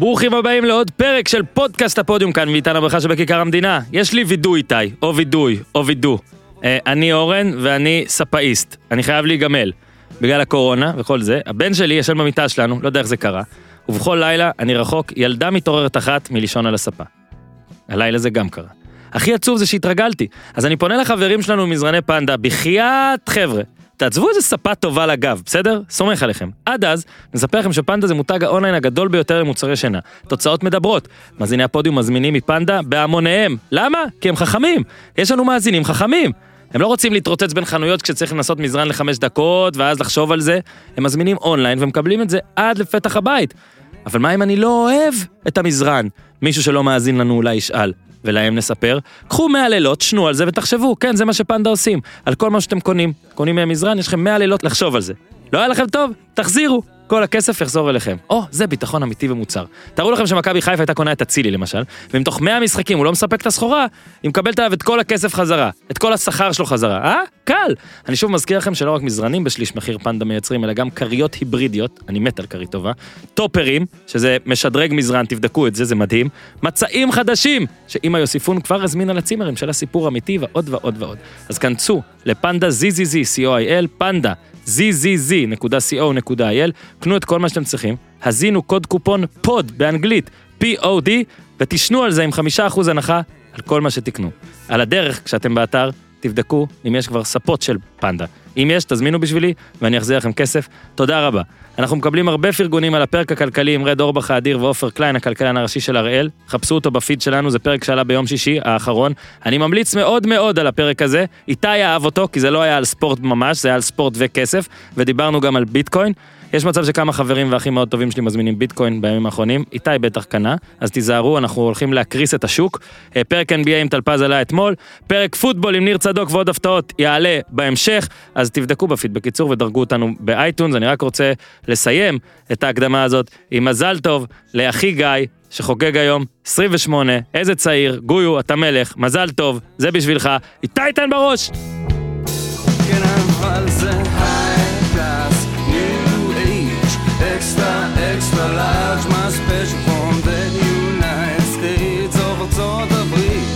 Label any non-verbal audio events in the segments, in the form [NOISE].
ברוכים הבאים לעוד פרק של פודקאסט הפודיום כאן מאיתן הברכה שבכיכר המדינה. יש לי וידוי איתי, או וידוי, או וידו. אה, אני אורן ואני ספאיסט. אני חייב להיגמל. בגלל הקורונה וכל זה, הבן שלי ישן במיטה שלנו, לא יודע איך זה קרה, ובכל לילה אני רחוק ילדה מתעוררת אחת מלישון על הספה. הלילה זה גם קרה. הכי עצוב זה שהתרגלתי, אז אני פונה לחברים שלנו ממזרני פנדה, בחייאת חבר'ה. תעצבו איזה ספה טובה לגב, בסדר? סומך עליכם. עד אז, נספר לכם שפנדה זה מותג האונליין הגדול ביותר למוצרי שינה. תוצאות מדברות. מאזיני הפודיום מזמינים מפנדה בהמוניהם. למה? כי הם חכמים. יש לנו מאזינים חכמים. הם לא רוצים להתרוצץ בין חנויות כשצריך לנסות מזרן לחמש דקות, ואז לחשוב על זה. הם מזמינים אונליין ומקבלים את זה עד לפתח הבית. אבל מה אם אני לא אוהב את המזרן? מישהו שלא מאזין לנו אולי ישאל. ולהם נספר, קחו 100 לילות, שנו על זה ותחשבו, כן, זה מה שפנדה עושים. על כל מה שאתם קונים, קונים מהם מזרן, יש לכם 100 לילות לחשוב על זה. לא היה לכם טוב? תחזירו. כל הכסף יחזור אליכם. או, זה ביטחון אמיתי ומוצר. תארו לכם שמכבי חיפה הייתה קונה את אצילי למשל, ואם תוך 100 משחקים הוא לא מספק את הסחורה, היא מקבלת עליו את כל הכסף חזרה, את כל השכר שלו חזרה, אה? קל. אני שוב מזכיר לכם שלא רק מזרנים בשליש מחיר פנדה מייצרים, אלא גם כריות היברידיות, אני מת על כרית טובה, טופרים, שזה משדרג מזרן, תבדקו את זה, זה מדהים, מצעים חדשים, שאמא יוסיפון כבר הזמינה לצימרים של הסיפור אמיתי ועוד ועוד ועוד. אז כנסו לפנדה ZZZ, co.il, פנדה zzz.co.il, קנו את כל מה שאתם צריכים, הזינו קוד קופון pod באנגלית, POD, ותשנו על זה עם חמישה אחוז הנחה על כל מה שתקנו. על הדרך, כשאתם באתר, תבדקו אם יש כבר ספות של פנדה. אם יש, תזמינו בשבילי, ואני אחזיר לכם כסף. תודה רבה. אנחנו מקבלים הרבה פרגונים על הפרק הכלכלי עם רד אורבך האדיר ועופר קליין, הכלכלן הראשי של הראל. חפשו אותו בפיד שלנו, זה פרק שעלה ביום שישי האחרון. אני ממליץ מאוד מאוד על הפרק הזה. איתי אהב אותו, כי זה לא היה על ספורט ממש, זה היה על ספורט וכסף, ודיברנו גם על ביטקוין. יש מצב שכמה חברים ואחים מאוד טובים שלי מזמינים ביטקוין בימים האחרונים, איתי בטח קנה, אז תיזהרו, אנחנו הולכים להקריס את השוק. אה, פרק NBA עם טלפז עלה אתמול, פרק פוטבול עם ניר צדוק ועוד הפתעות יעלה בהמשך, אז תבדקו בפיד בקיצור ודרגו אותנו באייטונס, אני רק רוצה לסיים את ההקדמה הזאת עם מזל טוב לאחי גיא, שחוגג היום 28, איזה צעיר, גויו, אתה מלך, מזל טוב, זה בשבילך, איתי תן בראש! כן, אבל זה large, my special from the United States of ארצות הברית.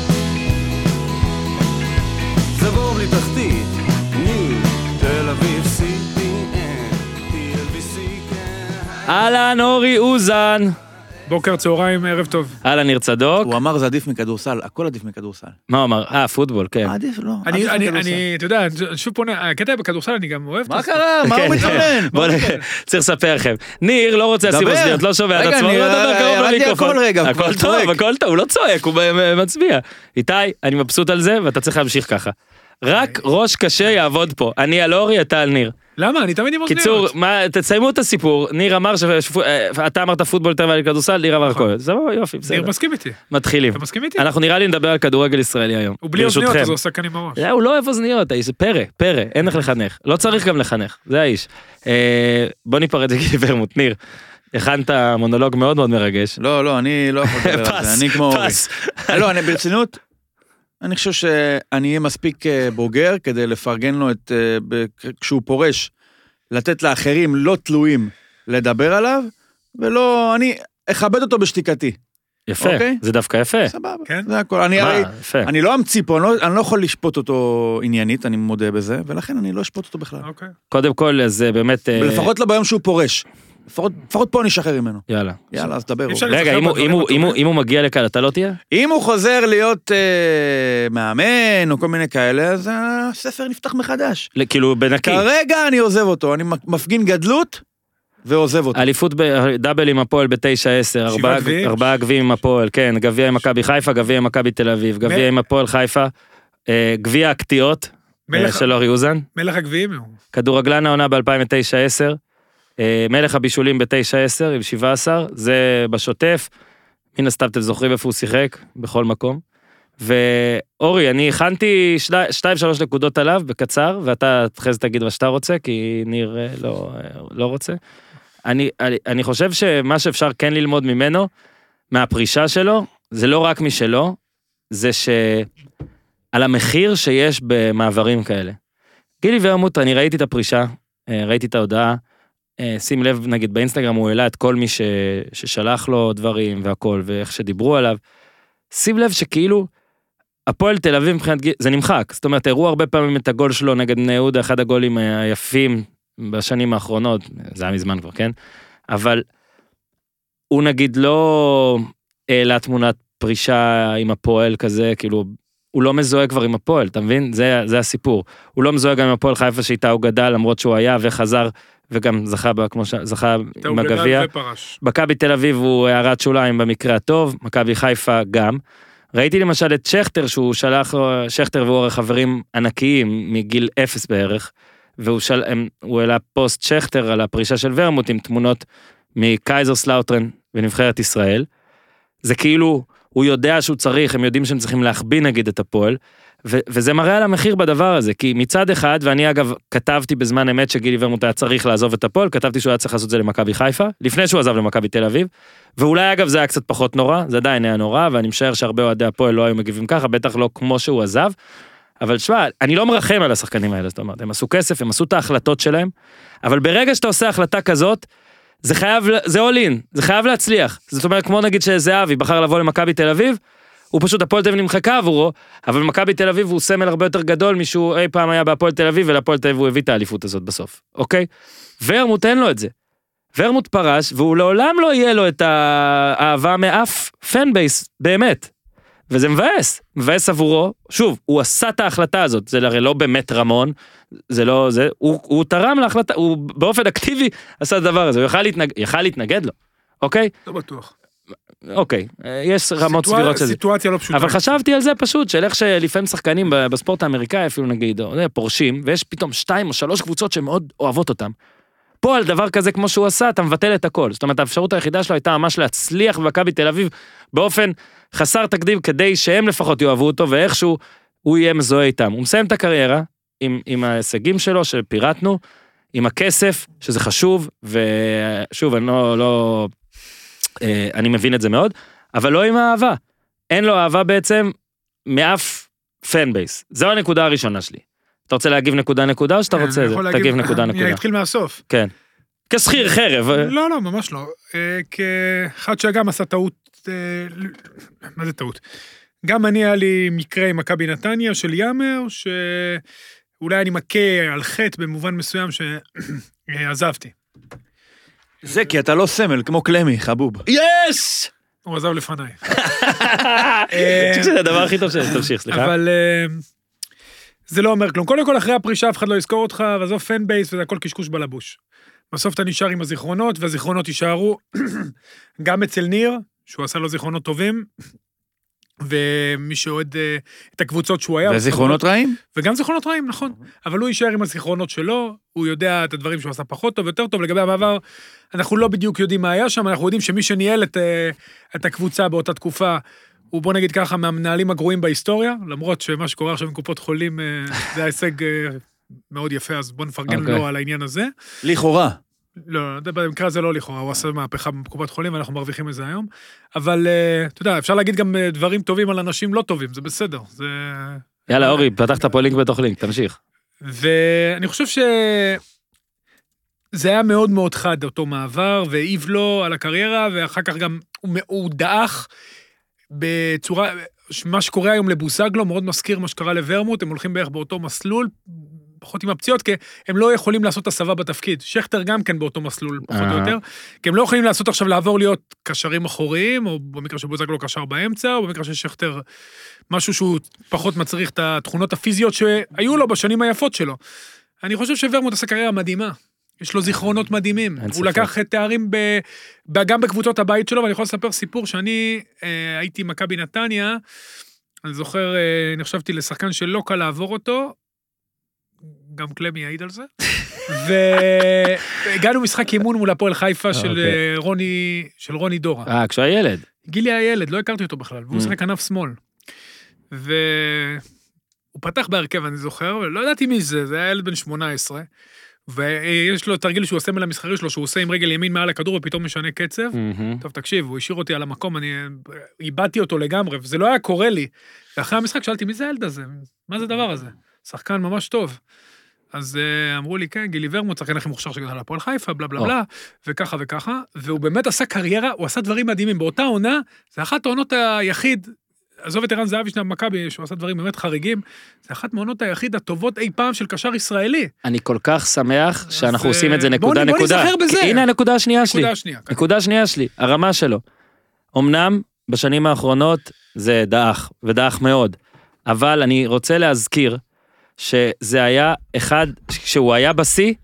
זה בור בלי תחתית, new, תל אביב, CPN, TLBC, כן. אהלן אורי אוזן! בוקר, צהריים, ערב טוב. אהלן ניר צדוק. הוא אמר זה עדיף מכדורסל, הכל עדיף מכדורסל. מה הוא אמר? אה, פוטבול, כן. עדיף, לא, אני, אני. אני, אתה יודע, שוב פונה, הקטע בכדורסל אני גם אוהב. מה. קרה? מה כן. הוא מתאמן? בוא נ- צריך לספר לכם. ניר לא רוצה לשים דבר. אוזניות, לא שומע את עצמו, לא מדבר קרוב למיקרופון. הכל טוב. הכל טוב, הוא לא צועק, הוא מצביע. איתי, אני מבסוט על זה, ואתה צריך להמשיך ככה. רק ראש קשה יעבוד פה. אני על אורי, אתה על ניר. למה? אני תמיד עם אוזניות. קיצור, מה- תסיימו את הסיפור. ניר אמר שאתה אמרת פוטבול יותר ועל כדורסל, ניר אמר הכל. סבבה, יופי, נכון. ניר בסדר. מסכים איתי. מתחילים. אתה מסכים איתי? אנחנו נראה לי נדבר על כדורגל ישראלי היום. הוא בלי אוזניות. אז הוא עושה כאן עם הראש. לא, הוא לא אוהב אוזניות, האיש פרא, פרא, אין איך לחנך. לא צריך גם לחנך, זה האיש. אה, בוא ניפרד לגילי ורמוט, ניר. הכנת מונולוג מאוד מאוד מרגש. לא, לא, אני לא יכול לדבר על [LAUGHS] פס, זה, אני כמו אורי. פס. לא, אני ברצינות, אני חושב שאני אהיה מספיק אה, בוגר כדי לפרגן לו את, אה, כשהוא פורש, לתת לאחרים לא תלויים לדבר עליו, ולא, אני אכבד אותו בשתיקתי. יפה, אוקיי. זה דווקא יפה. סבבה, כן? זה הכל. אני מה, הרי, יפה. אני לא אמציא פה, אני לא- אני לא יכול לשפוט אותו עניינית, אני מודה בזה, ולכן אני לא אשפוט אותו בכלל. אוקיי. קודם כל, זה באמת... אה, ולפחות לא ביום שהוא פורש. לפחות פה אני אשחרר ממנו. יאללה. יאללה, אז דבר. רגע, אם הוא- מגיע לכאן, אתה לא תהיה? אם הוא חוזר להיות אה, מאמן או כל מיני כאלה, אז הספר נפתח מחדש. כאילו, בנקי. כרגע אני עוזב אותו, אני מפגין גדלות ועוזב אותו. אליפות דאבל עם הפועל בתשע עשר, ארבעה- גביעים? עם הפועל, כן, גביע עם מכבי חיפה, גביע עם מכבי תל אביב, גביע עם הפועל חיפה, אה, גביע הקטיעות אה, מלך- של אורי אוזן, מלך הגביעים. כדורגלן העונה ב-2009-10, מלך הבישולים ב-9-10 עם 17, זה בשוטף, מן הסתם אתם זוכרים איפה הוא שיחק, בכל מקום. ואורי, אני הכנתי שני- שתיים שלוש נקודות עליו בקצר, ואתה אחרי זה תגיד מה שאתה רוצה, כי ניר אה, לא, אה, לא רוצה. אני, אני, אני חושב שמה שאפשר כן ללמוד ממנו, מהפרישה שלו, זה לא רק משלו, זה שעל המחיר שיש במעברים כאלה. גילי ורמוט, אני ראיתי את הפרישה, אה, ראיתי את ההודעה, אה, שים לב, נגיד באינסטגרם הוא העלה את כל מי ש, ששלח לו דברים והכל, ואיך שדיברו עליו. שים לב שכאילו, הפועל תל אביב מבחינת גיל, זה נמחק, זאת אומרת, הראו הרבה פעמים את הגול שלו נגד בני יהודה, אחד הגולים היפים בשנים האחרונות, זה היה מזמן כבר, כן? אבל הוא נגיד לא העלה תמונת פרישה עם הפועל כזה, כאילו, הוא לא מזוהה כבר עם הפועל, אתה מבין? זה, זה הסיפור. הוא לא מזוהה גם עם הפועל חיפה שאיתה הוא גדל, למרות שהוא היה וחזר, וגם זכה, בה, כמו שזכה עם הגביע. מכבי תל אביב הוא הערת שוליים במקרה הטוב, מכבי חיפה גם. ראיתי למשל את שכטר שהוא שלח, שכטר והוא הרי חברים ענקיים מגיל אפס בערך, והוא של, הם, העלה פוסט שכטר על הפרישה של ורמוט עם תמונות מקייזרסלאוטרן ונבחרת ישראל. זה כאילו, הוא יודע שהוא צריך, הם יודעים שהם צריכים להחביא נגיד את הפועל, וזה מראה על המחיר בדבר הזה, כי מצד אחד, ואני אגב כתבתי בזמן אמת שגילי ורמוט היה צריך לעזוב את הפועל, כתבתי שהוא היה צריך לעשות את זה למכבי חיפה, לפני שהוא עזב למכבי תל אביב, ואולי אגב זה היה קצת פחות נורא, זה עדיין היה נורא, ואני משער שהרבה אוהדי הפועל לא היו מגיבים ככה, בטח לא כמו שהוא עזב, אבל שמע, אני לא מרחם על השחקנים האלה, זאת אומרת, הם עשו כסף, הם עשו את ההחלטות שלהם, אבל ברגע שאתה עושה החלטה כזאת, זה חייב, זה all in, זה חייב להצליח. זאת אומרת, כמו נגיד שזהבי בחר לבוא למכבי תל אביב, הוא פשוט, הפועל תל אביב נמחקה עבורו, אבל מכבי תל אביב הוא סמל הרבה יותר גדול משהוא אי פעם היה בהפועל תל אביב, ולהפועל תל אביב הוא הביא את האליפות הזאת בסוף, אוקיי? ורמוט אין לו את זה. ורמוט פרש, והוא לעולם לא יהיה לו את האהבה מאף fan base, באמת. וזה מבאס, מבאס עבורו. שוב, הוא עשה את ההחלטה הזאת, זה הרי לא באמת רמון, זה לא זה, הוא, הוא תרם להחלטה, הוא באופן אקטיבי עשה את הדבר הזה, הוא יכל, להתנג, יכל להתנגד לו, אוקיי? לא בטוח. אוקיי, אה, יש רמות סיטואציה- סבירות של זה. סיטואציה לא פשוטה. אבל חשבתי על זה פשוט, של איך שלפעמים שחקנים בספורט האמריקאי אפילו נגיד, או, אה, פורשים, ויש פתאום שתיים או שלוש קבוצות שמאוד אוהבות אותם. פה על דבר כזה כמו שהוא עשה, אתה מבטל את הכל. זאת אומרת, האפשרות היחידה שלו הייתה ממש להצליח במכבי תל אביב באופן חסר תקדים, כדי שהם לפחות יאהבו אותו, ואיכשהו הוא יהיה מזוהה איתם. הוא מסיים את הקריירה עם, עם ההישגים שלו שפירטנו, עם הכסף, שזה חשוב, ושוב, אני לא, לא... אה, אני מבין את זה מאוד, אבל לא עם האהבה. אין לו אהבה בעצם מאף פן בייס. זו הנקודה הראשונה שלי. אתה רוצה להגיב נקודה נקודה או שאתה אני רוצה? זה? תגיב נקודה אני נקודה. אתחיל מהסוף. כן. כשכיר חרב. אה, לא, לא, ממש לא. אה, כאחד שגם עשה טעות, אה, מה זה טעות? גם אני, היה לי מקרה עם מכבי נתניה של יאמר, שאולי אני מכה על חטא במובן מסוים שעזבתי. [CLEARS THROAT] זה כי אתה לא סמל, כמו קלמי, חבוב. yes! הוא עזב לפניי. [LAUGHS] אה, זה הדבר הכי טוב שלי, תמשיך, סליחה. אבל אה, זה לא אומר כלום. קודם כל, אחרי הפרישה אף אחד לא יזכור אותך, ועזוב fan base וזה הכל קשקוש בלבוש. בסוף אתה נשאר עם הזיכרונות, והזיכרונות יישארו [CLEARS THROAT] גם אצל ניר, שהוא עשה לו זיכרונות טובים, ומי שאוהד אה, את הקבוצות שהוא היה. וזיכרונות רעים? וגם זיכרונות רעים, נכון. אבל הוא יישאר עם הזיכרונות שלו, הוא יודע את הדברים שהוא עשה פחות טוב, יותר טוב. לגבי המעבר, אנחנו לא בדיוק יודעים מה היה שם, אנחנו יודעים שמי שניהל את, אה, את הקבוצה באותה תקופה, הוא בוא נגיד ככה, מהמנהלים הגרועים בהיסטוריה, למרות שמה שקורה עכשיו עם קופות חולים אה, זה [LAUGHS] ההישג מאוד יפה, אז בוא נפרגן אוקיי. לו על העניין הזה. לכאורה. לא, במקרה הזה לא לכאורה, הוא עשה מהפכה בקופת חולים ואנחנו מרוויחים את זה היום. אבל אה, אתה יודע, אפשר להגיד גם אה, דברים טובים על אנשים לא טובים, זה בסדר. זה... יאללה, אורי, פתחת פה לינק בתוך לינק, תמשיך. ואני חושב ש... זה היה מאוד מאוד חד, אותו מעבר, והעיב לו על הקריירה, ואחר כך גם הוא, הוא דעך בצורה... מה שקורה היום לבוזגלו מאוד מזכיר מה שקרה לוורמוט, הם הולכים בערך באותו מסלול, פחות עם הפציעות, כי הם לא יכולים לעשות הסבה בתפקיד. שכטר גם כן באותו מסלול, פחות או אה. יותר, כי הם לא יכולים לעשות עכשיו לעבור להיות קשרים אחוריים, או במקרה של בוזגלו קשר באמצע, או במקרה של שכטר משהו שהוא פחות מצריך את התכונות הפיזיות שהיו לו בשנים היפות שלו. אני חושב שוורמוט עשה קריירה מדהימה. יש לו זיכרונות מדהימים. הוא ספק. לקח תארים ב, ב, גם בקבוצות הבית שלו, ואני יכול לספר סיפור שאני אה, הייתי עם מכבי נתניה, אני זוכר, אה, נחשבתי לשחקן שלא קל לעבור אותו, גם קלמי יעיד על זה, [LAUGHS] והגענו משחק אימון מול הפועל חיפה של אוקיי. אה, רוני, של רוני דורה. אה, כשהוא היה ילד. גילי היה ילד, לא הכרתי אותו בכלל, והוא Mm. שיחק כנף שמאל. והוא פתח בהרכב, אני זוכר, ולא ידעתי מי זה, זה היה ילד בן 18. ויש לו תרגיל שהוא עושה מל המסחרי שלו, שהוא עושה עם רגל ימין מעל הכדור ופתאום משנה קצב. מהמם. טוב, תקשיב, הוא השאיר אותי על המקום, אני איבדתי אותו לגמרי, וזה לא היה קורה לי. ואחרי המשחק שאלתי, מי זה הילד הזה? מה זה הדבר הזה? שחקן ממש טוב. אז אה, אמרו לי, כן, גילי ורמוט, שחקן הכי מוכשר שגדל להפועל חיפה, בלה בלה. בלה, וככה וככה, והוא באמת עשה קריירה, הוא עשה דברים מדהימים. באותה עונה, זה אחת העונות היחיד, עזוב את ערן זהבי שנה במכבי, שהוא עשה דברים באמת חריגים, זה אחת מעונות היחיד הטובות אי פעם של קשר ישראלי. אני כל כך שמח שאנחנו אז, עושים את זה אה, נקודה נ- בוא נקודה. ניזכר בזה. הנה הנקודה השנייה שלי. נקודה שנייה. נקודה שנייה שלי, הרמה שלו. אמנם בשנים האחרונות זה דעך, ודעך מאוד, אבל אני רוצה להזכיר שזה היה אחד, כשהוא היה בשיא,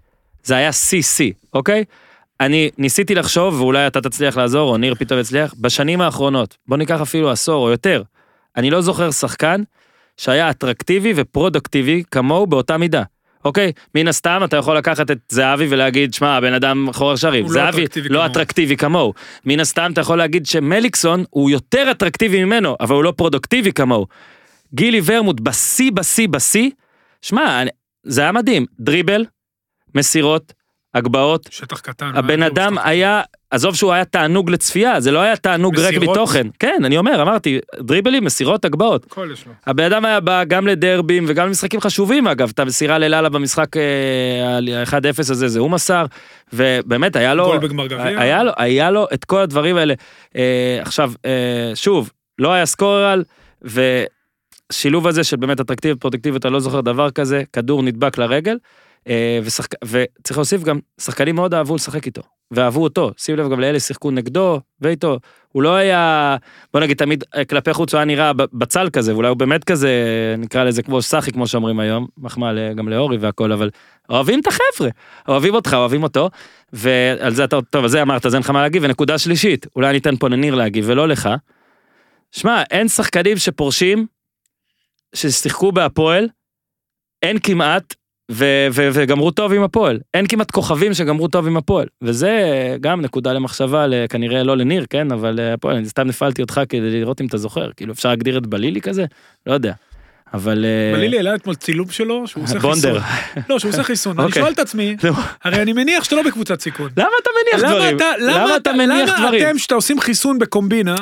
זה היה שיא-שיא, אוקיי? אני ניסיתי לחשוב, ואולי אתה תצליח לעזור, או ניר פתאום יצליח, בשנים האחרונות, בוא ניקח אפילו עשור או יותר, אני לא זוכר שחקן שהיה אטרקטיבי ופרודוקטיבי כמוהו באותה מידה. אוקיי, מן הסתם אתה יכול לקחת את זהבי ולהגיד, שמע, הבן אדם חורר שרים, לא זהבי לא. אטרקטיבי כמוהו. מן הסתם אתה יכול להגיד שמליקסון הוא יותר אטרקטיבי ממנו, אבל הוא לא פרודוקטיבי כמוהו. גילי ורמוט בשיא, בשיא, בשיא, שמע, זה היה מדהים, דריבל, מסירות, הגבהות, שטח קטן. הבן מה, אדם היה, עזוב שהוא היה תענוג לצפייה, זה לא היה תענוג ריק? מתוכן. כן, אני אומר, אמרתי, דריבלים, מסירות, הגבהות. הכל יש לו. הבן אדם היה בא גם לדרבים וגם למשחקים חשובים אגב, את המסירה ללאללה במשחק אה, ה-1-0 הזה, זה הוא מסר, ובאמת היה לו, גול בגמר גביע. היה לו, היה לו את כל הדברים האלה. אה, עכשיו, אה, שוב, לא היה סקורל, ושילוב הזה של באמת אטרקטיביות פרודקטיביות, אני לא זוכר דבר כזה, כדור נדבק לרגל, אה, ושחק... וצריך להוסיף גם, שחקנים מאוד אהבו לשחק איתו, ואהבו אותו, שים לב גם לאלה שיחקו נגדו ואיתו, הוא לא היה, בוא נגיד תמיד אה, כלפי חוץ הוא היה נראה בצל כזה, ואולי הוא באמת כזה, נקרא לזה כמו סאחי כמו שאומרים היום, מחמאה גם לאורי והכל, אבל אוהבים את החבר'ה, אוהבים אותך, אוהבים אותו, ועל זה אתה, טוב, על זה אמרת, אז אין לך מה להגיב, ונקודה שלישית, אולי אני אתן פה לניר להגיב ולא לך. שמע, אין שחקנים שפורשים, ששיחקו בהפועל, אין כמעט, ו- ו- וגמרו טוב עם הפועל. אין כמעט כוכבים שגמרו טוב עם הפועל. וזה גם נקודה למחשבה, כנראה לא לניר, כן, אבל אה, הפועל, אני סתם נפעלתי אותך כדי לראות אם אתה זוכר. כאילו, אפשר להגדיר את בלילי כזה? לא יודע. אבל... אה, בלילי העלה אתמול צילום שלו, שהוא עושה חיסון. בונדר. לא, שהוא עושה חיסון. אני אוקיי. שואל את עצמי, הרי אני מניח שאתה לא בקבוצת סיכון. למה אתה מניח למה דברים? למה אתה, מניח למה דברים? אתם, שאתה עושים חיסון בקומבינה,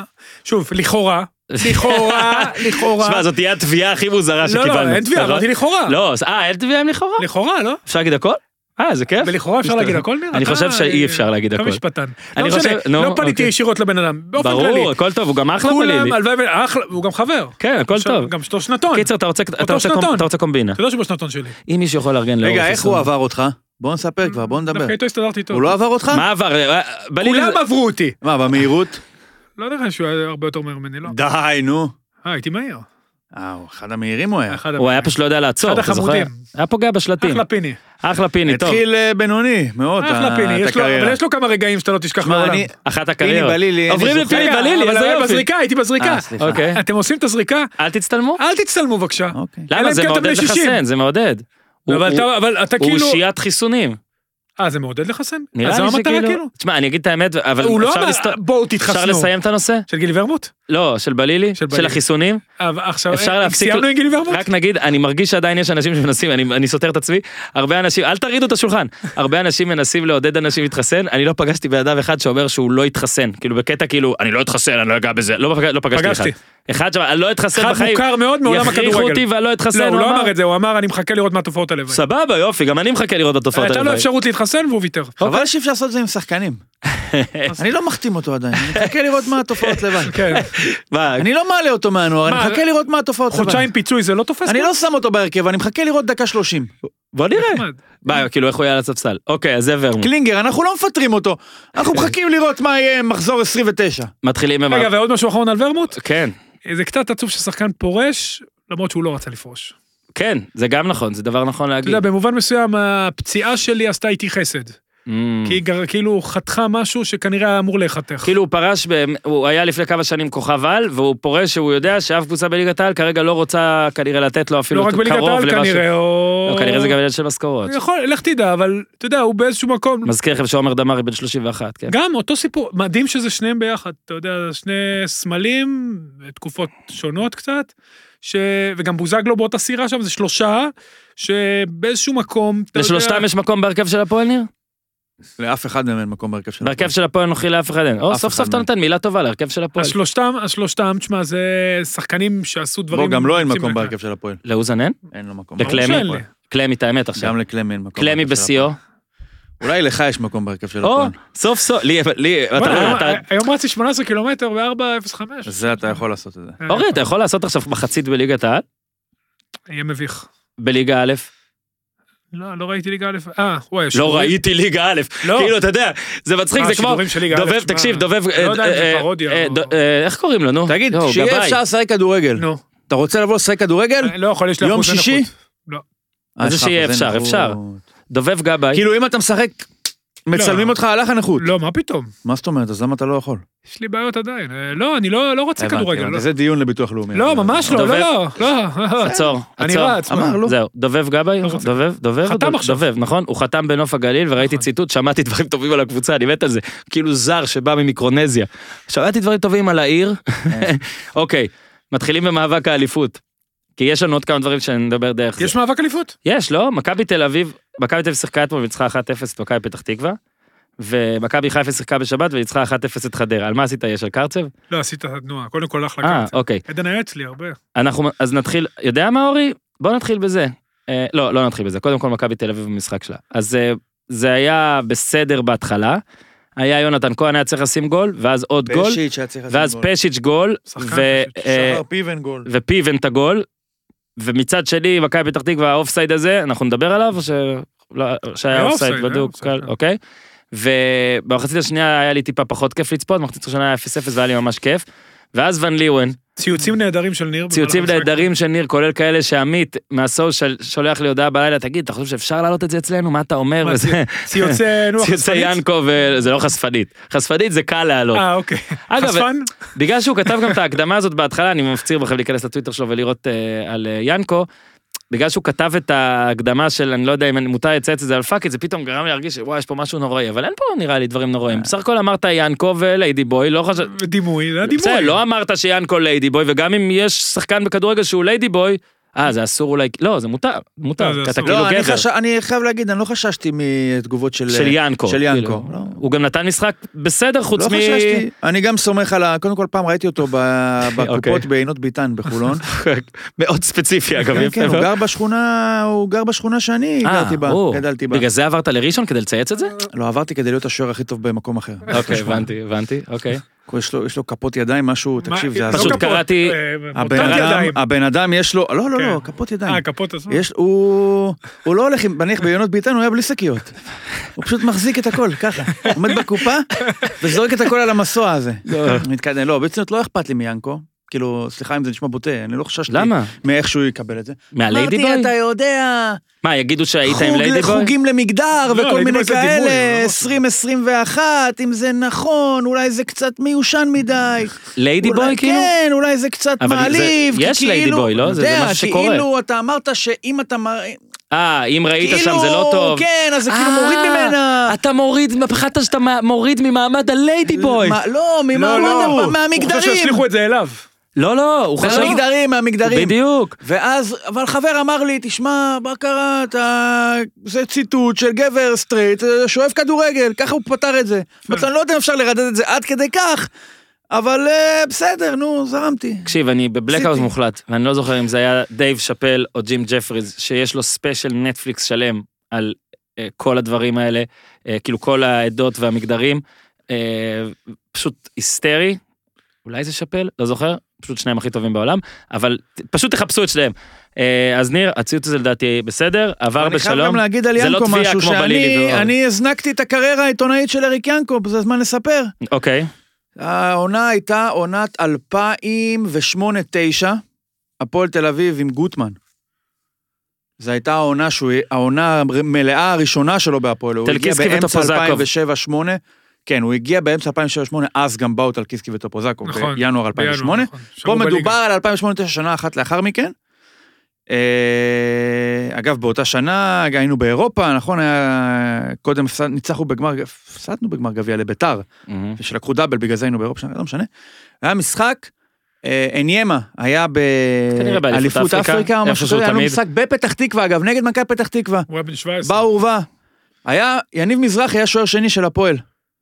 שוב, לכאורה, לכאורה, [LAUGHS] לכאורה, שמע, זאת תהיה התביעה הכי מוזרה לא, שקיבלנו. לא, אין תביעה, נכון? אמרתי לכאורה. לא, אה, אין תביעה עם לכאורה? לכאורה, לא? אפשר להגיד הכל? אה, זה כיף. ולכאורה אפשר להגיד הכל נראה? אני אתה- חושב שאי אפשר להגיד אתה הכל. משפטן. אני לא חושב- נו, לא פניתי אוקיי. ישירות לבן אדם, באופן כללי. ברור, הכל טוב, הוא גם אחלה כולם, בלילי. הלוואי, אחלה, הוא גם חבר. כן, הכל טוב. גם שלו שנתון. קיצר, אתה רוצה- אתה. אתה קומבינה. אתה יודע שהוא בשנתון שלי. אם מישהו יכול לארגן לאורך רגע, איך. הוא עבר אותך? בוא נספר כבר, בוא נדבר. דווקא איתו הסתדרתי טוב. הוא לא עבר אותך? מה עבר? אה, כולם עברו אותי. מה, במהירות? לא לך שהוא היה הרבה יותר מהר ממני, לא. די, נו. אה, הייתי מהיר. אה, הוא אחד המהירים הוא היה. אחד הוא היה. פשוט לא יודע לעצור, אחד אתה זוכר? החמודים. היה פוגע בשלטים. אחלה פיני. אחלה פיני, טוב. התחיל אה, בינוני, מאוד, אחלה ה- פיני. את יש לו- אבל הקריירה. יש לו כמה רגעים שאתה לא תשכח לעולם. אחת פיני הקריירות. בלילי, אין עוברים לפיני בלילי, אבל איזה היה יופי. בזריקה, הייתי בזריקה. אה, סליחה. אוקיי. אתם עושים את הזריקה? אל תצטלמו. אל תצטלמו בבקשה. אוקיי. למה? זה כן אתם מעודד בני 60. לחסן, זה מעודד. אבל אתה- אבל אתה הוא כאילו... אושיית חיסונים. אה, זה מעודד לחסן? נראה לי המטרה שכאילו... כאילו? תשמע, אני אגיד את האמת, אבל הוא לא אפשר אמר, לסת- בואו אפשר תתחסנו. לסיים את הנושא? של גילי ורמוט? לא, של בלילי, של של בלילי. החיסונים. אבל עכשיו, אפשר אה, להפסיק- סיימנו עם גילי ורמוט? רק נגיד, אני מרגיש שעדיין יש אנשים שמנסים, אני, אני סותר את עצמי, הרבה אנשים, אל תרעידו את השולחן, הרבה אנשים מנסים לעודד אנשים להתחסן, אני לא פגשתי בן אדם אחד שאומר שהוא לא יתחסן, כאילו בקטע כאילו, אני לא אתחסן, אני לא אגע בזה, לא, לא פגשתי פגשתי. אחד. אחד שם, אני לא אתחסן אחד בחיים, מוכר מאוד מעולם יכריחו הכדורגל. אותי ואני לא אתחסן, לא, הוא הוא לא אמר, אמר את זה, הוא אמר, אני מחכה לראות מה תופעות הלוואי. סבבה, יופי, גם אני מחכה לראות את התופעות הייתה לו. אפשרות להתחסן והוא ויתר. חבל שאי אפשר לעשות את זה עם שחקנים. [LAUGHS] אני לא מחתים אותו עדיין, אני מחכה לראות מה התופעות לבד. [LAUGHS] כן. אני לא מעלה אותו מהנוער, אני מחכה לראות מה התופעות לבד. חודשיים פיצוי זה לא תופס? אני לא שם אותו בהרכב, אני מחכה לראות דקה שלושים. בוא נראה. מה, כאילו איך הוא יהיה על הספסל. אוקיי, אז זה ורמוט. קלינגר, אנחנו לא מפטרים אותו, אנחנו [LAUGHS] מחכים לראות מה יהיה מחזור 29. מתחילים עם... רגע, ועוד משהו אחרון על ורמוט? כן, זה קצת עצוב ששחקן פורש, למרות שהוא לא רצה לפרוש. כן, זה גם נכון, זה דבר נכון אתה להגיד. יודע, במובן מסוים הפציעה שלי עשתה איתי חסד. Mm. כי היא גר- כאילו חתכה משהו שכנראה היה אמור להיחתך. כאילו הוא פרש, ב... הוא היה לפני כמה שנים כוכב על, והוא פורש שהוא יודע שאף קבוצה בליגת העל כרגע לא רוצה כנראה לתת לו אפילו לא רק בליגת קרוב העל למה ש- כנראה, או... לא, כנראה זה גם עניין של משכורות. יכול, לך תדע, אבל אתה יודע, הוא באיזשהו מקום... מזכיר לכם שעומר דמארי בן 31, כן. גם אותו סיפור, מדהים שזה שניהם ביחד, אתה יודע, שני סמלים, תקופות שונות קצת, ש... וגם בוזגלו באותה סירה שם, זה שלושה, שבאיזשהו מקום, אתה יודע... לשלושתם יש מקום בהרכב של הפועל ניר? לאף אחד מהם אין מקום בהרכב של בהרכב של הפועל נוכי לאף אחד אין. או, סוף סוף אתה. נותן מילה טובה להרכב של הפועל. אז שלושתם, אז שלושתם, תשמע, זה שחקנים שעשו דברים... בוא, גם לו אין יוצאים מקום. בהרכב של הפועל. לאוזן אין? אין לו מקום. לקלמי? שאין לי. קלמי את האמת עכשיו. גם לקלמי אין מקום. קלמי בשיאו. הפועל. אולי לך יש מקום בהרכב של הפועל. סוף סוף, לי, לי, אתה- היום רצתי 18 קילומטר ב-4.05. זה אתה יכול לעשות את זה. אורי, אתה יכול לעשות עכשיו מחצית בליגת העל? יהיה מביך. בליגה א'? לא, לא ראיתי ליגה א', אה, וואי, לא ראיתי ליגה א', לא. כאילו, אתה יודע, זה מצחיק, זה כמו, שידורים של ליגה א', דובב, תקשיב, דובב, לא יודע אם זה אה, פרודיה אה, או- ד- אה, איך קוראים לו, נו? תגיד, שיהיה. אפשר לשחק כדורגל. נו, אתה רוצה לבוא לשחק כדורגל? לא יכול, יש לי יום שישי? אה, זה יש לך שיהיה אפשר. אפשר. דובב גבאי. כאילו אם אתה משחק, מצלמים לא. אותך על הנכות. לא, מה פתאום? מה זאת אומרת? אז למה אתה לא יכול? יש לי בעיות עדיין. אה, לא, אני לא לא רוצה כדורגל. לא. זה דיון לביטוח לאומי. לא, ממש לא. לא, לא, לא. [LAUGHS] עצור, אני עצור. רץ? אמר, לא. זהו, דובב גבאי, לא. דובב, דובב, חתם דובב, עכשיו. דובב, נכון? הוא חתם בנוף הגליל וראיתי נכון. ציטוט, שמעתי דברים טובים על הקבוצה, אני מת על זה. כאילו זר שבא ממיקרונזיה. שמעתי דברים טובים על העיר. [LAUGHS] אוקיי, מתחילים במאבק האליפות. כי יש לנו עוד כמה דברים שנדבר דרך זה. יש מאבק אליפות? יש, לא? מכבי תל אביב, מכבי תל אביב שיחקה אתמול וניצחה 1-0 את מכבי פתח תקווה. ומכבי חיפה שיחקה בשבת וניצחה 1-0 את חדרה. על מה עשית? יש על קרצב? לא, עשית את התנועה. קודם כל אחלה אה, קרצה. אוקיי. עדן היה אצלי הרבה. אנחנו, אז נתחיל, יודע מה אורי? בוא נתחיל בזה. אה, לא, לא נתחיל בזה, קודם כל מכבי תל אביב במשחק שלה. אז אה, זה היה בסדר בהתחלה, היה יונתן כהן היה צריך לשים גול, ואז עוד גול, ואז. פשיץ' גול, שחקן ו-. אה, שחר פיבן גול. ופיבן את הגול, ומצד שני, מכבי פתח תקווה, האופסייד הזה, אנחנו נדבר עליו, או ש... לא, שהיה היה אופסייד בדוק, אופסייד, קל, אוקיי? ובמחצית השנייה היה לי טיפה פחות כיף לצפות, במחצית הראשונה היה 0-0 והיה לי ממש כיף. ואז one eleven, ציוצים נהדרים של ניר. ציוצים. נהדרים של ניר, כולל כאלה שעמית מה social שולח לי הודעה בלילה, תגיד, אתה חושב שאפשר להעלות את זה אצלנו? מה אתה אומר? ציוצי נו ציוצי חשפנית? ינקו, וזה לא חשפנית. חשפנית זה קל להעלות. אה, אוקיי. אגב, חשפן? בגלל שהוא כתב גם את ההקדמה הזאת בהתחלה, אני מפציר בכם להיכנס לטוויטר שלו ולראות אה, על אה, ינקו. בגלל שהוא כתב את ההקדמה של, אני לא יודע אם אני- מותר לצייץ את זה על פאקי, זה פתאום גרם לי להרגיש שוואי, יש פה משהו נוראי, אבל אין פה נראה לי דברים נוראים. בסך הכל אמרת ינקו וליידי בוי, לא חשב... ודימוי, זה הדימוי. בסדר, לא אמרת שיאנקו ליידי בוי, וגם אם יש שחקן בכדורגל שהוא ליידי בוי, אה, זה אסור אולי, לא, זה מותר, מותר, לא, זה כי אתה אסור. כאילו לא, אני גבר. חש- אני חייב להגיד, אני לא חששתי מתגובות של... של ינקו. של ינקו. כאילו. לא. הוא גם נתן משחק בסדר, חוץ לא מ... חששתי, אני גם סומך על ה... קודם כל פעם ראיתי אותו ב- [LAUGHS] אוקיי. בקופות בעינות ביטן בחולון. [LAUGHS] מאוד ספציפי אגב, כן, יפה כן, הוא מאוד. גר בשכונה, הוא גר בשכונה שאני אה, גרתי בה. גדלתי בה. בגלל זה עברת לראשון כדי לצייץ את זה? לא, עברתי כדי להיות השוער הכי טוב במקום אחר. אוקיי, הבנתי, הבנתי, אוקיי. יש לו- יש לו כפות ידיים, משהו, מה, תקשיב, זה לא פשוט הזוי. כפות, קראתי- אה, הבן אדם. הבן אדם יש לו, לא, לא, לא, כן. כפות ידיים. אה, כפות הזו. יש, הוא, הוא לא הולך נניח בעיונות ביתן, הוא היה בלי שקיות. הוא פשוט מחזיק את הכל, ככה. עומד בקופה, וזורק את הכל על המסוע הזה. מתקדם, לא, ברצינות לא אכפת לי מיאנקו. כאילו, סליחה אם זה נשמע בוטה, אני לא חששתי. למה? מאיך שהוא יקבל את זה. מהליידי בוי? אמרתי, אתה יודע, מה, יגידו שהיית עם ליידי בוי? לחוגים למגדר לא, וכל מיני כאלה, לא? 2021, אם זה נכון, אולי זה קצת מיושן מדי. ליידי בוי כאילו? כן, אולי זה קצת מעליב. יש ליידי כאילו- בוי, לא? זה- משהו שקורה. כאילו אתה אמרת שאם אתה... מראה- אה, אם ראית כאילו, שם זה לא טוב. כן, אז זה כאילו אה, מוריד ממנה. אתה מוריד, פחדת שאתה מוריד ממעמד ה ladyboy. מה- לא, לא, ממעמד, לא. ה- הוא חושב מהמגדרים. שישליכו את זה אליו. לא, לא, הוא חושב... מהמגדרים, מהמגדרים. בדיוק. ואז, אבל חבר אמר לי, תשמע, מה קרה, אתה... זה ציטוט של גבר סטרייט, אה, שאוהב כדורגל, ככה הוא פתר את זה. אמרתי, אני לא יודע אם אפשר לרדד את זה עד כדי כך, אבל אה, בסדר, נו, זרמתי. תקשיב, אני ב blackout. מוחלט, ואני לא זוכר אם זה היה דייב שאפל או ג'ים ג'פריז, שיש לו special נטפליקס שלם על אה, כל הדברים האלה, אה, כאילו כל העדות והמגדרים, אה, פשוט היסטרי, אולי זה שאפל, לא זוכר, פשוט שניהם הכי טובים בעולם, אבל פשוט תחפשו את שניהם. אה, אז ניר, הציוץ הזה לדעתי בסדר, עבר אני חייב בשלום. גם להגיד על לא ינקו תביעה משהו, שאני הזנקתי את הקריירה העיתונאית של אריק ינקו, זה הזמן לספר. אוקיי, העונה הייתה עונת 2008-2009, הפועל תל אביב עם גוטמן. זו הייתה העונה, שהוא, העונה המלאה הראשונה שלו בהפועל, הוא הגיע באמצע וטופוזקוב. 2007-2008, כן, הוא הגיע באמצע 2007-2008, אז גם באו טלקיסקי וטופוזקוב, נכון. בינואר 2008. נכון. פה מדובר בליגה. על 2008-2009, שנה אחת לאחר מכן. אה, אגב, באותה שנה היינו באירופה, נכון? היה... קודם ניצחנו בגמר, הפסדנו בגמר גביע לביתר. מהמם. שלקחו דאבל, בגלל זה היינו באירופה, לא משנה. היה משחק, אה, אניימה היה באליפות אפריקה, אפריקה, או משהו שהוא כזה, היה לנו תמיד. משחק בפתח תקווה, אגב, נגד מכבי פתח תקווה. הוא היה בן 17. בא עורווה. היה, יניב מזרחי היה שוער שני של הפועל.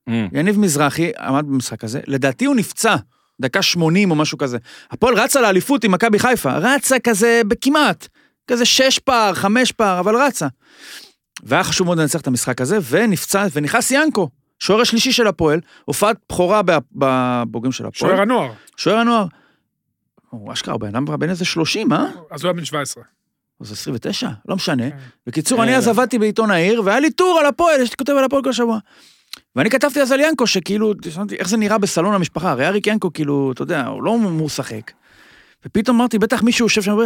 מהמם. יניב מזרחי עמד במשחק הזה, לדעתי הוא נפצע, דקה 80 או משהו כזה. הפועל רצה לאליפות עם מכבי חיפה, רצה כזה בכמעט. כזה שש פער, חמש פער, אבל רצה. והיה חשוב מאוד לנצח את המשחק הזה, ונפצע, ונכנס ינקו, שוער השלישי של הפועל, הופעת בכורה ב- בבוגרים של הפועל. שוער הנוער. שוער הנוער. הוא אשכרה, בן אדם בן איזה 30, אה? אז הוא היה בן 17. אז 29, לא משנה. כן. בקיצור, אה, אני אז לא. עבדתי בעיתון העיר, והיה לי טור על הפועל, יש לי כותב על הפועל כל שבוע. ואני כתבתי אז על ינקו, שכאילו, שמעתי איך זה נראה בסלון המשפחה, הרי אריק ינקו, כאילו, אתה יודע, הוא לא משחק. ופתאום אמרתי, בטח מישהו יושב שם ואומר,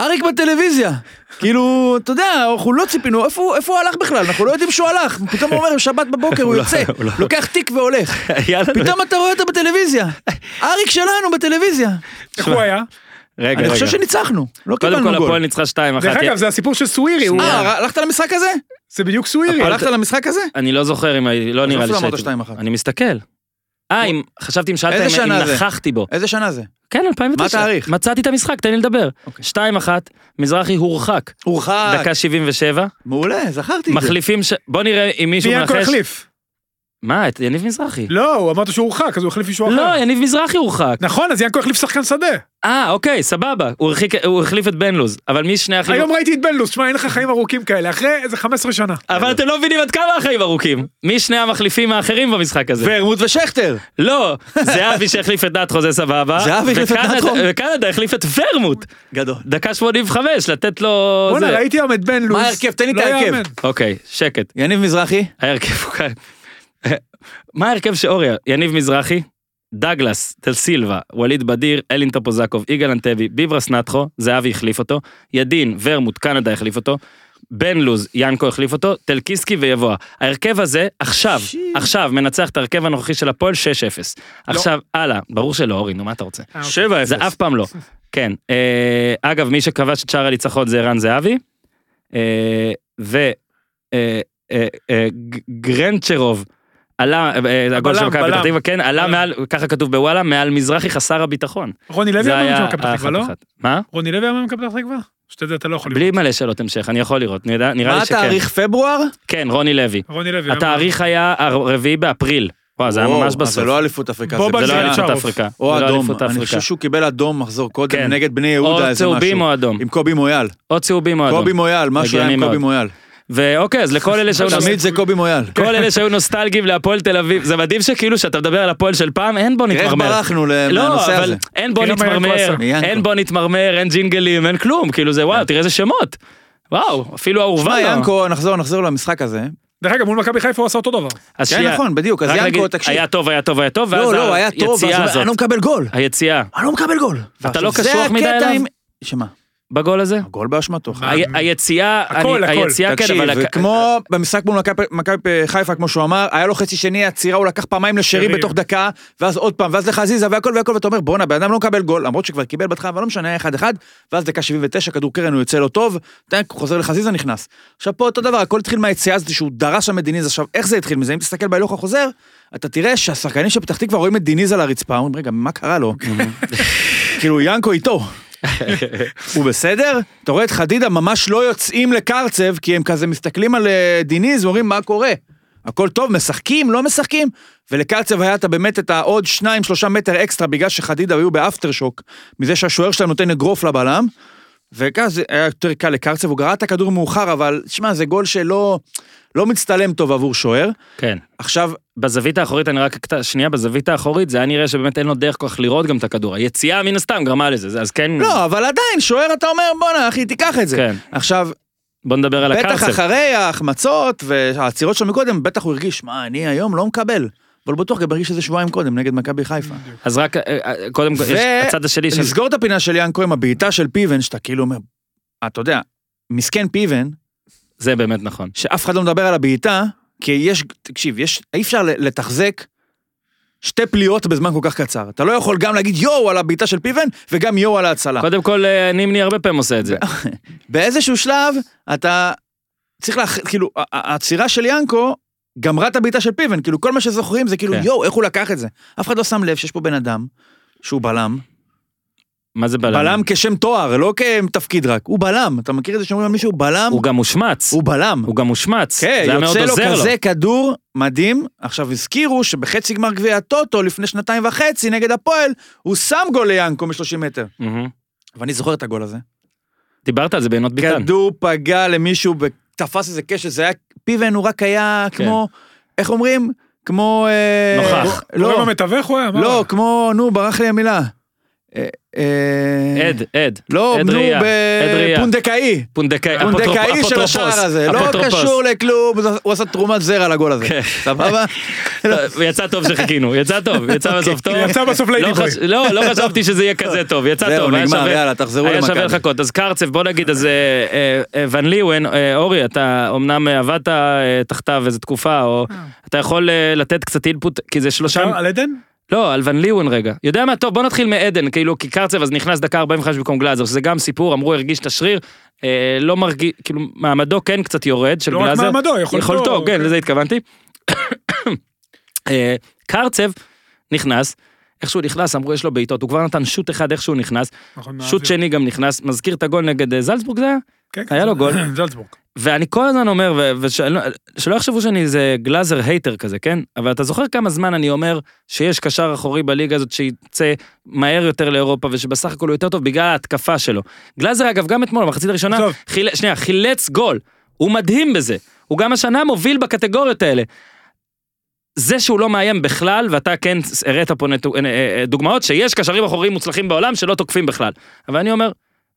אריק בטלוויזיה. כאילו, אתה יודע, אנחנו לא ציפינו, איפה הוא- איפה הוא הלך בכלל? אנחנו לא יודעים שהוא הלך. פתאום הוא אומר, שבת בבוקר הוא לא- יוצא, לא- לוקח תיק והולך. פתאום אתה רואה אותו בטלוויזיה. אריק שלנו בטלוויזיה. איך הוא היה? רגע, אני רגע. חושב שניצחנו, לא קודם קיבלנו כל גול. הפועל ניצחה 2-1. דרך אגב, זה הסיפור של סווירי, הוא- אה, הלכת למשחק הזה? זה בדיוק סווירי. הלכת למשחק הזה? אני לא זוכר אם... אני- לא נראה לי שהייתי... 2-1. אני מסתכל. אה, אם... חשבתי אם שאלת אם-? נכחתי בו. איזה שנה זה? כן, 2009. מה התאריך? מצאתי את המשחק, תן לי לדבר. אוקיי. 2-1, מזרחי הורחק. הורחק. דקה 77. מעולה, זכרתי את זה. מחליפים ש... בוא נראה אם מישהו מי ינקו מנחש. החליף? מה, את יניב מזרחי. לא, הוא אמרת שהוא הורחק, אז הוא החליף מישהו אחר. לא, יניב מזרחי הורחק. נכון, אז ינקו החליף שחקן שדה. אה, אוקיי, סבבה. הוא הרחיק- הוא החליף את בן לוז. אבל מי שני החליפים? היום ראיתי את בן לוס, שמע, אין לך חיים ארוכים כאלה, אחרי איזה 15 שנה. אבל אתם לא מבינים עד כמה החיים ארוכים. מי שני המחליפים האחרים במשחק הזה? ורמוט ושכטר. לא, זהבי שהחליף את נתחו זה סבבה. זהבי החליף את נתחו? וקנדה החליף את ורמוט. גדול. דקה 85, לתת לו... בואנה. ראיתי היום את בן. מה ההרכב? תן לי את לא ההרכב. אוקיי, שקט. יניב מזרחי? ההרכב הוא כאן. מה ההרכב שאוריה? יניב מזרחי, דגלס, תל סילבה, ווליד בדיר, אלין טופוזקוב, יגאל אנטבי, ביברס נתחו, זהבי החליף אותו, ידין, ורמוט, קנדה החליף אותו, בן לוז, ינקו החליף אותו, טלקיסקי ויבואה. ההרכב הזה, עכשיו, עכשיו, מנצח את ההרכב הנוכחי של הפועל 6-0. עכשיו, הלאה, ברור שלא, אורי, נו, מה אתה רוצה? אה, אוקיי. 7-0. זה אף פעם לא. כן. אה, אגב, מי שכבש את שער הניצחון זה ערן זהבי. אה, ו... אה, אה, אה, גרנצ'רוב. עלה, אה, הגול של מכבי פתח. תקווה, כן, עלה. מעל, ככה כתוב בוואלה, מעל מזרחי חסר הביטחון. רוני לוי היה במכבי פתח תקווה, לא? מה? רוני לוי היה במכבי פתח תקווה? שאתה יודע, אתה לא יכול בלי לראות. מלא שאלות המשך, אני יכול לראות, נראה מה לי שכן. התאריך פברואר? כן, רוני לוי. רוני לוי. התאריך היה הרביעי באפריל. וואו, זה היה ממש אז בסוף. זה לא אליפות אפריקה. זה לא אליפות. אפריקה. או לא אדום. אני. חושב שהוא קיבל אדום מחזור קודם כן. נגד בני או יהודה איזה צהובים משהו. או אדום. עם קובי מויאל. או צהובים או אדום. קובי מויאל, משהו היה עם קובי. מויאל. ואוקיי, אז לכל אלה שהיו תמיד זה קובי מויאל. כל אלה שהיו נוסטלגיים להפועל תל אביב, זה מדהים שכאילו שאתה מדבר על הפועל של פעם, אין בו תראה איך נתמרמר. ברחנו ל- לא, הזה. אין בו ינקו נתמרמר. אין בו נתמרמר, אין ג'ינגלים, אין כלום, כאילו זה וואו, תראה איזה שמות. וואו, אפילו האורווה שמע, לא. ינקו, נחזור, נחזור למשחק הזה. דרך אגב, מול מכבי חיפה הוא עשה אותו דבר. אז כן, שנייה, נכון, בדיוק, אז ינקו, תקשיב. היה טוב, היה טוב, היה טוב, ואז לא, לא, היה טוב, היציאה הזאת, אני לא מקבל גול. היציאה, אני לא מקבל גול. אתה לא קשוח מדי הקטע אליו? עם- שמה? בגול הזה? הגול באשמתו. היציאה, הכל, הכל. היציאה כן, תקשיב, אבל... הק- וכמו במשחק מול מכבי- חיפה, כמו שהוא אמר, היה לו חצי שני עצירה, הוא לקח פעמיים לשרי שרי. בתוך דקה, ואז עוד פעם, ואז לחזיזה והכל והכל, ואתה אומר, בואנה, בן אדם לא מקבל גול, למרות שכבר קיבל בהתחלה, אבל לא משנה, היה אחד אחד, ואז דקה 79, כדור קרן, הוא יוצא לו טוב, הוא חוזר לחזיזה, נכנס. עכשיו פה אותו דבר, הכל התחיל מהיציאה הזאת שהוא דרס שם את דיניז, עכשיו, איך זה התחיל מזה? אם תסתכל בהילוך החוזר, אתה תראה שהשחקנים של פתח תקווה רואים את דיניז על הרצפה, אומרים, רגע, מה קרה לו? [LAUGHS] כאילו, ינקו איתו. הוא בסדר? אתה רואה את חדידה ממש לא יוצאים לקרצב, כי הם כזה מסתכלים על אה, דיניז ואומרים מה קורה. הכל טוב, משחקים, לא משחקים, ולקרצב היה את באמת את העוד שניים, שלושה מטר אקסטרה, בגלל שחדידה היו ב after shock, מזה שהשוער שלהם נותן אגרוף לבלם, וכאז היה יותר קל לקרצב, הוא גרע את הכדור מאוחר, אבל תשמע, זה גול שלא לא מצטלם טוב עבור שוער. כן. עכשיו, בזווית האחורית, אני רק שנייה, בזווית האחורית, זה היה נראה שבאמת אין לו דרך כל כך לראות גם את הכדור. היציאה מן הסתם גרמה לזה, זה- אז כן, לא, אבל עדיין, שוער אתה אומר, בואנה, אחי, תיקח את זה. כן. עכשיו, בוא נדבר על בטח הקרצב. אחרי ההחמצות והעצירות שלו מקודם, בטח הוא הרגיש, מה, אני היום לא מקבל. אבל בטוח גם הרגיש את זה שבועיים קודם נגד מכבי חיפה. אז רק, אה, אה, קודם כל, יש הצד השני של... ולסגור את הפינה של ינקו עם הבעיטה של פיבן, שאתה כאילו אומר, אתה יודע, מסכן פיבן, זה באמת נכון. שאף אחד לא מדבר על הבעיטה, כי יש, תקשיב, יש, אי אפשר לתחזק שתי פליאות בזמן כל כך קצר. אתה לא יכול גם להגיד יואו על הבעיטה של פיבן, וגם יואו על ההצלה. קודם כל, אה, נימני הרבה פעמים עושה את זה. [LAUGHS] באיזשהו שלב, אתה צריך להח... כאילו, העצירה של ינקו גמרה את הבעיטה של פיבן, כאילו כל מה שזוכרים זה כאילו כן. יואו, איך הוא לקח את זה. אף אחד לא שם לב שיש פה בן אדם, שהוא בלם, מה זה בלם? בלם כשם תואר, לא כתפקיד רק, הוא בלם, אתה מכיר את זה שאומרים על מישהו בלם? הוא גם מושמץ. הוא בלם. הוא גם מושמץ. כן, זה היה מאוד יוצא לו עוזר לו. כזה כדור מדהים. עכשיו הזכירו שבחצי גמר גביע הטוטו לפני שנתיים וחצי נגד הפועל, הוא שם גול ליאנקו מ-30 מטר. מהמם. ואני זוכר את הגול הזה. דיברת על זה בעינות ביטן. כדור פגע למישהו ותפס איזה קשת, זה היה, פיבן הוא רק היה כן. כמו, איך אומרים? כמו... אה, נוכח. לא. לא, הוא היה? לא, כמו, נו, ברח לי המילה. אה, אה, עד, עד. לא, עד נו, ראייה, עד ראייה. בפונדקאי. פונדקאי, פונדקאי של השער הזה, לא. קשור לכלום, הוא עשה תרומת זרע לגול הזה. כן. סבבה? [LAUGHS] יצא טוב שחיכינו, יצא טוב, יצא [LAUGHS] בסוף טוב. יצא בסוף לא ליידי בוי. חש- לא, לא חשבתי שזה יהיה כזה טוב, יצא זהו, טוב. היה נגמר, שווה- יאללה, תחזרו היה שווה למכבי. לחכות. אז קרצב, בוא נגיד, אז אה, ון ליוון, אורי, אתה אמנם עבדת תחתיו איזה תקופה, או אתה יכול לתת קצת אינפוט, כי זה שלושה... על עדן? לא, על ון ליוון רגע. יודע מה, טוב, בוא נתחיל מעדן, כאילו, כי קרצב אז נכנס דקה 45 במקום גלאזר, שזה גם סיפור, אמרו, הרגיש את השריר, אה, לא מרגיש, כאילו, מעמדו כן קצת יורד, של לא רק גלאזר. מעמדו, יכולתו. יכולתו, כן. לזה התכוונתי. [COUGHS] אה, קרצב נכנס, איכשהו נכנס, אמרו, יש לו בעיטות, הוא כבר נתן שוט אחד איך שהוא נכנס, נכון, שוט. שני גם נכנס, מזכיר את הגול נגד אה, זלצבורג זה היה? כן, כן. היה לו גול. [CLEARS THROAT] זלצבורג. ואני כל הזמן אומר, ושלא שלא יחשבו שאני איזה גלאזר הייטר כזה, כן? אבל אתה זוכר כמה זמן אני אומר שיש קשר אחורי בליגה הזאת שיצא מהר יותר לאירופה ושבסך הכל הוא יותר טוב בגלל ההתקפה שלו. גלאזר אגב גם אתמול במחצית הראשונה. חיל... שנייה, חילץ גול, הוא מדהים בזה, הוא גם השנה מוביל בקטגוריות האלה. זה שהוא לא מאיים בכלל, ואתה כן הראת פה נטו, אה, אה, דוגמאות שיש קשרים אחוריים מוצלחים בעולם שלא תוקפים בכלל. אבל אני אומר,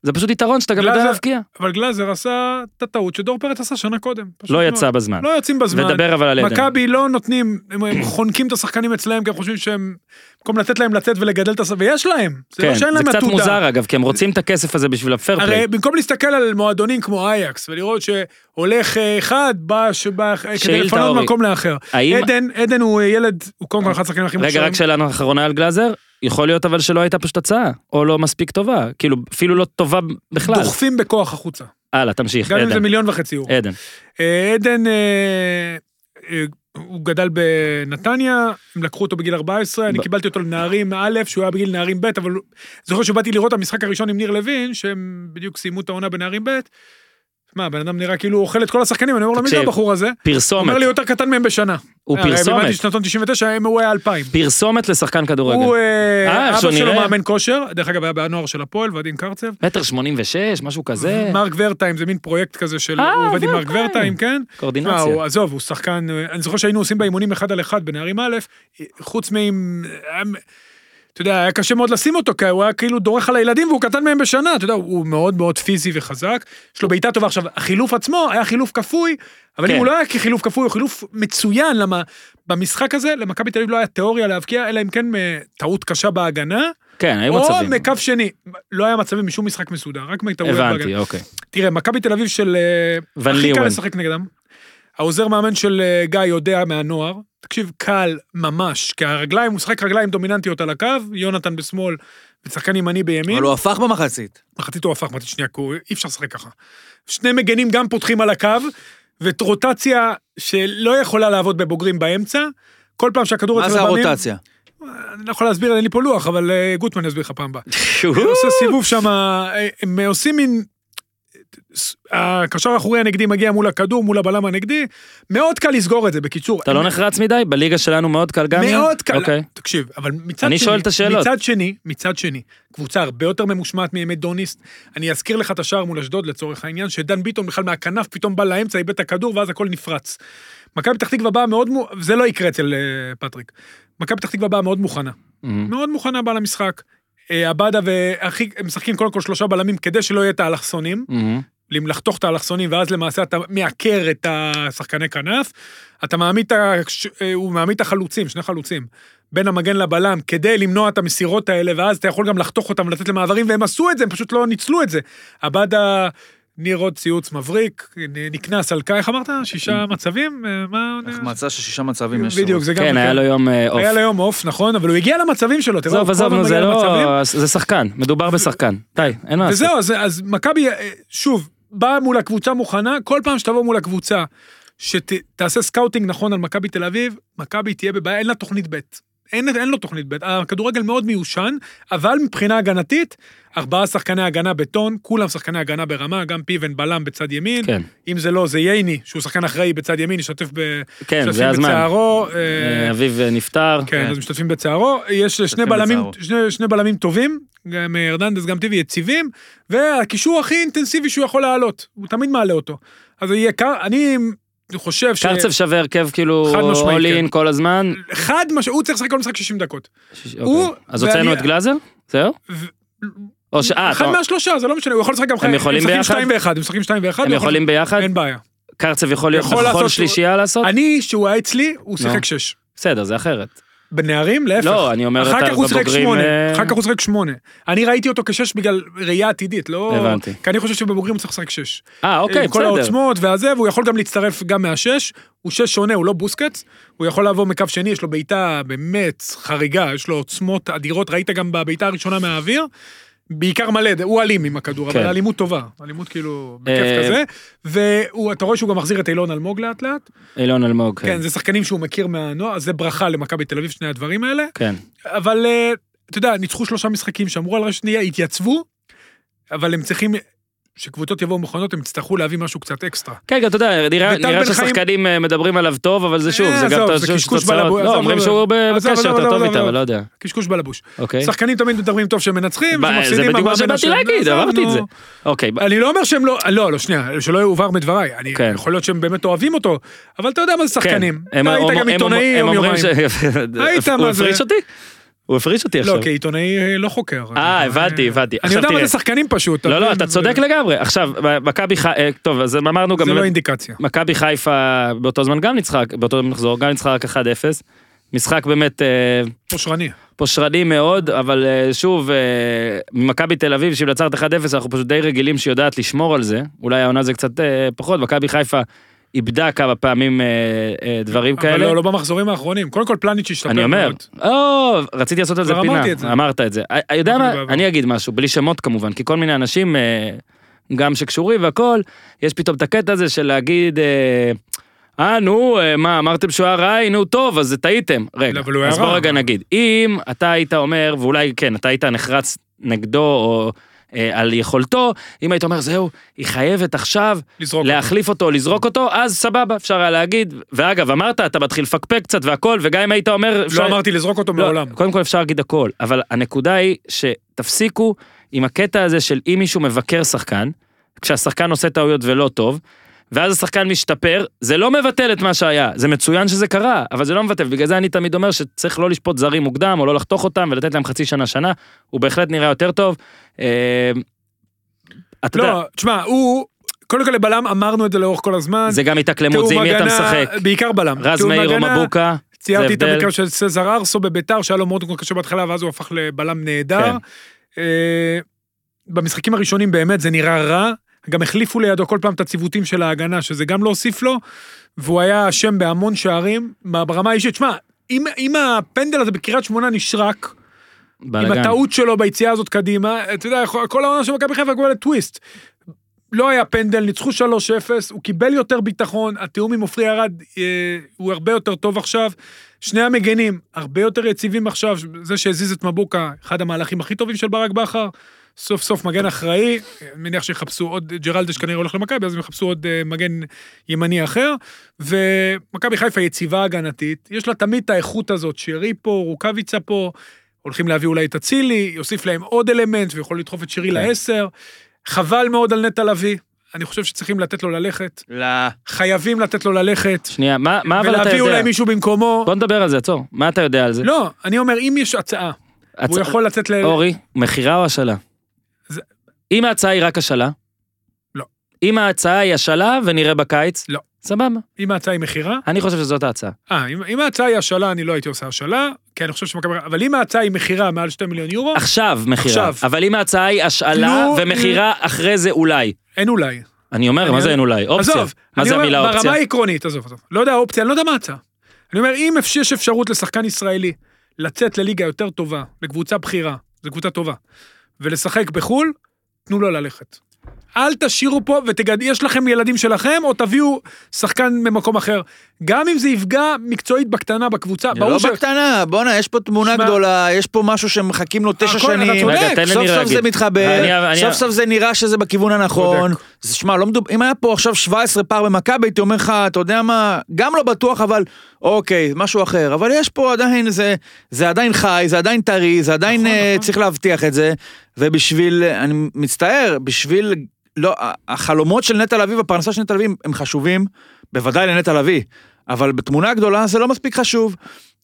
זה פשוט יתרון שאתה גם יודע להבקיע. אבל גלאזר עשה את הטעות שדור פרץ עשה שנה קודם. לא. יצא בזמן. לא יוצאים בזמן. ודבר אבל על עדן. מכבי לא נותנים, הם חונקים את השחקנים אצלהם, כי הם חושבים שהם, במקום לתת להם לצאת ולגדל את השחקנים, ויש להם. זה כן, לא שאין זה להם קצת עתודה. מוזר אגב, כי הם רוצים את הכסף הזה בשביל הפייר פליי. הרי במקום להסתכל על מועדונים כמו אייקס ולראות שהולך אה, אחד בא כדי לפנות. מקום לאחר. עדן, הוא ילד, הוא קודם כל אחד השחקנים הכי רגע, מוכשרים. רק שאלה אחרונה על גלאזר, יכול להיות אבל שלא הייתה פשוט הצעה, או לא מספיק טובה, כאילו אפילו לא טובה בכלל. דוחפים בכוח החוצה. הלאה, תמשיך, גם אם זה עדן. מיליון וחצי יורו. עדן. אה, עדן, אה, אה, הוא גדל בנתניה, הם לקחו אותו בגיל 14, אני ב- קיבלתי אותו לנערים א', שהוא היה בגיל נערים ב', אבל זוכר שבאתי לראות את המשחק הראשון עם ניר לוין, שהם בדיוק סיימו את העונה בנערים ב', מה, הבן אדם נראה כאילו הוא אוכל את כל השחקנים, אני אומר לו, מי זה הבחור הזה? הוא פרסומת, אומר לי, הוא יותר קטן מהם בשנה. הוא הרי פרסומת. לימדתי שנתון 99, הם- הוא היה 2000. פרסומת לשחקן כדורגל. הוא, אה, אה, אבא שלו. מאמן כושר, דרך אגב היה בנוער של הפועל, ועדין קרצב. מטר שמונים ושש, משהו כזה, מרק ורטיים זה מין פרויקט כזה של, אה, הוא עובד עם מרק ורטיים. ורטיים, כן? הוא, עזוב, הוא שחקן, אני זוכר שהיינו עושים באימונים אחד על אחד בנערים א', חוץ מאם, אתה יודע, היה קשה מאוד לשים אותו, כי הוא היה כאילו דורך על הילדים והוא קטן מהם בשנה, אתה יודע, הוא מאוד מאוד פיזי וחזק, יש לו בעיטה טובה. עכשיו, החילוף עצמו היה חילוף כפוי, אבל כן. אם הוא לא היה כחילוף כפוי, הוא חילוף מצוין, למה במשחק הזה, למכבי תל אביב לא היה תיאוריה להבקיע, אלא אם כן אה, טעות קשה בהגנה, כן, היו או מצבים. מקו שני. לא היה מצבים משום משחק מסודר, רק מטעויות בהגנה. הבנתי, אוקיי. תראה, מכבי תל אביב של... אה, הכי קל. לשחק נגדם. העוזר מאמן של אה, גיא יודע מהנוער, תקשיב, קל ממש, כי הרגליים, הוא משחק רגליים דומיננטיות על הקו, יונתן בשמאל ושחקן ימני בימין. אבל הוא הפך במחצית. מחצית הוא הפך, מחצית שנייה, כי אי אפשר לשחק ככה. שני מגנים גם פותחים על הקו, ורוטציה שלא יכולה לעבוד בבוגרים באמצע. כל פעם שהכדור מה זה הרוטציה? אני לא יכול להסביר, אין לי פה לוח, אבל אה, גוטמן יסביר לך פעם הבאה. [LAUGHS] הוא עושה סיבוב שם, הם עושים מין... הקשר האחורי הנגדי מגיע מול הכדור, מול הבלם הנגדי, מאוד קל לסגור את זה, בקיצור. אתה לא נחרץ מדי? בליגה שלנו מאוד קל גם? מאוד קל, אוקיי. תקשיב, אבל מצד אני שני, שואל את השאלות. מצד שני, מצד שני, קבוצה הרבה יותר ממושמעת מימי דוניסט, אני אזכיר לך את השער מול אשדוד לצורך העניין, שדן ביטון בכלל מהכנף פתאום בא לאמצע, איבד את הכדור ואז הכל נפרץ. מכבי פתח תקווה באה מאוד, זה לא יקרה אצל אה, פטריק. מכבי פתח תקווה באה מאוד מוכנה. מאוד מוכנה באה למשחק. אה, עבדה והכי, הם משחקים קודם כל שלושה בלמים כדי שלא יהיה את האלכסונים. אם לחתוך את האלכסונים ואז למעשה אתה מעקר את השחקני כנף, אתה מעמיד את ה... אה, הוא מעמיד את החלוצים, שני חלוצים, בין המגן לבלם, כדי למנוע את המסירות האלה, ואז אתה יכול גם לחתוך אותם ולתת למעברים, והם עשו את זה, הם פשוט לא ניצלו את זה. עבדה, ניר, עוד ציוץ מבריק, נקנס על כך, איך אמרת? שישה מצבים? אה, מה... החמצה של שישה מצבים יש. בדיוק, זה גם... כן, היה לו יום אה, off. היה לו יום off, נכון, אבל הוא הגיע למצבים שלו, תראה, עזוב, הוא עזוב, כל הזמן זה מגיע למצבים. לא... זה שחקן, מדובר בשחקן. [LAUGHS] די, אין מה לעשות. וזהו, אז, מכבי, אה, שוב, באה מול הקבוצה מוכנה, כל פעם שתבוא מול הקבוצה, שתעשה scouting נכון על מכבי תל אביב, מכבי תהיה בבעיה, אין לה תוכנית ב'. אין, אין לו תוכנית ב', הכדורגל מאוד מיושן, אבל מבחינה הגנתית, ארבעה שחקני הגנה בטון, כולם שחקני הגנה ברמה, גם פיבן בלם בצד ימין, כן, אם זה לא, זה ייני, שהוא שחקן אחראי בצד ימין, ישתתף ב... כן, זה הזמן. בצערו, אה, אה, אביו אה, נפטר. כן, אז משתתפים בצערו, יש שני בלמים, בצערו. שני, שני בלמים טובים, גם אה, הרננדס, גם טיבי יציבים, והקישור הכי אינטנסיבי שהוא יכול להעלות, הוא תמיד מעלה אותו. אז יהיה קר, אני חושב ש... קרצב שווה הרכב כאילו משמעית, all כן. כל הזמן. חד משמעית, הוא צריך לשחק כל משחק 60 דקות. שיש- הוא- אוקיי. אז הוצאנו ואני- את גלאזר? זהו? ו- או ש... אה, אחד אתה- מהשלושה, זה לא משנה, הוא יכול לשחק גם הם יכולים משחקים ביחד? 2 ו-1, הם משחקים 2 ו-1. הם יכולים ביחד? אין בעיה. קרצב יכול להיות בכל שלישייה לעשות? אני, שהוא היה אצלי, הוא. שיחק 6. בסדר, זה אחרת. בנערים, להפך. לא, אני אומר אחר כך הוא הבוגרים, שמונה, אה, אחר כך הוא שיחק שמונה. אני ראיתי אותו כשש בגלל ראייה עתידית, לא... הבנתי. כי אני חושב שבבוגרים הוא צריך לשחק שש. אה, אוקיי, עם כל בסדר. העוצמות והזה, והוא יכול גם להצטרף גם מהשש. הוא שש שונה, הוא לא בוסקץ. הוא יכול לעבור מקו שני, יש לו בעיטה באמת חריגה, יש לו עוצמות אדירות, ראית גם בבעיטה הראשונה מהאוויר. בעיקר מלא, הוא אלים עם הכדור, כן. אבל אלימות טובה, אלימות כאילו בכיף אה, כזה, ואתה רואה שהוא גם מחזיר את אילון אלמוג לאט לאט, אילון אלמוג, כן, כן. זה שחקנים שהוא מכיר מהנוער, אז זה ברכה למכבי תל אביב, שני הדברים האלה, כן. אבל אה, אתה יודע, ניצחו שלושה משחקים, שמרו על רשת שנייה, התייצבו, אבל הם צריכים, שקבוצות יבואו מוכנות, הם יצטרכו להביא משהו קצת אקסטרה. כן, גם אתה יודע, נראה נראה בן חיים- ששחקנים אה, מדברים עליו טוב, אבל זה שוב, אה, זה גם אתה בלבו- לא, אומרים שהוא בקשר יותר טוב איתם. אבל לא יודע. קשקוש בלבוש. אוקיי. שחקנים תמיד מדברים טוב שהם מנצחים, זה בדיוק מה שבאתי. להגיד, אמרתי את. זה. אוקיי, אני לא אומר שהם לא, לא, לא, שנייה, שלא יובהר מדבריי. כן. יכול להיות שהם באמת אוהבים אותו, אבל אתה יודע מה זה שחקנים. כן. אתה היית גם עיתונאי יום יומיים. היית, [LAUGHS] הוא מה זה? הפריש אותי? הוא הפריש אותי עכשיו. לא, כעיתונאי אה, לא חוקר. אה, הבנתי, הבנתי. אני יודע מה. זה שחקנים פשוט. לא, לא? אתה צודק לגמרי. עכשיו, מכבי חיפה, טוב, אז אמרנו גם... זה לא אינדיקציה. מכבי חיפה באותו זמן גם ניצחה, באותו מחזור גם ניצחה רק 1-0. משחק באמת אה, פושרני. פושרני מאוד, אבל אה, שוב, אה, ממכבי תל אביב שהיא מנצחת 1-0, אנחנו פשוט די רגילים שהיא יודעת לשמור על זה. אולי העונה זה קצת אה, פחות, מכבי חיפה איבדה כמה פעמים אה, אה, דברים אבל כאלה. לא, לא במחזורים האחרונים. קודם כל פלניץ' השתפר אני אומר. או, רציתי לעשות על זה פינה, אמרתי את זה. אמרת את זה. אני יודע אמרתי מה, בעבר. אני אגיד משהו, בלי שמות כמובן, כי כל מיני אנשים, אה, גם שקשורים והכל, יש פתאום את הקטע הזה של להגיד, אה, אה, נו, אה, מה, אמרתם שהוא היה רע, הנה הוא טוב, אז טעיתם. רגע, לא, אבל אז בוא. רגע נגיד, אם אתה היית אומר, ואולי כן, אתה היית נחרץ נגדו, או אה, על יכולתו, אם היית אומר, זהו, היא חייבת עכשיו לזרוק. אותו. להחליף אותו, לזרוק אותו, אז סבבה, אפשר היה להגיד, ואגב, אמרת, אתה מתחיל לפקפק קצת והכל, וגם אם היית אומר, אפשר... לא אמרתי לזרוק אותו לא, מעולם. קודם כל אפשר להגיד הכל, אבל הנקודה היא שתפסיקו עם הקטע הזה של אם מישהו מבקר שחקן, כשהשחקן עושה טעויות ולא טוב, ואז השחקן משתפר, זה לא מבטל את מה שהיה, זה מצוין שזה קרה, אבל זה לא מבטל, בגלל זה אני תמיד אומר שצריך לא לשפוט זרים מוקדם, או לא לחתוך אותם ולתת להם חצי שנה שנה, הוא בהחלט נראה יותר טוב. אה, אתה יודע, לא, תשמע, הוא, קודם כל לבלם אמרנו את זה לאורך כל הזמן. זה גם התאקלמות, זה עם מי אתה משחק. בעיקר בלם. רז מאיר או מבוקה, ציירתי את. המקרה של סזר ארסו בביתר, שהיה לו מאוד קשה בהתחלה, ואז הוא הפך לבלם נהדר. כן. אה, במשחקים הראשונים באמת זה נראה רע. גם החליפו לידו כל פעם את הציוותים של ההגנה, שזה גם לא הוסיף לו, והוא היה אשם בהמון שערים, ברמה האישית. שמע, אם, אם הפנדל הזה בקריית שמונה נשרק, עם בלאגן. הטעות שלו ביציאה הזאת קדימה, אתה יודע, כל העונה של מכבי חיפה כבר לטוויסט. לא היה פנדל, ניצחו 3-0, הוא קיבל יותר ביטחון, התיאום עם עופרי ארד אה, הוא הרבה יותר טוב עכשיו. שני המגנים הרבה יותר יציבים עכשיו, זה שהזיז את מבוקה, אחד המהלכים הכי טובים של ברק בכר. סוף סוף מגן אחראי, אני מניח שיחפשו עוד, ג'רלדש כנראה הולך למכבי, אז הם יחפשו עוד אה, מגן ימני אחר. ומכבי חיפה יציבה הגנתית, יש לה תמיד את האיכות הזאת, שרי פה, רוקאביצה פה, הולכים להביא אולי את אצילי, יוסיף להם עוד אלמנט ויכול לדחוף את שירי כן. לעשר. חבל מאוד על נטע לביא, אני חושב שצריכים לתת לו ללכת, לא. חייבים לתת לו ללכת, שנייה, מה מה אבל אתה ולהביא אולי יודע? מישהו במקומו. בוא נדבר על זה, עצור. מה אתה יודע על זה? לא, אני אומר, אם יש הצעה, הצ- הוא יכול לצאת ל... אורי, מכירה או השאלה? זה- אם ההצעה היא רק השאלה? לא. אם ההצעה היא השאלה ונראה בקיץ? לא. סבבה. אם ההצעה היא מכירה, אני חושב שזאת ההצעה. אה, אם, אם ההצעה היא השאלה, אני לא הייתי עושה השאלה, כי אני חושב שמכבי... אבל אם ההצעה היא מכירה מעל 2 מיליון יורו, עכשיו מכירה. עכשיו. אבל אם ההצעה היא השאלה לא, ומכירה אחרי זה אולי. אין אולי. אני אומר, אני מה זה אומר- אין אולי? אופציה. עזוב, מה אני זה אומר, המילה אופציה? ברמה העקרונית, עזוב, עזוב. לא יודע אופציה, אני לא יודע מה ההצעה. אני אומר, אם יש אפשרות לשחקן ישראלי לצאת לליגה יותר טובה, לקבוצה בכירה, זו קבוצה טובה, ולשחק בחו"ל, תנו לו ללכת. אל תשאירו פה ותגד... יש לכם ילדים שלכם, או תביאו שחקן ממקום אחר. גם אם זה יפגע מקצועית בקטנה בקבוצה, זה ברור לא ש... בקטנה, בואנה, יש פה תמונה שמע- גדולה, יש פה משהו שמחכים לו תשע אתה שנים. סוף סוף. זה מתחבר, אני- אני- סוף סוף זה נראה שזה בכיוון הנכון, אז שמע, לא מדוב... אם היה פה עכשיו 17 פער במכבי, הייתי אומר לך, אתה יודע מה, גם לא בטוח, אבל אוקיי, משהו אחר. אבל יש פה עדיין, זה, זה עדיין חי, זה עדיין טרי, זה עדיין נכון, אה, נכון. צריך להבטיח את זה. ובשביל, אני מצטער, בשביל, לא, החלומות של נטע לביא והפרנסה של נטע לביא הם חשובים, בוודאי לנטע לביא. אבל בתמונה הגדולה זה לא מספיק חשוב.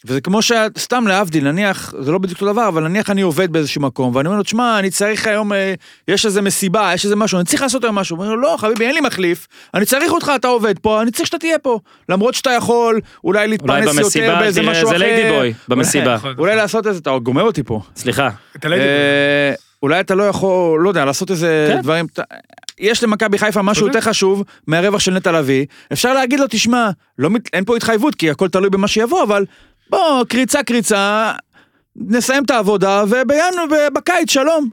וזה כמו שסתם להבדיל, נניח, זה לא בדיוק אותו דבר, אבל נניח אני עובד באיזשהו מקום, ואני אומר לו, תשמע, אני צריך היום, אה, יש איזה מסיבה, יש איזה משהו, אני צריך לעשות היום משהו. הוא אומר לו, לא, חביבי, אין לי מחליף, אני צריך אותך, אתה עובד פה, אני צריך שאתה תהיה פה. למרות שאתה יכול, אולי אולי להתפרנס יותר במסיבה, באיזה תראה, משהו אחר. זה ליידי בוי, במסיבה. אולי לעשות איזה, אתה גומר אותי פה. סליחה. אולי אתה לא יכול, לא יודע, לעשות איזה כן. דברים. יש למכבי חיפה משהו. יותר חשוב מהרווח של נטע לביא. אפשר להגיד לו, תשמע, לא, אין פה התחייבות, כי הכל תלוי במה שיבוא, אבל בוא, קריצה קריצה, נסיים את העבודה, ובינואר, בקיץ, שלום.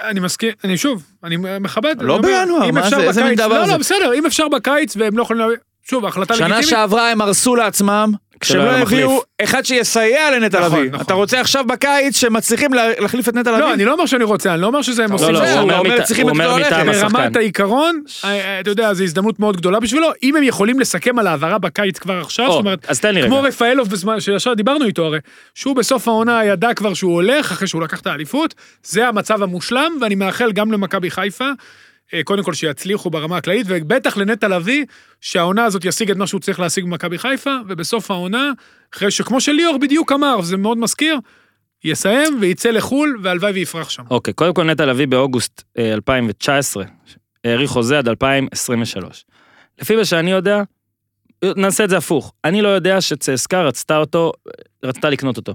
אני מסכים, אני שוב, אני מכבד. לא אני בינואר, מה זה, איזה מין דבר לא, זה? לא, בסדר, אם אפשר בקיץ והם לא יכולים להביא... שוב, החלטה שנה לגיטימית. שעברה הם הרסו לעצמם, כשהם לא הביאו. אחד שיסייע לנטע נכון, לביא. נכון. אתה רוצה עכשיו בקיץ שמצליחים לה- להחליף את נטע לביא? לא, אני לא אומר שאני רוצה, אני לא אומר שזה הם עושים לא, את לא, זה. הוא אומר צריכים את ללכת. השחקן. ברמת העיקרון, אה, אתה יודע, זו הזדמנות מאוד גדולה בשבילו, אם הם יכולים לסכם על העברה בקיץ כבר עכשיו, זאת אומרת. כמו רפאלוב בזמן שישר דיברנו איתו הרי, שהוא בסוף העונה ידע כבר שהוא הולך, אחרי שהוא לקח את האליפות, זה המצב המושלם, ואני מאחל גם למכבי חיפה, אה, קודם כל שיצליחו ברמה הכללית, ובטח לנטע לביא, שהעונה הזאת ישיג את מה שהוא צריך להשיג במכבי חיפה, ובסוף העונה, אחרי שכמו שליאור בדיוק אמר, וזה מאוד מזכיר, יסיים ויצא לחו"ל, והלוואי ויפרח שם. אוקיי, קודם כל נטע לביא באוגוסט אה, 2019, האריך חוזה עד 2023. לפי מה שאני יודע, נעשה את זה הפוך. אני לא יודע שצסקה רצתה אותו, רצתה לקנות אותו.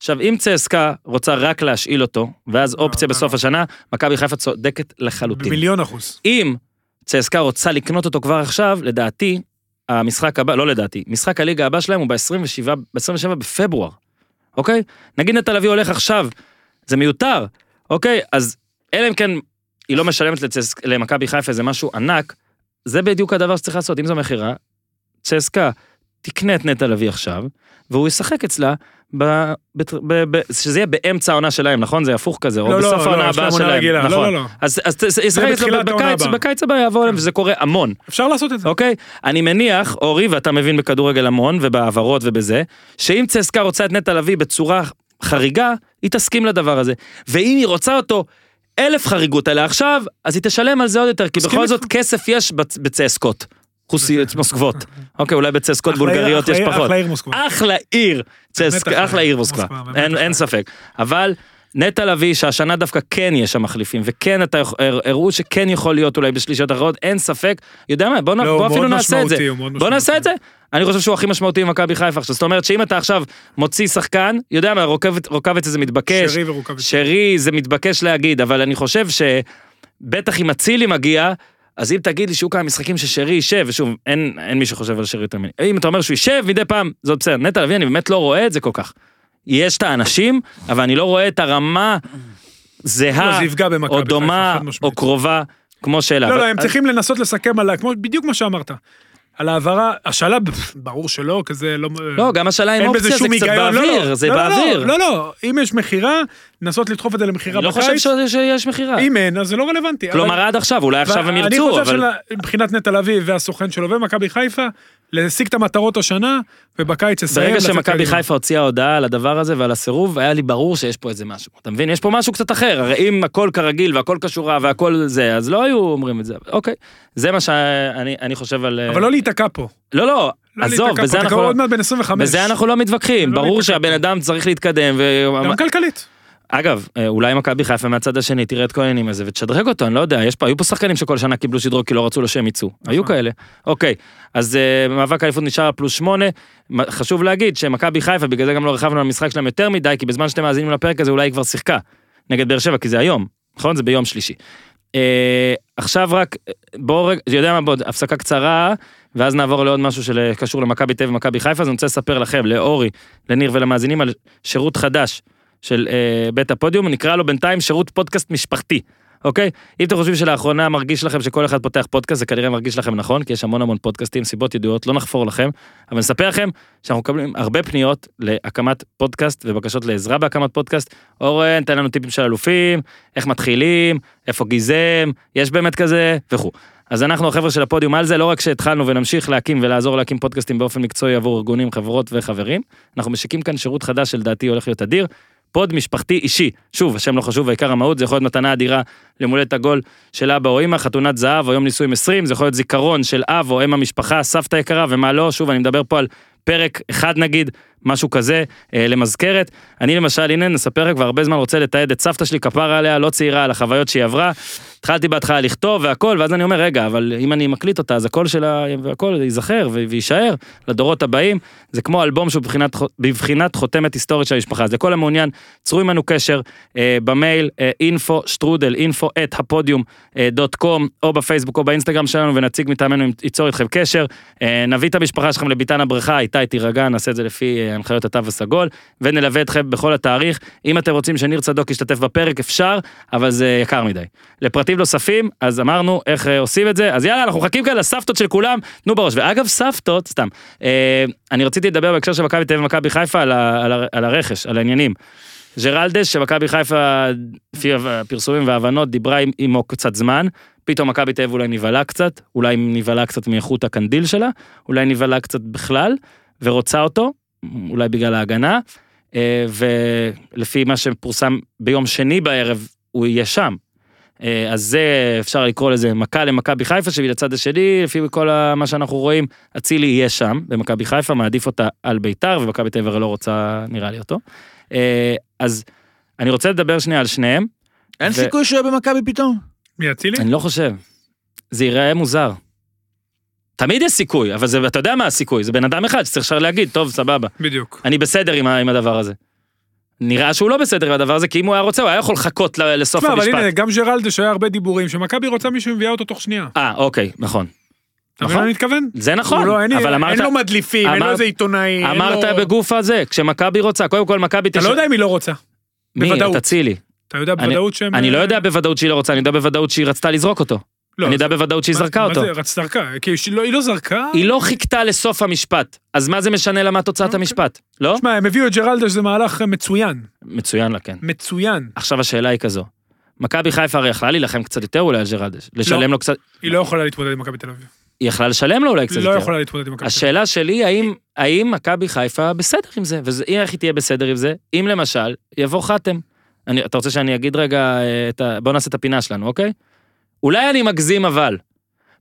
עכשיו, אם צסקה רוצה רק להשאיל אותו, ואז אופציה לא, בסוף לא. השנה, מכבי חיפה צודקת לחלוטין. במיליון אחוז. אם צסקה רוצה לקנות אותו כבר עכשיו, לדעתי, המשחק הבא, לא לדעתי, משחק הליגה הבא שלהם הוא ב-27, ב-27 בפברואר, אוקיי? נגיד נטע לביא הולך עכשיו, זה מיותר, אוקיי? אז אלא אם כן היא לא משלמת לצס... למכבי חיפה איזה משהו ענק, זה בדיוק הדבר שצריך לעשות, אם זו מכירה, צסקה תקנה את נטע לביא עכשיו, והוא ישחק אצלה, ב... ב... ב... ב... שזה יהיה באמצע העונה שלהם, נכון? זה הפוך כזה, או לא, בסוף לא, העונה לא, הבאה שלהם, רגילה, נכון. לא, לא, לא. אז, אז ישחק העונה בקיץ. בקיץ הבא יעבור אליהם, וזה קורה המון, אפשר לעשות את זה. אוקיי? אני מניח, אורי, ואתה מבין בכדורגל המון, ובהעברות ובזה, שאם צסקה רוצה את נטע לביא בצורה חריגה, היא תסכים לדבר הזה. ואם היא רוצה אותו אלף חריגות עליה עכשיו, אז היא תשלם על זה עוד יותר, כי בכל. זאת כסף יש בצ- בצסקות. חוסי מוסקבות. אוקיי, אולי בצסקות בולגריות יש פחות. אחלה עיר מוסקבה. אחלה עיר, אחלה עיר מוסקבה, אין. ספק. אבל נטע לביא, שהשנה דווקא כן יש שם מחליפים, וכן אתה, הראו שכן יכול להיות אולי בשלישיות אחרות, אין ספק. יודע מה, בוא, לא, בוא אפילו נעשה את זה. בוא נעשה את זה. אני חושב שהוא הכי משמעותי במכבי חיפה עכשיו. זאת אומרת שאם אתה עכשיו מוציא שחקן, יודע מה, רוקבת- רוקאביץ זה מתבקש. שרי ורוקאביץ. שרי זה מתבקש להגיד, אבל אני חושב שבטח אם אצילי מגיע, אז אם תגיד לי שהוא כמה משחקים ששרי יישב, ושוב, אין, אין מי שחושב על שרי יותר ממני, אם אתה אומר שהוא יישב מדי פעם, זאת בסדר, נטע לביא, אני באמת לא רואה את זה כל כך. יש את האנשים, אבל אני לא רואה את הרמה לא, זהה, במכבי או דומה. או קרובה, כמו שאלה. לא, אבל- לא, הם צריכים לנסות לסכם על, כמו בדיוק מה שאמרת. על העברה, השאלה, ברור שלא, כזה לא... לא, גם השאלה עם אופציה זה קצת היגיון, לא, באוויר, לא, זה לא, לא, באוויר. לא, לא, אם יש מכירה, לנסות לדחוף את זה למכירה אני לא חושב בקיץ. שיש מכירה. אם אין, אז זה לא רלוונטי. אבל- כלומר עד עכשיו, אולי עכשיו הם ירצו, אני אבל... חושב שמבחינת נטע לביא והסוכן שלו ומכבי חיפה, להשיג את המטרות השנה, ובקיץ לסיים. ברגע שמכבי. חיפה הוציאה הודעה על הדבר הזה ועל הסירוב, היה לי ברור שיש פה איזה משהו. אתה מבין? יש פה משהו קצת אחר. הרי אם הכל כרגיל והכל כשורה והכל זה, אז לא היו אומרים את זה. אוקיי, זה מה שאני אני חושב על... אבל לא להיתקע פה. לא, לא, לא עזוב, בזה פה, אתה אנחנו כבר לא... עוד מעט בן 25. בזה אנחנו לא מתווכחים, לא ברור. שהבן אדם צריך להתקדם, ו... גם כלכלית. אגב, אה, אולי מכבי חיפה מהצד השני תראה את כל העניינים הזה ותשדרג אותו, אני לא יודע, יש פה, היו פה שחקנים שכל שנה קיבלו שדרוג כי לא רצו לו שהם יצאו, היו כאלה. אוקיי, אז אה, מאבק האליפות נשאר פלוס שמונה, חשוב להגיד שמכבי חיפה, בגלל זה גם לא הרחבנו על המשחק שלהם יותר מדי, כי בזמן שאתם מאזינים לפרק הזה אולי היא כבר שיחקה, נגד באר שבע, כי זה היום, נכון? זה ביום שלישי. אה, עכשיו רק, בואו רגע, יודע מה, בואו, הפסקה קצרה, ואז נעבור לעוד משהו שקשור למכבי תל אביב ומכבי חיפה, אז אני רוצה לספר לכם, לאורי, לניר ולמאזינים, על שירות חדש של אה, בית הפודיום, נקרא לו בינתיים שירות פודקאסט משפחתי. אוקיי? אם אתם חושבים שלאחרונה מרגיש לכם שכל אחד פותח פודקאסט, זה כנראה מרגיש לכם נכון, כי יש המון המון פודקאסטים, סיבות ידועות, לא נחפור לכם, אבל נספר לכם שאנחנו מקבלים הרבה פניות להקמת פודקאסט ובקשות לעזרה בהקמת פודקאסט. אורן, תן לנו טיפים של אלופים, איך מתחילים, איפה גיזם, יש באמת כזה, וכו'. אז אנחנו החבר'ה של הפודיום על זה, לא רק שהתחלנו ונמשיך להקים ולעזור להקים פודקאסטים באופן מקצועי עבור ארגונים, חברות וחברים, אנחנו משיקים כאן שירות חדש שלדעתי הולך להיות אדיר. פוד משפחתי אישי. שוב, השם לא חשוב, העיקר המהות, זה יכול להיות מתנה אדירה למולד הולדת עגול של אבא או אמא, חתונת זהב או יום נישואים 20, זה יכול להיות זיכרון של אב או אם המשפחה, סבתא יקרה ומה לא, שוב, אני מדבר פה על פרק אחד נגיד, משהו כזה, אה, למזכרת. אני למשל, הנה נספר לך, כבר הרבה זמן רוצה לתעד את סבתא שלי, כפרה עליה, לא צעירה, על החוויות שהיא עברה. התחלתי בהתחלה לכתוב והכל, ואז אני אומר, רגע, אבל אם אני מקליט אותה, אז הקול שלה והכל ייזכר ויישאר לדורות הבאים. זה כמו אלבום שהוא בבחינת, בבחינת חותמת היסטורית של המשפחה. אז לכל המעוניין, צרו עמנו קשר אה, במייל info שטרודל info את הפודיום אה, דוט קום, או בפייסבוק או באינסטגרם שלנו, ונציג מטעמנו, ייצור איתכם קשר. אה, נביא את המשפחה שלכם לביתן הבריכה, איתי תירגע, נעשה את זה לפי אה, הנחיות התו הסגול, ונלווה אתכם בכל התאריך. אם אתם רוצים שניר צדוק ישתתף בפרק, אפשר, אבל זה יקר מדי. לפרטים נוספים, אז אמרנו איך אה, עושים את זה, אז יאללה, אנחנו מחכים כאן לסבתות של כולם, תנו בראש. ואגב, סבתות, סתם, אה, אני רציתי לדבר בהקשר של מכבי תל אביב ומכבי חיפה על, ה- על, על הרכש, על העניינים. ג'רלדש, שמכבי חיפה, לפי הפרסומים וההבנות, דיברה עמו קצת זמן, פתאום מכבי תל אביב אולי נבהלה קצת, אולי נבהלה קצת מאיכות הקנדיל שלה, אולי נבהלה קצת בכלל, ורוצה אותו, אולי בגלל ההגנה, אה, ולפי מה שפורסם ביום שני בערב, הוא יהיה שם. אה, אז זה, אפשר לקרוא לזה מכה למכבי חיפה, שבצד השני, לפי כל מה שאנחנו רואים, אצילי יהיה שם, במכבי חיפה, מעדיף אותה על ביתר, ומכבי תל אביב לא רוצה, נראה לי אותו. אה, אז אני רוצה לדבר שנייה על שניהם, אין ו- סיכוי שהוא יהיה במכבי פתאום? מי אצילי? אני לא חושב. זה ייראה מוזר. תמיד יש סיכוי, אבל זה, אתה יודע מה הסיכוי, זה בן אדם אחד שצריך להגיד, טוב, סבבה, בדיוק. אני בסדר עם, עם הדבר הזה. נראה שהוא לא בסדר עם הדבר הזה, כי אם הוא היה רוצה, הוא היה יכול לחכות לסוף תשמע, אבל המשפט. הנה, גם ג'רלדש היה הרבה דיבורים, שמכבי רוצה מישהו מביאה אותו תוך שנייה. אה, אוקיי, נכון. נכון. אני מתכוון? זה נכון, לא, אין, אבל אמרת, אין לו מדליפים, אין לו איזה עיתונאי, אמרת לו... בגוף הזה, כשמכבי רוצה, קודם כל מכבי אתה לא יודע אם היא לא רוצה. מי? בוודאות. תצילי. אתה יודע בוודאות שהם... אני לא יודע בוודאות שהיא לא רוצה, אני יודע בוודאות שהיא רצתה לזרוק אותו. לא, אני אז- יודע בוודאות שהיא מה- זרקה מה אותו. זה, רצתה זרקה, כי לא- היא לא זרקה. היא לא חיכתה לסוף המשפט, אז מה זה משנה לה מה תוצאת אוקיי. המשפט? לא? תשמע, הם הביאו את ג'רלדש, זה מהלך מצוין. מצוין לה, כן. מצוין. עכשיו השאלה היא כזו. מכבי חיפה הרי יכלה להילחם קצת יותר אולי על ג'רלדש, לשלם לא. לו קצת, היא לא יכולה להתמודד עם מכבי תל אביב. היא יכלה לשלם לו אולי קצת היא יותר. לא יכולה להתמודד עם מכבי תל אביב. השאלה שלי, האם, האם מכבי חיפה בסדר עם זה? ואיך היא תהיה בסדר עם זה? אם למשל, יבוא חתם. אני, אתה רוצה שאני אגיד רגע, אה, את ה, בוא נעשה את הפינה שלנו, אוקיי? אולי אני מגזים אבל,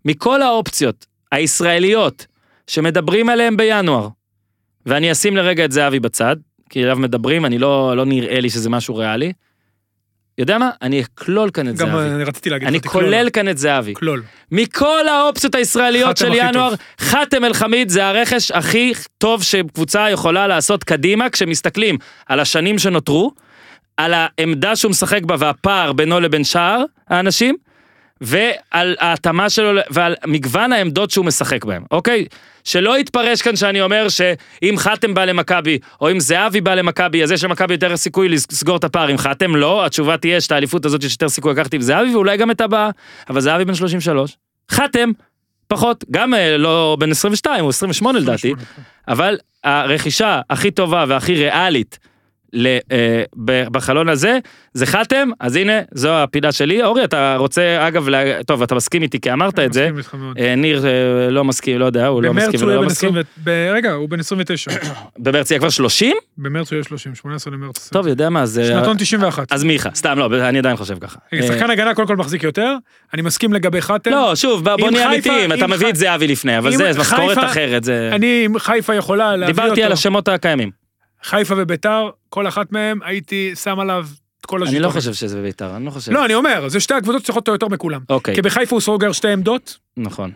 מכל האופציות הישראליות שמדברים עליהן בינואר, ואני אשים לרגע את זהבי בצד, כי אליו מדברים, אני לא, לא נראה לי שזה משהו ריאלי. יודע מה? אני אכלול כאן את גם זהבי. אני רציתי להגיד אני. כולל כאן את זהבי. כלול. מכל האופציות הישראליות חתם של ינואר, טוב. חאתם אל חמיד זה הרכש הכי טוב שקבוצה יכולה לעשות קדימה, כשמסתכלים על השנים שנותרו, על העמדה שהוא משחק בה והפער בינו לבין שאר האנשים, ועל ההתאמה שלו ועל מגוון העמדות שהוא משחק בהן, אוקיי? שלא יתפרש כאן שאני אומר שאם חתם בא למכבי, או אם זהבי בא למכבי, אז יש למכבי יותר סיכוי לסגור את הפער. אם חתם לא, התשובה תהיה שאת האליפות הזאת יש יותר סיכוי לקחת עם זהבי, ואולי גם את הבאה. אבל זהבי בן 33, חתם, פחות, גם אה, לא בן 22, הוא 28 לדעתי, אבל הרכישה הכי טובה והכי ריאלית בחלון הזה, זה חתם, אז הנה, זו הפינה שלי. אורי, אתה רוצה, אגב, לה... טוב, אתה מסכים איתי כי אמרת את זה. אה, ניר אה, לא מסכים, לא יודע, הוא לא מסכים ולא לא מסכים. 20... ב- רגע, הוא בן 29. [COUGHS] במרץ יהיה כבר 30? במרץ הוא יהיה 30, 18 למרץ. טוב, יודע מה, זה... שנתון 91. אז מיכה, סתם, לא, אני עדיין חושב ככה. אה, שחקן הגנה קודם כל מחזיק יותר, אני מסכים לגבי חתם. לא, שוב, בוא- נהיה אמיתיים, אתה מביא את זהבי לפני, אבל זה זה משכורת אחרת, זה... אני, חיפה יכולה להביא אותו, דיברתי על השמות הקיימים. חיפה וביתר, כל אחת מהם, הייתי שם עליו את כל אני השלטון. לא חושב שזה בית"ר, אני לא חושב. לא, אני אומר, זה שתי הקבוצות שצריכות אותו יותר מכולם. אוקיי, כי בחיפה הוא סוגר שתי עמדות, נכון.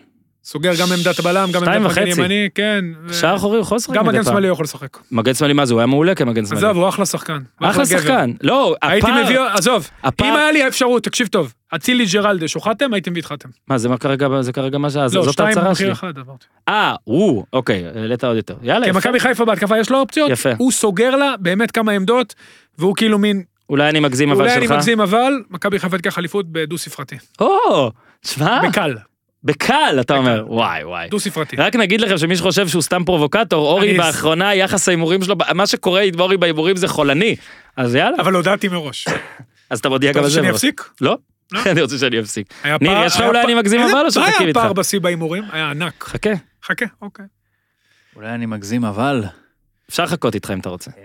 סוגר גם עמדת הבלם, גם שתיים עמדת מגן. ימני, כן. שער אחורי הוא יכול לשחק גם מדי מגן פעם. שמאלי הוא יכול לשחק. מגן שמאלי מה זה, הוא היה מעולה כמגן שמאלי. עזוב, הוא אחלה שחקן. אחלה. שחקן. לא, הייתי הפער... מביא, עזוב, אם היה לי האפשרות, תקשיב טוב, אצילי ג'רלדש או חתם, הייתי מביא את חתם. מה, זה מה כרגע, זה כרגע מה ש... לא, זאת שתיים ההצהרה במחיר שלי. אחד, אמרתי. אה, הוא, אוקיי, העלית עוד יותר. יאללה, כי יפה. מכבי חיפה בהתקפה יש לו אופציות. הוא סוגר לה באמת כמה עמדות, והוא כאילו מין, אולי אני מגזים אבל אולי אני שלך. מגזים אבל, מכבי חיפה תיקח אליפות בדו ספרתי. או, תשמע, בקל, בקל אתה אומר, וואי וואי. דו ספרתי. רק נגיד לכם שמי שחושב שהוא סתם פרובוקטור, אורי באחרונה יחס ההימורים שלו, מה שקורה עם אורי בהימורים זה חולני. אז יאללה, אבל הודעתי מראש. אז אתה מודיע גם על רוצה זה. שאני. אפסיק? לא? לא? [LAUGHS] אני רוצה שאני אפסיק. ניר, יש לך אולי אני מגזים אבל או מה שמחכים היה איתך? פער בשיא בהימורים? היה ענק. חכה, חכה, אוקיי. אולי אני מגזים אבל... אפשר לחכות איתך אם אתה רוצה. אה,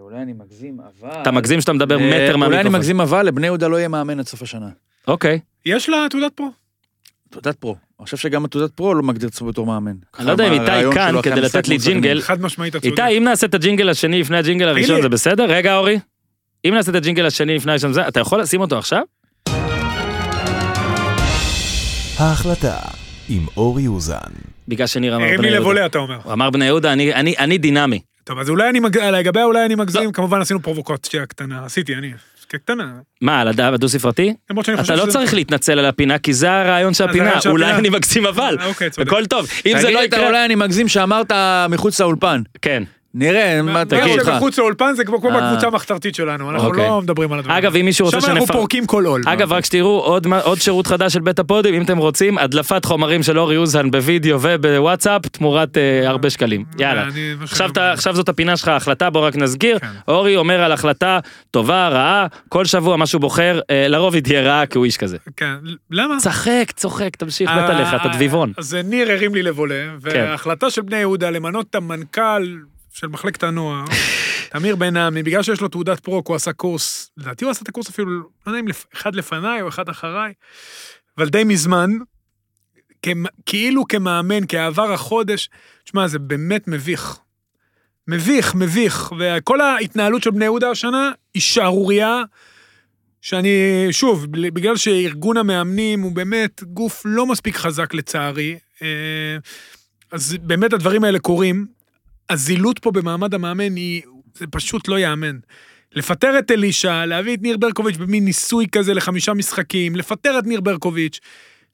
אולי אני מגזים אבל... אתה מגזים שאתה מדבר אה, מטר אולי אני מהמיקרופון. מגזים אבל לבני יהודה לא יהיה מאמן עד סוף השנה. אוקיי. יש לה תעודת פרו. תעודת פרו. אני חושב שגם התעודת פרו לא מגדיר את עצמו בתור מאמן. אני לא יודע אם איתי כאן כדי לתת לי. ג'ינגל. חד משמעית אתה. איתי, אם נעשה את הג'ינגל השני לפני הג'ינגל הראשון לי. זה בסדר? רגע אורי. אם נעשה את הג'ינגל השני לפני הראשון זה, אתה יכול לשים אותו עכשיו? ההחלטה עם אורי אוזן. בגלל שניר אמר הרים בני לי יהודה. לבולה, אתה אומר. הוא אמר בני יהודה, אני- אני אני דינמי. טוב, אז אולי אני מג... לגבי אולי אני מגזים, כמובן עשינו פרובוקציה קטנה. עשיתי, אני. קטנה. מה, על שאני חושב אתה לא צריך להתנצל על הפינה, כי זה הרעיון של אה, הפינה. אולי. אני מגזים אבל. אה, אוקיי. הכל טוב. אם זה לא יקרה... אולי אני מגזים שאמרת מחוץ לאולפן. כן. נראה, מה מה תגיד לך. שמחוץ לאולפן זה כמו כמו אה. בקבוצה המחתרתית שלנו, אנחנו אוקיי. לא מדברים על הדברים. אגב, אם מישהו רוצה שם אנחנו. פורקים כל עול. אגב, רק שתראו, עוד מה- עוד שירות חדש של בית הפודיום, אם אתם רוצים, הדלפת חומרים של אורי אוזן בווידאו ובוואטסאפ, תמורת אה, הרבה שקלים. יאללה. אני- מה עכשיו, זאת הפינה שלך, החלטה, בוא רק נסגיר. כן. אורי אומר על החלטה טובה, רעה, כל שבוע מה שהוא בוחר, אה, לרוב היא תהיה רעה, כי הוא איש כזה. כן, למה? צחק, צוחק, תמשיך מת עליך, אתה אה, דביבון. אז ניר הרים לי לבולה. וההחלטה של בני יהודה למנות את המנכ"ל של מחלקת הנוער, [LAUGHS] תמיר בן עמי, בגלל שיש לו תעודת פרוק, הוא עשה קורס, לדעתי הוא עשה את הקורס אפילו, לא יודע אם אחד לפניי או אחד אחריי, אבל די מזמן, כאילו כמאמן, כעבר החודש, תשמע, זה באמת מביך. מביך, מביך, וכל ההתנהלות של בני יהודה השנה היא שערורייה, שאני, שוב, בגלל שארגון המאמנים הוא באמת גוף לא מספיק חזק לצערי, אה, אז באמת הדברים האלה קורים. הזילות פה במעמד המאמן היא, זה פשוט לא ייאמן. לפטר את אלישע, להביא את ניר ברקוביץ' במין ניסוי כזה לחמישה משחקים, לפטר את ניר ברקוביץ',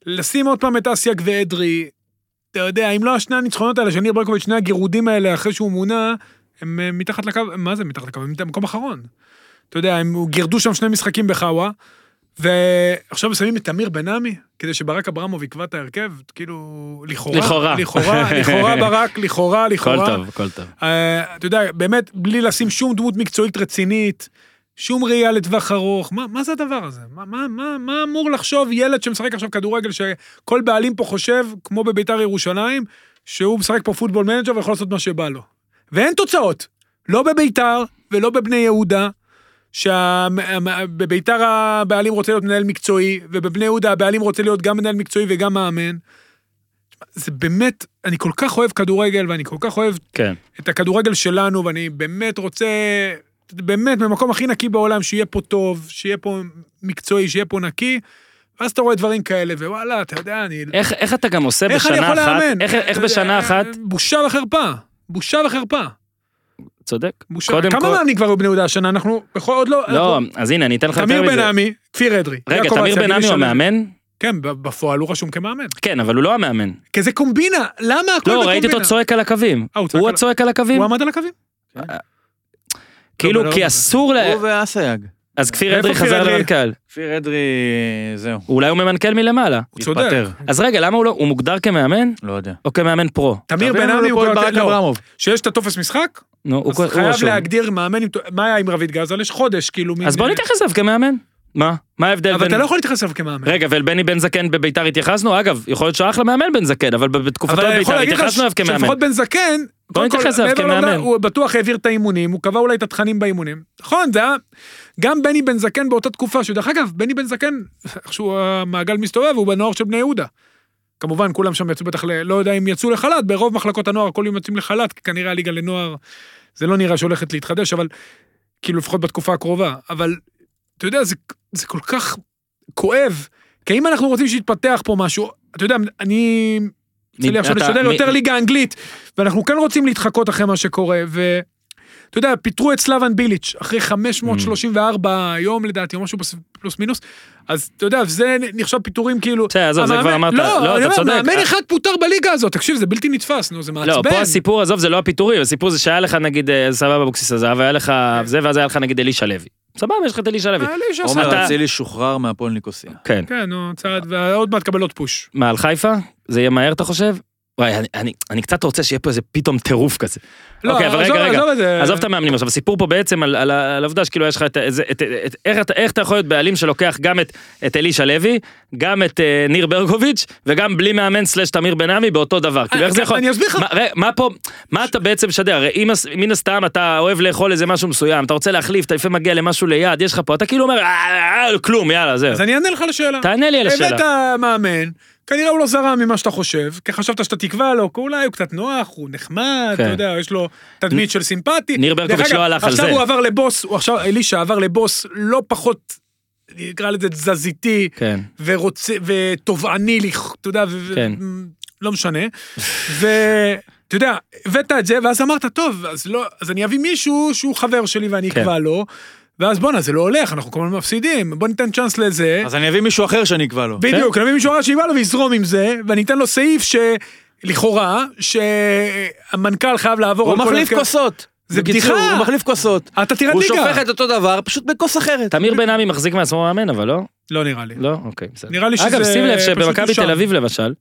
לשים עוד פעם את אסיאק ואדרי, אתה יודע, אם לא השני הניצחונות האלה של ניר ברקוביץ', שני הגירודים האלה אחרי שהוא מונה, הם אה, מתחת לקו, מה זה מתחת לקו? הם במקום אחרון. אתה יודע, הם גירדו שם שני משחקים בחאווה, ועכשיו שמים את תמיר בן עמי, כדי שברק אברמוב יקבע את ההרכב, כאילו, לכאורה, לכאורה. לכאורה, לכאורה [LAUGHS] ברק, לכאורה, לכאורה. טוב, הכל טוב. אה, אתה יודע, באמת, בלי לשים שום דמות מקצועית רצינית, שום ראייה לטווח ארוך, מה, מה זה הדבר הזה? מה, מה, מה, מה אמור לחשוב ילד שמשחק עכשיו כדורגל, שכל בעלים פה חושב, כמו בביתר ירושלים, שהוא משחק פה Football Manager ויכול לעשות מה שבא לו. ואין תוצאות, לא בביתר ולא בבני יהודה, שבביתר הבעלים רוצה להיות מנהל מקצועי, ובבני יהודה הבעלים רוצה להיות גם מנהל מקצועי וגם מאמן. זה באמת, אני כל כך אוהב כדורגל, ואני כל כך אוהב כן. את הכדורגל שלנו, ואני באמת רוצה, באמת, במקום הכי נקי בעולם, שיהיה פה טוב, שיהיה פה מקצועי, שיהיה פה נקי, ואז אתה רואה דברים כאלה, ווואלה, אתה יודע, אני... איך איך אתה גם עושה איך אני בשנה יכול אחת, לאמן? איך- איך בשנה אחת, בושה וחרפה. בושה וחרפה. צודק. בושה. קודם כמה כל- מאמנים כבר היו בני יהודה השנה? אנחנו בכל עוד לא... לא, אנחנו- אז הנה, אני אתן לך יותר תמיר מזה. בן עמי, כפיר אדרי. רגע, תמיר בן עמי הוא. המאמן? כן, בפועל הוא רשום כמאמן. כן, אבל הוא לא המאמן. כי זה קומבינה, למה הכל לא, בקומבינה? ראיתי אותו צועק על הקווים. אה, הוא צועק הוא על- הצועק על הקווים? הוא עמד על הקווים? כאילו, לא, כי לא. אסור ל... הוא ואסייג. אז כפיר אדרי חזר? למנכ"ל. כפיר אדרי, זהו. אולי הוא ממנכ"ל מלמעלה. הוא צודק. אז רגע, למה הוא לא... הוא מוגדר כמאמן? לא יודע. או כמאמן פרו? תמיר בן עמי הוא את ברק לא, אברמוב. שיש את הטופס משחק, נו, הוא אז הוא חייב רשום. להגדיר מאמן, מה היה עם רביד גזל? יש חודש, כאילו. מין- אז בוא נתייחס אליו כמאמן. מה? מה ההבדל אבל בין... אתה לא יכול להתייחס אליו כמאמן. רגע, ואל בני בן זקן בביתר התייחסנו? אגב, יכול להיות שאחלה מאמן בן זקן, אבל בתקופתו אבל בביתר התייחסנו אליו כמאמן. שלפחות בן זקן, בוא נתייחס אליו כמאמן. הוא בטוח העביר את האימונים, הוא קבע אולי את התכנים באימונים. נכון, זה היה... גם בני בן זקן באותה תקופה, שדרך אגב, בני בן זקן, איכשהו המעגל מסתובב, הוא בנוער של בני יהודה. כמובן, כולם שם יצאו בטח, לא יודע אם יצאו לחל"ת, ברוב מחלקות הנוער כל יום יוצאים לחל"ת, כי כנראה הליגה לנוער, זה לא נראה שהולכת להתחדש, אבל כאילו לפחות בתקופה הקרובה. אבל, אתה יודע, זה, זה כל כך כואב, כי אם אנחנו רוצים שיתפתח פה משהו, אתה יודע, אני... יוצא לי עכשיו לשדר יותר ליגה אנגלית, ואנחנו כן רוצים להתחקות אחרי מה שקורה, ו... אתה יודע, פיטרו את סלאבן ביליץ', אחרי 534 יום לדעתי, או משהו פלוס מינוס, אז אתה יודע, זה נחשב פיטורים כאילו... בסדר, עזוב, זה כבר אמרת. לא, לא, אני אתה אומר, צודק. מאמן אחד פוטר בליגה הזאת, תקשיב, זה בלתי נתפס, נו, זה מעצבן. לא, פה הסיפור, עזוב, זה לא הפיטורים, הסיפור זה שהיה לך נגיד, אה, סבבה אבוקסיס עזב, והיה לך זה, ואז היה לך נגיד אלישע לוי. סבבה, יש לך את אלישע לוי. אה, עומר אצילי שוחרר מהפועל ניקוסיה. כן. כן, נו, צעד, ועוד מעט תקבל עוד פוש. מה, על חיפה? זה יהיה מהר, אתה חושב? וואי, אני, אני, אני קצת רוצה שיהיה פה איזה פתאום טירוף כזה. לא, אוקיי, אבל עזוב- רגע, רגע. עזוב את זה. עזוב את המאמנים עכשיו, הסיפור פה בעצם על, על, על העובדה שכאילו יש לך את, את, את, את איך, אתה, איך אתה יכול להיות בעלים שלוקח גם את, את אלישע לוי, גם את אה, ניר ברקוביץ', וגם בלי מאמן סלאש תמיר בן עמי באותו דבר. כאילו איך זה יכול... אני אסביר לך. מה, מה פה, מה אתה בעצם משדר? הרי אם, מן הסתם אתה אוהב לאכול איזה משהו מסוים, אתה רוצה להחליף, אתה לפעמים מגיע למשהו ליד, יש לך פה, אתה כאילו אומר, "אה, אה, אה, כלום, יאללה, זהו. אז אני אענה לך לשאלה. תענה לי על השאלה. הבאת מאמן, כנראה הוא לא זרם ממה שאתה חושב, כי חשבת שאתה תקבע לו, אולי הוא קצת נוח, הוא נחמד, כן. אתה יודע, יש לו תדמית של סימפטי. ניר ברקוביץ' לא הלך על עכשיו זה. הוא עבר לבוס, הוא עכשיו, אלישע עבר לבוס לא פחות, נקרא לזה תזזיתי, כן. ורוצה, ותובעני, אתה יודע, כן. לא משנה. ואתה יודע, הבאת את זה, ואז אמרת, טוב, אז לא, אז אני אביא מישהו שהוא חבר שלי ואני כן. אקבע לו, ואז בואנה, זה לא הולך, אנחנו כל הזמן מפסידים, בוא ניתן צ'אנס לזה. אז אני אביא מישהו אחר שאני אקבע לו. בדיוק, אני אביא מישהו אחר שיבא לו ויזרום עם זה, ואני אתן לו סעיף שלכאורה, שהמנכ"ל חייב לעבור הוא מחליף. כוסות. זה בדיחה. הוא מחליף כוסות. אתה תרד הוא ליגה. שופך את אותו דבר, פשוט בכוס אחרת. תמיר בן עמי מחזיק מעצמו מאמן, אבל לא? לא נראה לי. לא? אוקיי, בסדר. נראה לי אגב, שזה שים לב שבמכבי הוא. תל אביב למשל,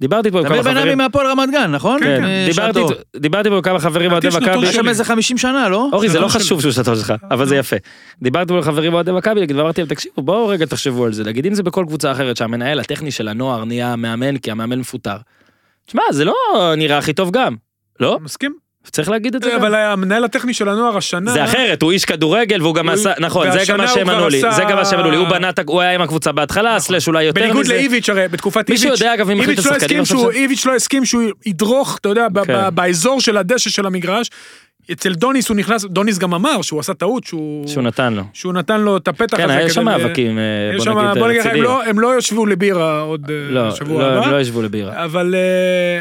דיברתי פה עם תמיר כמה בן עמי חברים, מהפועל רמת גן, נכון? כן, כן, דיברתי פה עם כמה חברים אוהדי מכבי, יש שם. איזה 50 שנה, לא? אורי זה לא שלי. חשוב שהוא שנתון שלך, אבל זה יפה. דיברתי פה עם חברים אוהדי מכבי, ואמרתי להם, תקשיבו, בואו רגע תחשבו על זה, נגיד אם זה בכל קבוצה אחרת שהמנהל הטכני של הנוער נהיה מאמן כי המאמן מפוטר. תשמע, זה לא נראה הכי טוב גם, לא? מסכים? צריך להגיד את זה גם. אבל המנהל הטכני של הנוער השנה... זה אחרת, הוא איש כדורגל והוא גם עשה, נכון, זה גם מה שהם ענו לי, זה גם מה שהם ענו לי, הוא בנה, הוא היה עם הקבוצה בהתחלה, סלאש אולי יותר בניגוד מזה. לאיביץ' הרי בתקופת איביץ', מישהו יודע, אגב, מי מחליט את לא השחקנים איביץ' לא הסכים שהוא ידרוך, אתה יודע, כן. באזור של הדשא של המגרש. אצל דוניס הוא נכנס, דוניס גם אמר שהוא עשה טעות, שהוא שהוא נתן לו. שהוא נתן לו את הפתח כן, הזה. היה כדי שם מאבקים, אה, בוא שם- נגיד, בוא נגיד, הם. לא- הם לא ישבו לבירה עוד אה, לא, שבוע לא, הם הבא. לא ישבו לבירה. אבל אה,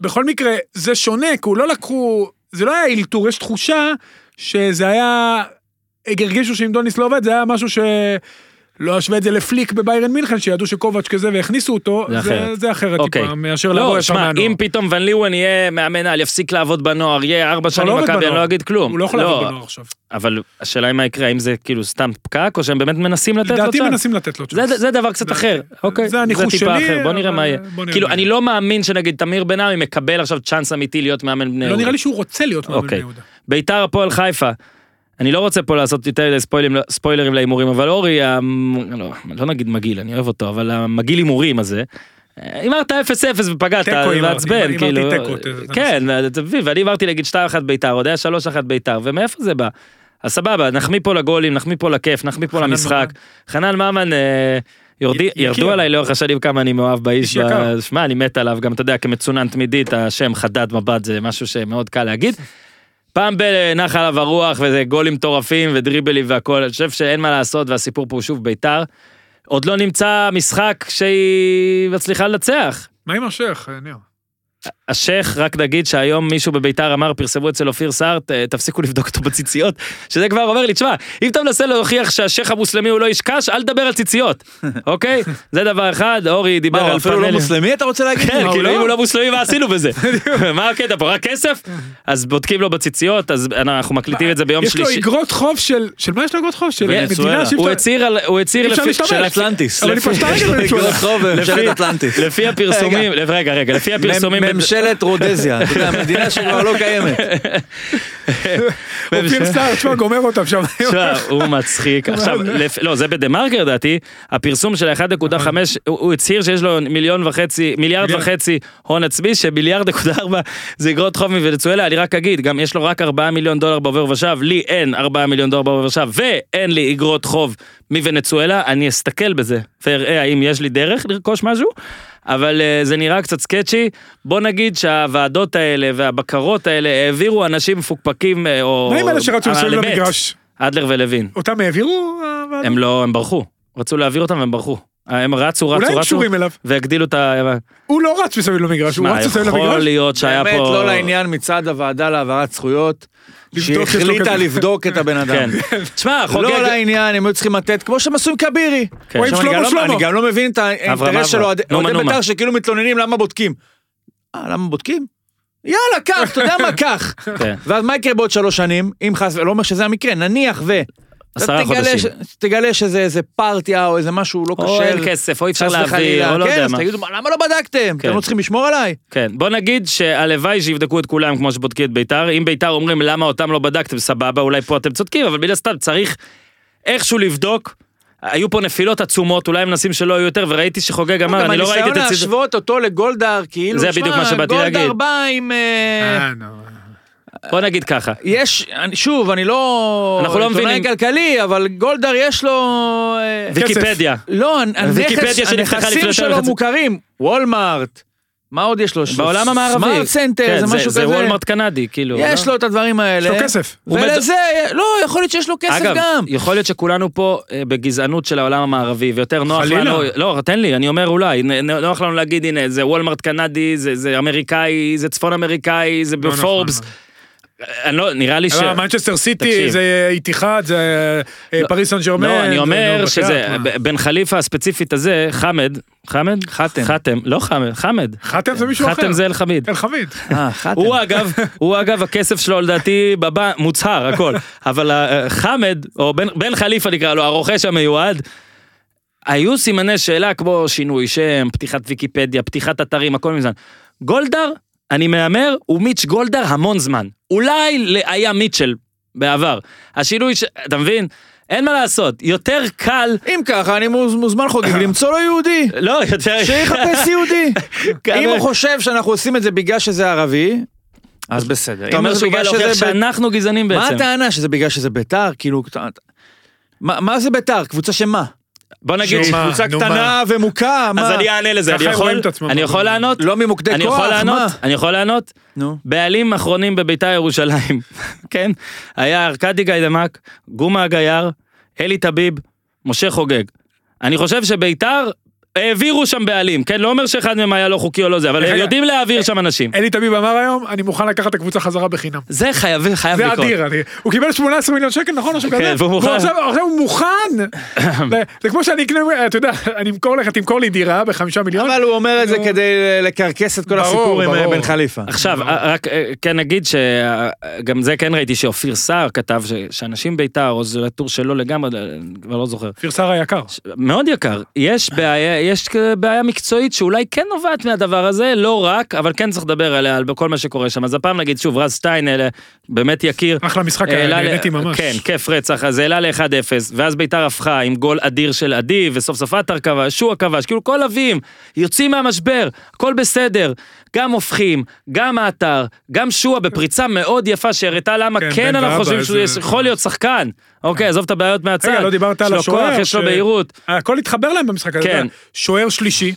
בכל מקרה, זה שונה, כי הוא לא לקחו, זה לא היה אילתור, יש תחושה שזה היה, הרגישו שאם דוניס לא עובד, זה היה משהו ש... לא אשווה את זה לפליק בביירן מינכן, שידעו שקובץ' כזה והכניסו אותו, זה. זה, זה אחרת אוקיי. טיפה, מאשר לבוא לא, ישר שמע, מהנוער. אם פתאום ון ליוון יהיה מאמן על, יפסיק לעבוד בנוער, יהיה ארבע שנים לא עובד מכבי, אני. לא אגיד כלום. הוא לא יכול לעבוד בנוער עכשיו. אבל השאלה היא מה יקרה, האם זה כאילו סתם פקק, או שהם באמת מנסים לתת לו לדעתי צ'אנס. מנסים לתת לו זה, צ'אנס. זה דבר קצת זה- אחר, אוקיי? זה הניחוש טיפה שלי, אחר, בוא נראה מה יהיה. כאילו, אני. לא מאמין שנגיד תמיר בן עמי מקבל עכשיו צ'אנס אמיתי להיות מאמן בני לא יהודה. נראה לי שהוא רוצה להיות מאמן אוקיי. בני יהודה. ביתר הפועל חיפה. אני לא רוצה פה לעשות יותר ספוילרים, ספוילרים להימורים, אבל אורי, המ- לא, לא נגיד מגעיל, אני אוהב אותו, אבל המגעיל הימורים הזה, אה, הימרת 0-0 ופגעת, הימרתי, מעצבן, הימרתי כאילו. כן, אתה מבין, ואני אמרתי להגיד 2-1 ביתר, עוד היה 3-1 ביתר, ומאיפה זה בא? אז סבבה, נחמיא פה לגולים, נחמיא פה לכיף, נחמיא פה למשחק. חנן ממן, אה. ירדו עליי לאורך השנים כמה אני מאוהב באיש, שמע, אני מת עליו, גם אתה יודע, כמצונן תמידית, השם חדד מבט זה משהו שמאוד קל להגיד. פעם בנח עליו הרוח וזה גולים מטורפים ודריבלים והכל, אני חושב שאין מה לעשות והסיפור פה הוא שוב ביתר. עוד לא נמצא משחק שהיא מצליחה לנצח. מה עם השייח, ניר? השייח, רק נגיד שהיום מישהו בביתר אמר, פרסמו אצל אופיר סער, תפסיקו לבדוק אותו בציציות. [LAUGHS] שזה כבר אומר לי, תשמע, אם אתה מנסה להוכיח שהשייח המוסלמי הוא לא איש קש, אל תדבר על ציציות, [LAUGHS] אוקיי? זה דבר אחד, אורי דיבר מה, על הוא אפילו לא פאנלים. מוסלמי אתה רוצה להגיד? [LAUGHS] כן, כאילו הוא אם לא? הוא לא מוסלמי, מה עשינו בזה? מה הקטע פה, רק כסף? אז בודקים לו בציציות, אז אנחנו מקליטים את זה ביום יש לו שלישי. אגרות חוב של, של מה יש לו אגרות חוב? של. מדינה הוא הצהיר לפי. של אטלנטיס. הפרסומים, רגע רגע, לפי הפרסומים, ממשלת רודזיה, אתה יודע, מדינה שכבר לא קיימת. אופיר סער, תשמע, גומר אותם שם. תשמע, הוא מצחיק. [LAUGHS] עכשיו, לא, זה בדה מרקר לדעתי, הפרסום של ה-1.5, הוא הצהיר שיש לו מיליון וחצי, מיליארד מיליארד. וחצי הון עצמי, שמיליארד נקודה ארבע זה אגרות חוב מוונצואלה, אני רק אגיד, גם יש לו רק 4 מיליון דולר בעובר ושב, לי אין 4 מיליון דולר בעובר ושב, ואין לי אגרות חוב מוונצואלה, אני אסתכל בזה, ואראה האם יש לי דרך לרכוש משהו. אבל אה, זה נראה קצת סקצ'י, בוא נגיד שהוועדות האלה והבקרות האלה העבירו אנשים מפוקפקים, אה, או... מה עם אלה שרצו על מסביב. למגרש? אדלר ולוין. אותם העבירו? הם לא, הם ברחו. רצו להעביר אותם והם ברחו. הם רצו, אולי רצו, הם רצו, קשורים אליו. והגדילו את ה... הוא לא רץ מסביב למגרש, הוא רץ מסביב יכול למגרש. להיות שהיה פה... באמת לא לעניין מצד הוועדה להעברת זכויות, שהחליטה. לבדוק את הבן [LAUGHS] אדם. כן. תשמע, חוגג... לא לעניין, הם היו צריכים לתת, כמו שהם עשו עם כבירי. כן. או עם אני גם לא- שלמה. אני גם לא מבין את האינטרס של. אוהדי. בית"ר שכאילו מתלוננים למה בודקים. אה, למה בודקים? יאללה, קח, אתה יודע מה, קח. כן. ואז מה יקרה בעוד שלוש שנים, אם חס, לא אומר שזה המקרה, נניח ו... עשרה תגלה חודשים. ש- תגלה שזה איזה פרטיה או איזה משהו לא או כשר. אין כסף, או אי אפשר להעביר. או לא כן, יודע אז מה. תגידו, למה לא בדקתם? כן. אתם לא צריכים לשמור עליי? כן, בוא נגיד שהלוואי שיבדקו את כולם כמו שבודקים את ביתר, אם ביתר אומרים למה אותם לא בדקתם, סבבה, אולי פה אתם צודקים, אבל מן הסתם צריך איכשהו לבדוק. היו פה נפילות עצומות, אולי הם מנסים שלא יהיו יותר, וראיתי שחוגג אמר, גם אני לא ראיתי את הניסיון הציטוט. להשוות אותו לגולדהר, כאילו, זה בדיוק שמע, מה שבאתי גולדהר להגיד. בא עם... אה, אה, נו. בוא נגיד ככה, יש, אני- שוב, אני לא... אנחנו לא עיתונאי מבינים. כלכלי, אבל גולדהר יש לו... אה, ויקיפדיה. לא, הנכס, הנכסים שלו מוכרים. Walmart. מה עוד יש לו? בעולם המערבי. Smart Center, כן, זה זה- משהו זה כזה. Walmart קנדי, כאילו. יש לא? לו את הדברים האלה. יש לו כסף. ולזה, לא, יכול להיות שיש לו כסף אגב, גם. יכול להיות שכולנו פה אה, בגזענות של העולם המערבי, ויותר נוח חלילה. לנו, לא, תן לי, אני אומר אולי, נוח לנו להגיד, הנה, זה Walmart קנדי, זה זה אמריקאי, זה צפון אמריקאי, זה לא בפורבס. נכון. אני לא, נראה לי ש... אבל מנצ'סטר סיטי. זה איתיחד, זה אה, לא, פריס סן ג'רמן. לא, אני אומר שזה, בן חליפה הספציפית הזה, חמד, חמד? חתם. חתם, לא חמד, חמד. חתם זה מישהו אחר. חתם זה אל-חמיד. אל-חמיד. אה, [LAUGHS] חתם. הוא אגב, הוא אגב, הכסף שלו לדעתי בבנק, מוצהר, הכל. [LAUGHS] אבל אה, חמד, או בן חליפה נקרא לו, הרוכש המיועד, היו סימני שאלה כמו שינוי שם, פתיחת ויקיפדיה, פתיחת אתרים, הכל מזמן. גולדהר, אני מהמר, הוא מיץ' גולדהר המון זמן. אולי היה מיטשל בעבר. השינוי, ש... אתה מבין? אין מה לעשות, יותר קל, אם ככה, אני מוז- מוזמן חוגג [COUGHS] למצוא לו יהודי. לא, יותר... שיחפש יהודי. [LAUGHS] אם הוא חושב שאנחנו עושים את זה בגלל שזה ערבי, אז בסדר. אתה אומר שהוא בא להוכיח שאנחנו גזענים מה בעצם. הטענה? שזה בגלל שזה ביתר? כאילו... מה מה זה ביתר? קבוצה שמה? בוא נגיד, מה? קבוצה קטנה ומוכה, אז מה? אני אענה לזה, אני יכול. אני יכול לענות? לא ממוקדי אני כוח, יכול לענות? מה? אני יכול לענות? נו. בעלים אחרונים בביתר ירושלים, [LAUGHS] כן? היה ארכדי גיידמק, גומה הגייר, אלי טביב, משה חוגג. אני חושב שביתר העבירו שם בעלים, כן? לא אומר שאחד מהם היה לא חוקי או לא זה, אבל רגע, יודעים להעביר שם אנשים. אלי תביב אמר היום, אני מוכן לקחת את הקבוצה חזרה בחינם. זה חייב, חייב זה לקרות. אדיר, אני- הוא קיבל 18 מיליון שקל, נכון? משהו כן, כזה? והוא מוכן. עכשיו עכשיו הוא מוכן. [COUGHS] זה- זה כמו שאני אקנה, אתה יודע, אני אמכור לך, תמכור לי דירה בחמישה מיליון. אבל הוא אומר את זה. כדי לקרקס את כל הסיפור עם אה. בן חליפה. עכשיו, רק אה, כן נגיד שגם זה כן ראיתי שאופיר סער כתב ש- שאנשים ביתר, או זה טור שלו לגמרי, כבר לא זוכר. אופיר סער היקר. מאוד יקר. יש בעיה, יש בעיה מקצועית שאולי כן נובעת מהדבר הזה, לא רק, אבל כן צריך לדבר עליה, על כל מה שקורה שם. אז הפעם נגיד שוב, רז סטיין, אלה, באמת יקיר. אחלה משחק, ל- נהניתי ממש. כן, כיף רצח, אז העלה ל-1-0, ואז ביתר הפכה עם גול אדיר של עדי, וסוף סוף עטר כבש, שועה כבש, כאילו כל אבים, יוצאים מהמשבר, הכל בסדר. גם הופכים, גם עטר, גם שועה בפריצה מאוד יפה שהראתה למה כן, כן אנחנו חושבים שהוא איזה- יכול להיות שחקן. אוקיי, עזוב את הבעיות מהצד. רגע, לא דיברת על יש לו כוח, השוער. יש לו בהירות. הכל התחבר להם במשחק הזה. כן. שוער שלישי.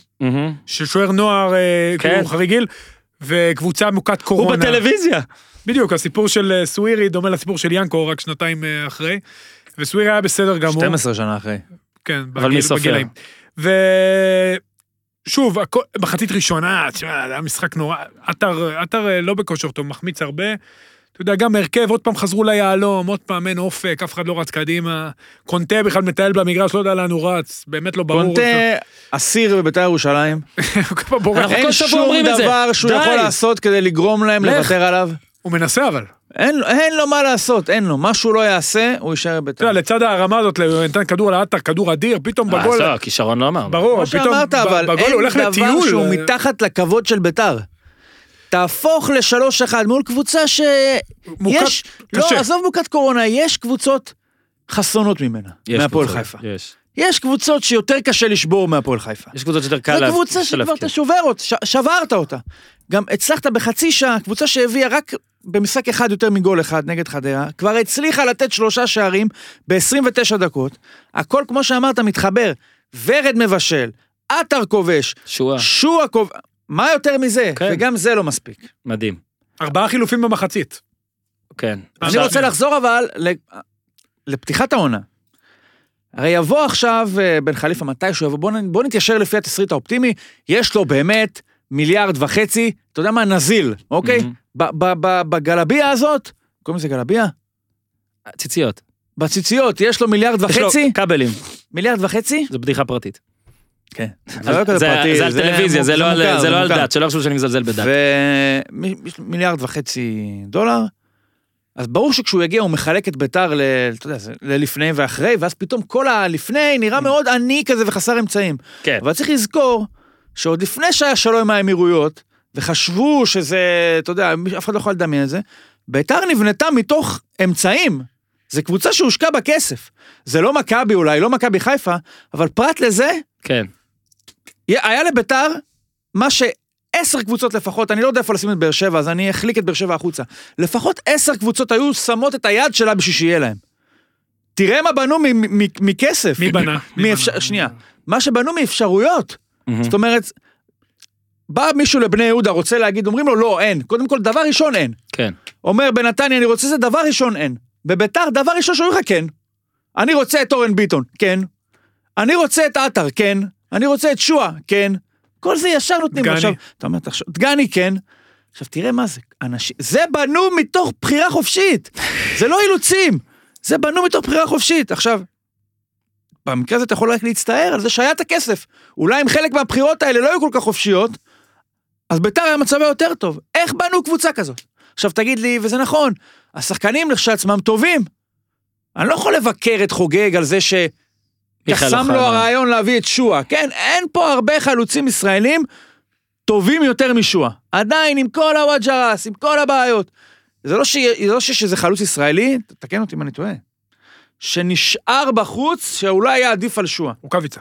ששוער נוער, אה, כן. כאילו חריג גיל, וקבוצה מוכת הוא קורונה. בטלוויזיה. בדיוק, הסיפור של אה, סווירי דומה לסיפור של ינקו, רק שנתיים אה, אחרי. וסווירי היה בסדר גמור. 12 שנה אחרי. כן, אבל מי סופר? הכל- מחצית ראשונה, תשמע, זה היה משחק נורא, עטר, עטר אה, לא בכושר טוב, מחמיץ הרבה. אתה יודע, גם הרכב, עוד פעם חזרו ליהלום, עוד פעם אין אופק, אף אחד לא רץ קדימה. קונטה בכלל מטייל במגרש, לא יודע לאן הוא רץ, באמת לא ברור. קונטה אסיר בביתר ירושלים. [LAUGHS] אין שום. דבר שהוא. יכול לעשות כדי לגרום להם. לוותר עליו. הוא מנסה אבל. אין אין לו מה לעשות, אין לו. מה שהוא לא יעשה, הוא יישאר אתה בביתר. יודע, לצד הרמה הזאת, הוא נתן כדור לעטר, כדור אדיר, פתאום אה, בגול, זהו, כישרון לא אמרנו. ברור, פתאום שאמרת, ב- אבל בגול הוא אין הולך דבר לטיול. שהוא אה, מתחת לכבוד של ביתר. תהפוך לשלוש אחד מול קבוצה ש... מוקת יש, לא, קשה. עזוב מוכת קורונה, יש קבוצות חסונות ממנה, יש מהפועל חיפה. יש. יש קבוצות שיותר קשה לשבור מהפועל חיפה. יש קבוצות שיותר קל זו לה- קבוצה שכבר. אתה שובר אותה, שברת אותה. גם הצלחת בחצי שעה, קבוצה שהביאה רק במשחק אחד יותר מגול אחד נגד חדרה, כבר הצליחה לתת שלושה שערים ב-29 דקות. הכל, כמו שאמרת, מתחבר. ורד מבשל, עטר כובש, שועה, שועה כובש, מה יותר מזה? כן. וגם זה לא מספיק. מדהים. ארבעה חילופים במחצית. כן. אני רוצה לחזור אבל ל- לפתיחת העונה. הרי יבוא עכשיו אה, בן חליפה מתישהו, יבוא, בוא, בוא נתיישר לפי התסריט האופטימי, יש לו באמת מיליארד וחצי, אתה יודע מה, נזיל, אוקיי? בגלביה הזאת, קוראים לזה גלביה? ציציות. בציציות, יש לו מיליארד יש לו וחצי? כבלים, מיליארד וחצי? זו בדיחה פרטית. כן. זה זה על טלוויזיה, זה לא על- זה לא על. דת, שלא חשבו שאני מזלזל בדת. ומיליארד וחצי דולר, אז ברור שכשהוא יגיע הוא מחלק את ביתר ל... אתה יודע, ללפני ואחרי, ואז פתאום כל הלפני נראה מאוד עני כזה וחסר אמצעים. כן. אבל צריך לזכור שעוד לפני שהיה שלום עם האמירויות, וחשבו שזה, אתה יודע, אף אחד לא יכול לדמיין את זה, ביתר נבנתה מתוך אמצעים. זו קבוצה שהושקע בה כסף. זה לא מכבי אולי, לא מכבי חיפה, אבל פרט לזה, כן. היה לביתר מה שעשר קבוצות לפחות, אני לא יודע איפה לשים את באר שבע, אז אני אחליק את באר שבע החוצה. לפחות עשר קבוצות היו שמות את היד שלה בשביל שיהיה להם. תראה מה בנו מ- מ- מכסף. מי בנה? מי מאפשר- בנה? שנייה. מה שבנו מאפשרויות. מהמם. זאת אומרת, בא מישהו לבני יהודה, רוצה להגיד, אומרים לו, לא, אין. קודם כל, דבר ראשון, אין. כן. אומר בנתניה, אני רוצה זה, דבר ראשון, אין. בביתר, דבר ראשון שאומרים לך, כן. אני רוצה את אורן ביטון, כן. אני רוצה את עטר, כן. אני רוצה את שועה, כן. כל זה ישר נותנים. דגני. עכשיו, אתה אומר, תחשוב, דגני, כן. עכשיו, תראה מה זה, אנשים, זה בנו מתוך בחירה חופשית. זה לא אילוצים. זה בנו מתוך בחירה חופשית. עכשיו, במקרה הזה אתה יכול רק להצטער על זה שהיה את הכסף. אולי אם חלק מהבחירות האלה לא היו כל כך חופשיות, אז ביתר היה מצבה יותר טוב. איך בנו קבוצה כזאת? עכשיו תגיד לי, וזה נכון, השחקנים לכשעצמם טובים. אני לא יכול לבקר את חוגג על זה ש... אוחנה. לו הרעיון להביא את שועה. כן, אין פה הרבה חלוצים ישראלים טובים יותר משועה. עדיין, עם כל הוואג'רס, עם כל הבעיות. זה לא. זה לא שיש איזה חלוץ ישראלי, תקן אותי אם אני טועה, שנשאר בחוץ, שאולי היה עדיף על שועה. רוקאביצה.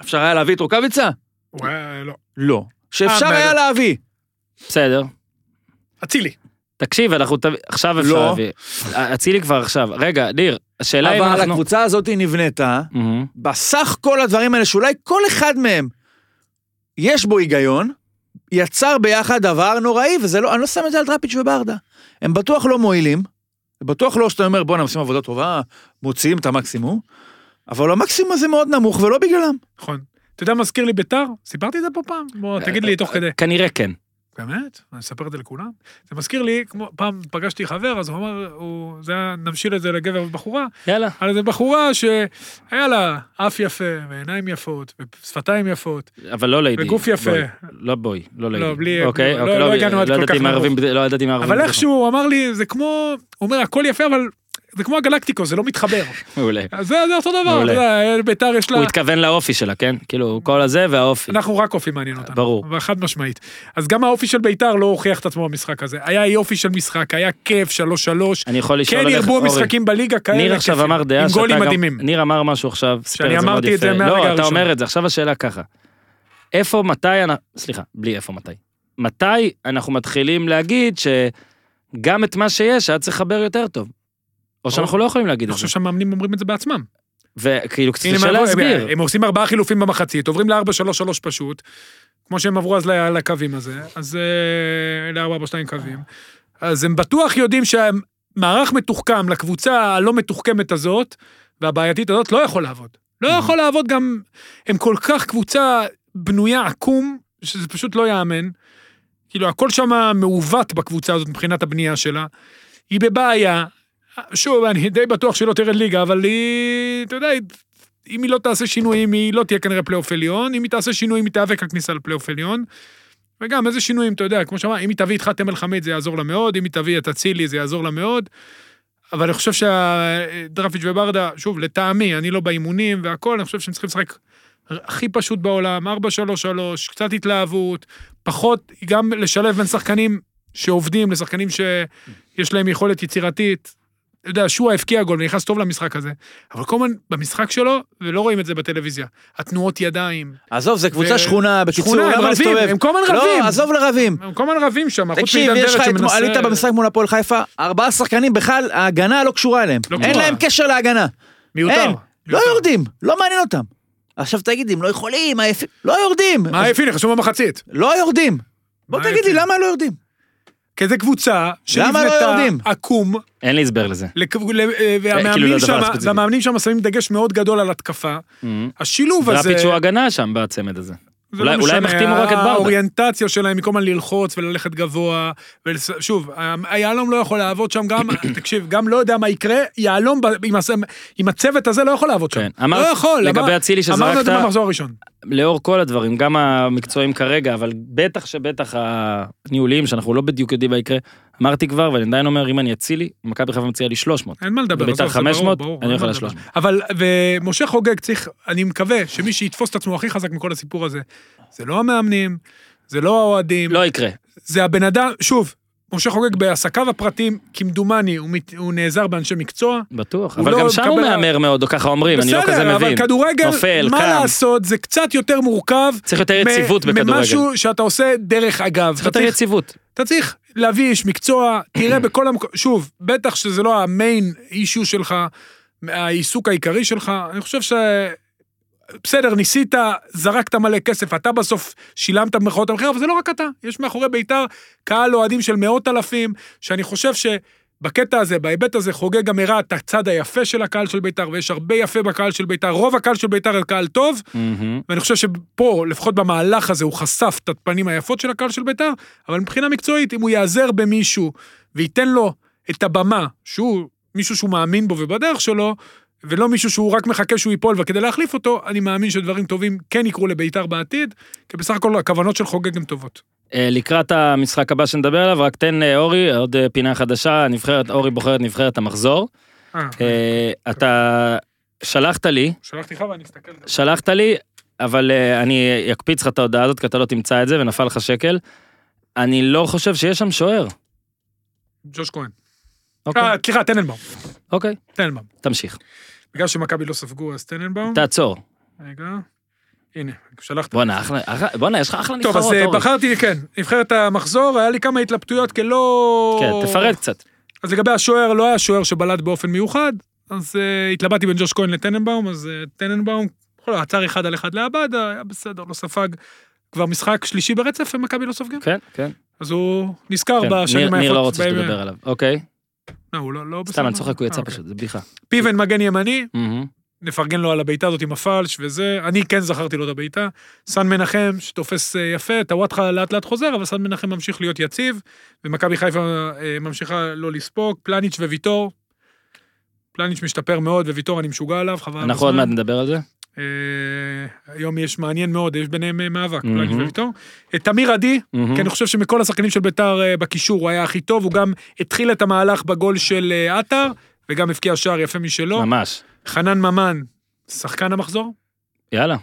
אפשר היה להביא את רוקאביצה? היה, לא. לא. שאפשר אה, היה. להביא. בסדר. אצילי. תקשיב, אנחנו... תב- עכשיו אפשר לא. להביא. אצילי כבר עכשיו. רגע, ניר, השאלה אם אבל אנחנו... הקבוצה הזאת נבנתה. בסך כל הדברים האלה, שאולי כל אחד מהם יש בו היגיון, יצר ביחד דבר נוראי, וזה לא, אני לא שם את זה על דראפיץ' וברדה. הם בטוח לא מועילים, בטוח לא שאתה אומר, בואנה, עושים עבודה טובה, מוציאים את המקסימום, אבל המקסימום הזה מאוד נמוך, ולא בגללם. נכון. אתה יודע מה מזכיר לי ביתר? סיפרתי את זה פה פעם? בוא, תגיד לי תוך כדי. כנראה כן. באמת? אני אספר את זה לכולם? זה מזכיר לי, כמו פעם פגשתי חבר, אז הוא אמר, הוא, זה היה, נמשיל את זה לגבר ובחורה, יאללה. על איזה בחורה שהיה לה אף יפה, ועיניים יפות, ושפתיים יפות, אבל לא ליידי. וגוף יפה. בואי. לא בואי, לא ליידי. בלי- אוקיי, לא- אוקיי, לא הגענו עד לא כל ידעתי כך נמוך. לא ידעתי מה ערבים. אבל איכשהו הוא אמר לי, זה כמו, הוא אומר, הכל יפה, אבל זה כמו הגלקטיקוס, זה לא מתחבר. [LAUGHS] מעולה. זה זה אותו דבר, ביתר יש לה... הוא התכוון לאופי שלה, כן? כאילו, כל הזה והאופי. אנחנו רק אופי מעניין אותנו. ברור. חד משמעית. אז גם האופי של ביתר לא הוכיח את עצמו במשחק הזה. היה יופי של משחק, היה כיף, שלוש שלוש. אני יכול לשאול כן עליך, ירבו אורי. משחקים בליגה כאלה. ניר עכשיו אמר דעה שאתה גם... מדהימים. ניר אמר משהו עכשיו, שאני אמרתי את זה. מהרגע לא, אתה הראשון. אומר את זה, עכשיו השאלה ככה. איפה, מתי, סליחה, בלי איפה, מתי. מתי אנחנו מתחילים להגיד שגם את מה שיש היה צריך לחבר יותר טוב? או שאנחנו לא יכולים להגיד אני את זה. חושב שהמאמנים אומרים את זה בעצמם. וכאילו, קצת קשה להסביר. הם- עושים ארבעה חילופים במחצית, עוברים ל-4-3-3 פשוט, כמו שהם עברו אז לקווים הזה, אז אה, ל-4-4-2 קווים. אז הם בטוח יודעים שהמערך מתוחכם לקבוצה הלא מתוחכמת הזאת, והבעייתית הזאת, לא יכול לעבוד. לא יכול לעבוד גם, הם כל כך קבוצה בנויה עקום, שזה פשוט לא ייאמן. כאילו, הכל שם מעוות בקבוצה הזאת מבחינת הבנייה שלה. היא בבעיה. שוב, אני די בטוח שהיא לא תרד ליגה, אבל היא, אתה יודע, אם היא לא תעשה שינויים, היא לא תהיה כנראה פלייאוף עליון, אם היא תעשה שינויים, היא תיאבק על כניסה לפלייאוף עליון. וגם איזה שינויים, אתה יודע, כמו שאמרת, אם היא תביא איתך תמל חמיד זה יעזור לה מאוד, אם היא תביא את אצילי זה יעזור לה מאוד. אבל אני חושב שהדרפיץ' וברדה, שוב, לטעמי, אני לא באימונים והכל, אני חושב שהם צריכים לשחק הכי פשוט בעולם, 4-3-3, קצת התלהבות, פחות, גם לשלב בין שחקנים שעובדים לשחקנים שיש להם יכולת יצירתית. אתה יודע, שועה הבקיע גול ונכנס טוב למשחק הזה, אבל כל הזמן במשחק שלו, ולא רואים את זה בטלוויזיה, התנועות ידיים, עזוב, זה קבוצה ו- שכונה, בקיצור, שכונה, הם רבים? הם כל הזמן רבים. לא, עזוב לרבים. הם כל הזמן רבים שם, חוץ תקשיב, מעידן יש לך, אתמול- שמנסה... עלית במשחק מול הפועל חיפה, ארבעה שחקנים בכלל, ההגנה לא קשורה אליהם. לא אין. להם קשר להגנה. מיותר. אין, לא מיותר. יורדים, לא מעניין אותם. עכשיו תגיד, הם לא יכולים, עייפים, לא יורדים. מה היפים? חשוב במחצית. לא יורדים. בוא תגיד לי? למה לא יורדים? כי זו קבוצה לא שנבנתה יורדים? עקום, אין לי הסבר לזה. לק- ל- אה, כאילו והמאמנים לדבר שם. והמאמנים שם שמים דגש מאוד גדול על התקפה. מהמם. השילוב הזה, דראפיץ' הוא הגנה שם בצמד הזה. זה אולי- לא אולי החתימו רק את ברדה. האוריינטציה שלהם היא כל הזמן ללחוץ וללכת גבוה. ולס- שוב, היהלום לא יכול לעבוד שם גם, [COUGHS] תקשיב, גם לא יודע מה יקרה, יהלום ב- עם הס- עם הצוות הזה לא יכול לעבוד שם. כן. אמרת לא יכול. לגבי אמר- אצילי אמרנו את זה שזרקת, במחזור הראשון. לאור כל הדברים, גם המקצועיים כרגע, אבל בטח שבטח הניהוליים, שאנחנו לא בדיוק יודעים מה יקרה, אמרתי כבר, ואני עדיין אומר, אם אני אצילי, מכבי חיפה מציעה לי 300. אין מה לדבר, בביתר עזוב, זה ברור, 500, ברור, אני הולך לדבר. ל-300. אבל, ומשה חוגג צריך, אני מקווה שמי שיתפוס את עצמו הכי חזק מכל הסיפור הזה, זה לא המאמנים, זה לא האוהדים, לא יקרה. זה הבן אדם, שוב, משה חוגג בעסקיו הפרטיים, כמדומני, הוא, מת, הוא נעזר באנשי מקצוע. בטוח, אבל לא גם שם הוא מהמר מאוד, או ככה אומרים, אני לא כזה בסדר, אבל מבין. כדורגל, נופל, מה קם. לעשות, זה קצת יותר מורכב. צריך יותר יציבות בכדורגל. ממשהו שאתה עושה דרך אגב. צריך יותר יציבות. אתה צריך להביא איש מקצוע, תראה [CLEARS THROAT] בכל המקום, שוב, בטח שזה לא המיין אישו שלך, העיסוק העיקרי שלך, אני חושב ש... בסדר, ניסית, זרקת מלא כסף, אתה בסוף שילמת במרכאות המחיר, אבל זה לא רק אתה, יש מאחורי בית"ר קהל אוהדים של מאות אלפים, שאני חושב שבקטע הזה, בהיבט הזה, חוגג גם הראה את הצד היפה של הקהל של בית"ר, ויש הרבה יפה בקהל של בית"ר, רוב הקהל של בית"ר הוא קהל טוב, מהמם. ואני חושב שפה, לפחות במהלך הזה, הוא חשף את הפנים היפות של הקהל של בית"ר, אבל מבחינה מקצועית, אם הוא ייעזר במישהו וייתן לו את הבמה, שהוא מישהו שהוא מאמין בו ובדרך שלו, ולא מישהו שהוא רק מחכה שהוא ייפול וכדי להחליף אותו, אני מאמין שדברים טובים כן יקרו לבית"ר בעתיד, כי בסך הכל הכוונות של חוגג הן טובות. אה, לקראת המשחק הבא שנדבר עליו, רק תן אה, אורי, עוד אה, פינה חדשה, נבחרת, אורי בוחר את נבחרת המחזור. אתה שלחת לי, שלחתי לך ואני אסתכל. שלחת לי, אבל אני אקפיץ לך את ההודעה הזאת, כי אתה לא תמצא את זה, ונפל לך שקל. אני לא חושב שיש שם שוער. ג'וש כהן. אוקיי, סליחה, טננבאום. אוקיי, טננבאום. תמשיך. בגלל שמכבי לא ספגו, אז טננבאום. תעצור. רגע. הנה, שלחתי. בואנה, אחלה, אחלה- בואנה, יש לך אחלה טוב, נבחרות, אז אה. בחרתי, כן, נבחרת המחזור, היה לי כמה התלבטויות כלא... כן, תפרט קצת. אז לגבי השוער, לא היה שוער שבלט באופן מיוחד, אז uh, התלבטתי בין ג'וש כהן לטננבאום, אז uh, טננבאום, בכל זאת, עצר אחד על אחד לעבדה, היה בסדר, לא ספג. כבר משחק שלישי ברצף, ומכבי לא סופגים. כן, כן. אז הוא נזכר כן. בשנים היפות. ניר לא רוצה שתדבר עליו. אוקיי. לא, הוא לא, לא בסדר. סתם, אני צוחק, הוא יצא אה, אוקיי. פשוט, זה בדיחה. פיבן מגן ימני. נפרגן לו על הבעיטה הזאת עם הפלש וזה, אני כן זכרתי לו את הבעיטה. סן מנחם, שתופס אה, יפה, טוואטחה לאט לאט חוזר, אבל סן מנחם ממשיך להיות יציב, ומכבי חיפה אה, ממשיכה לא לספוג, פלניץ' וויטור. פלניץ' משתפר מאוד, וויטור אני משוגע עליו, חבל אנחנו עוד. מעט נדבר על זה. אה, היום יש מעניין מאוד, יש ביניהם אה, מאבק. פלניץ' וויטור. אה, תמיר עדי. כי אני חושב שמכל השחקנים של ביתר אה, בקישור הוא היה הכי טוב, הוא גם התחיל את המהלך בגול של עטר, וגם הבקיע שער יפה משלו. ממש. חנן ממן, שחקן המחזור, יאללה,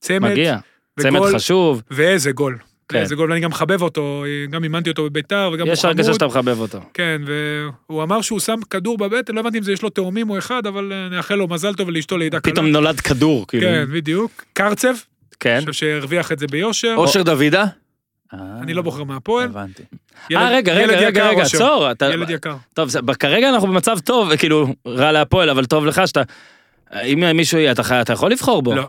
צמד, מגיע. צמד חשוב, ואיזה גול. כן. איזה גול, ואני גם מחבב אותו, גם אימנתי אותו בביתר, וגם הוא יש הרגשה חמוד. שאתה מחבב אותו. כן, והוא אמר שהוא שם כדור בבטן, לא הבנתי אם זה יש לו תאומים או אחד, אבל אה, נאחל לו מזל טוב ולאשתו לידה קלה. פתאום נולד כדור, כאילו. כן, בדיוק. קרצב, כן. אני חושב שהרוויח את זה ביושר. אושר דוידה? אני לא בוחר מהפועל. הבנתי. אה, רגע, רגע, רגע, רגע. עצור. ילד יקר. טוב, כרגע אנחנו במצב טוב, כאילו, רע להפועל, אבל טוב לך שאתה... אם מישהו אתה יכול לבחור בו. לא.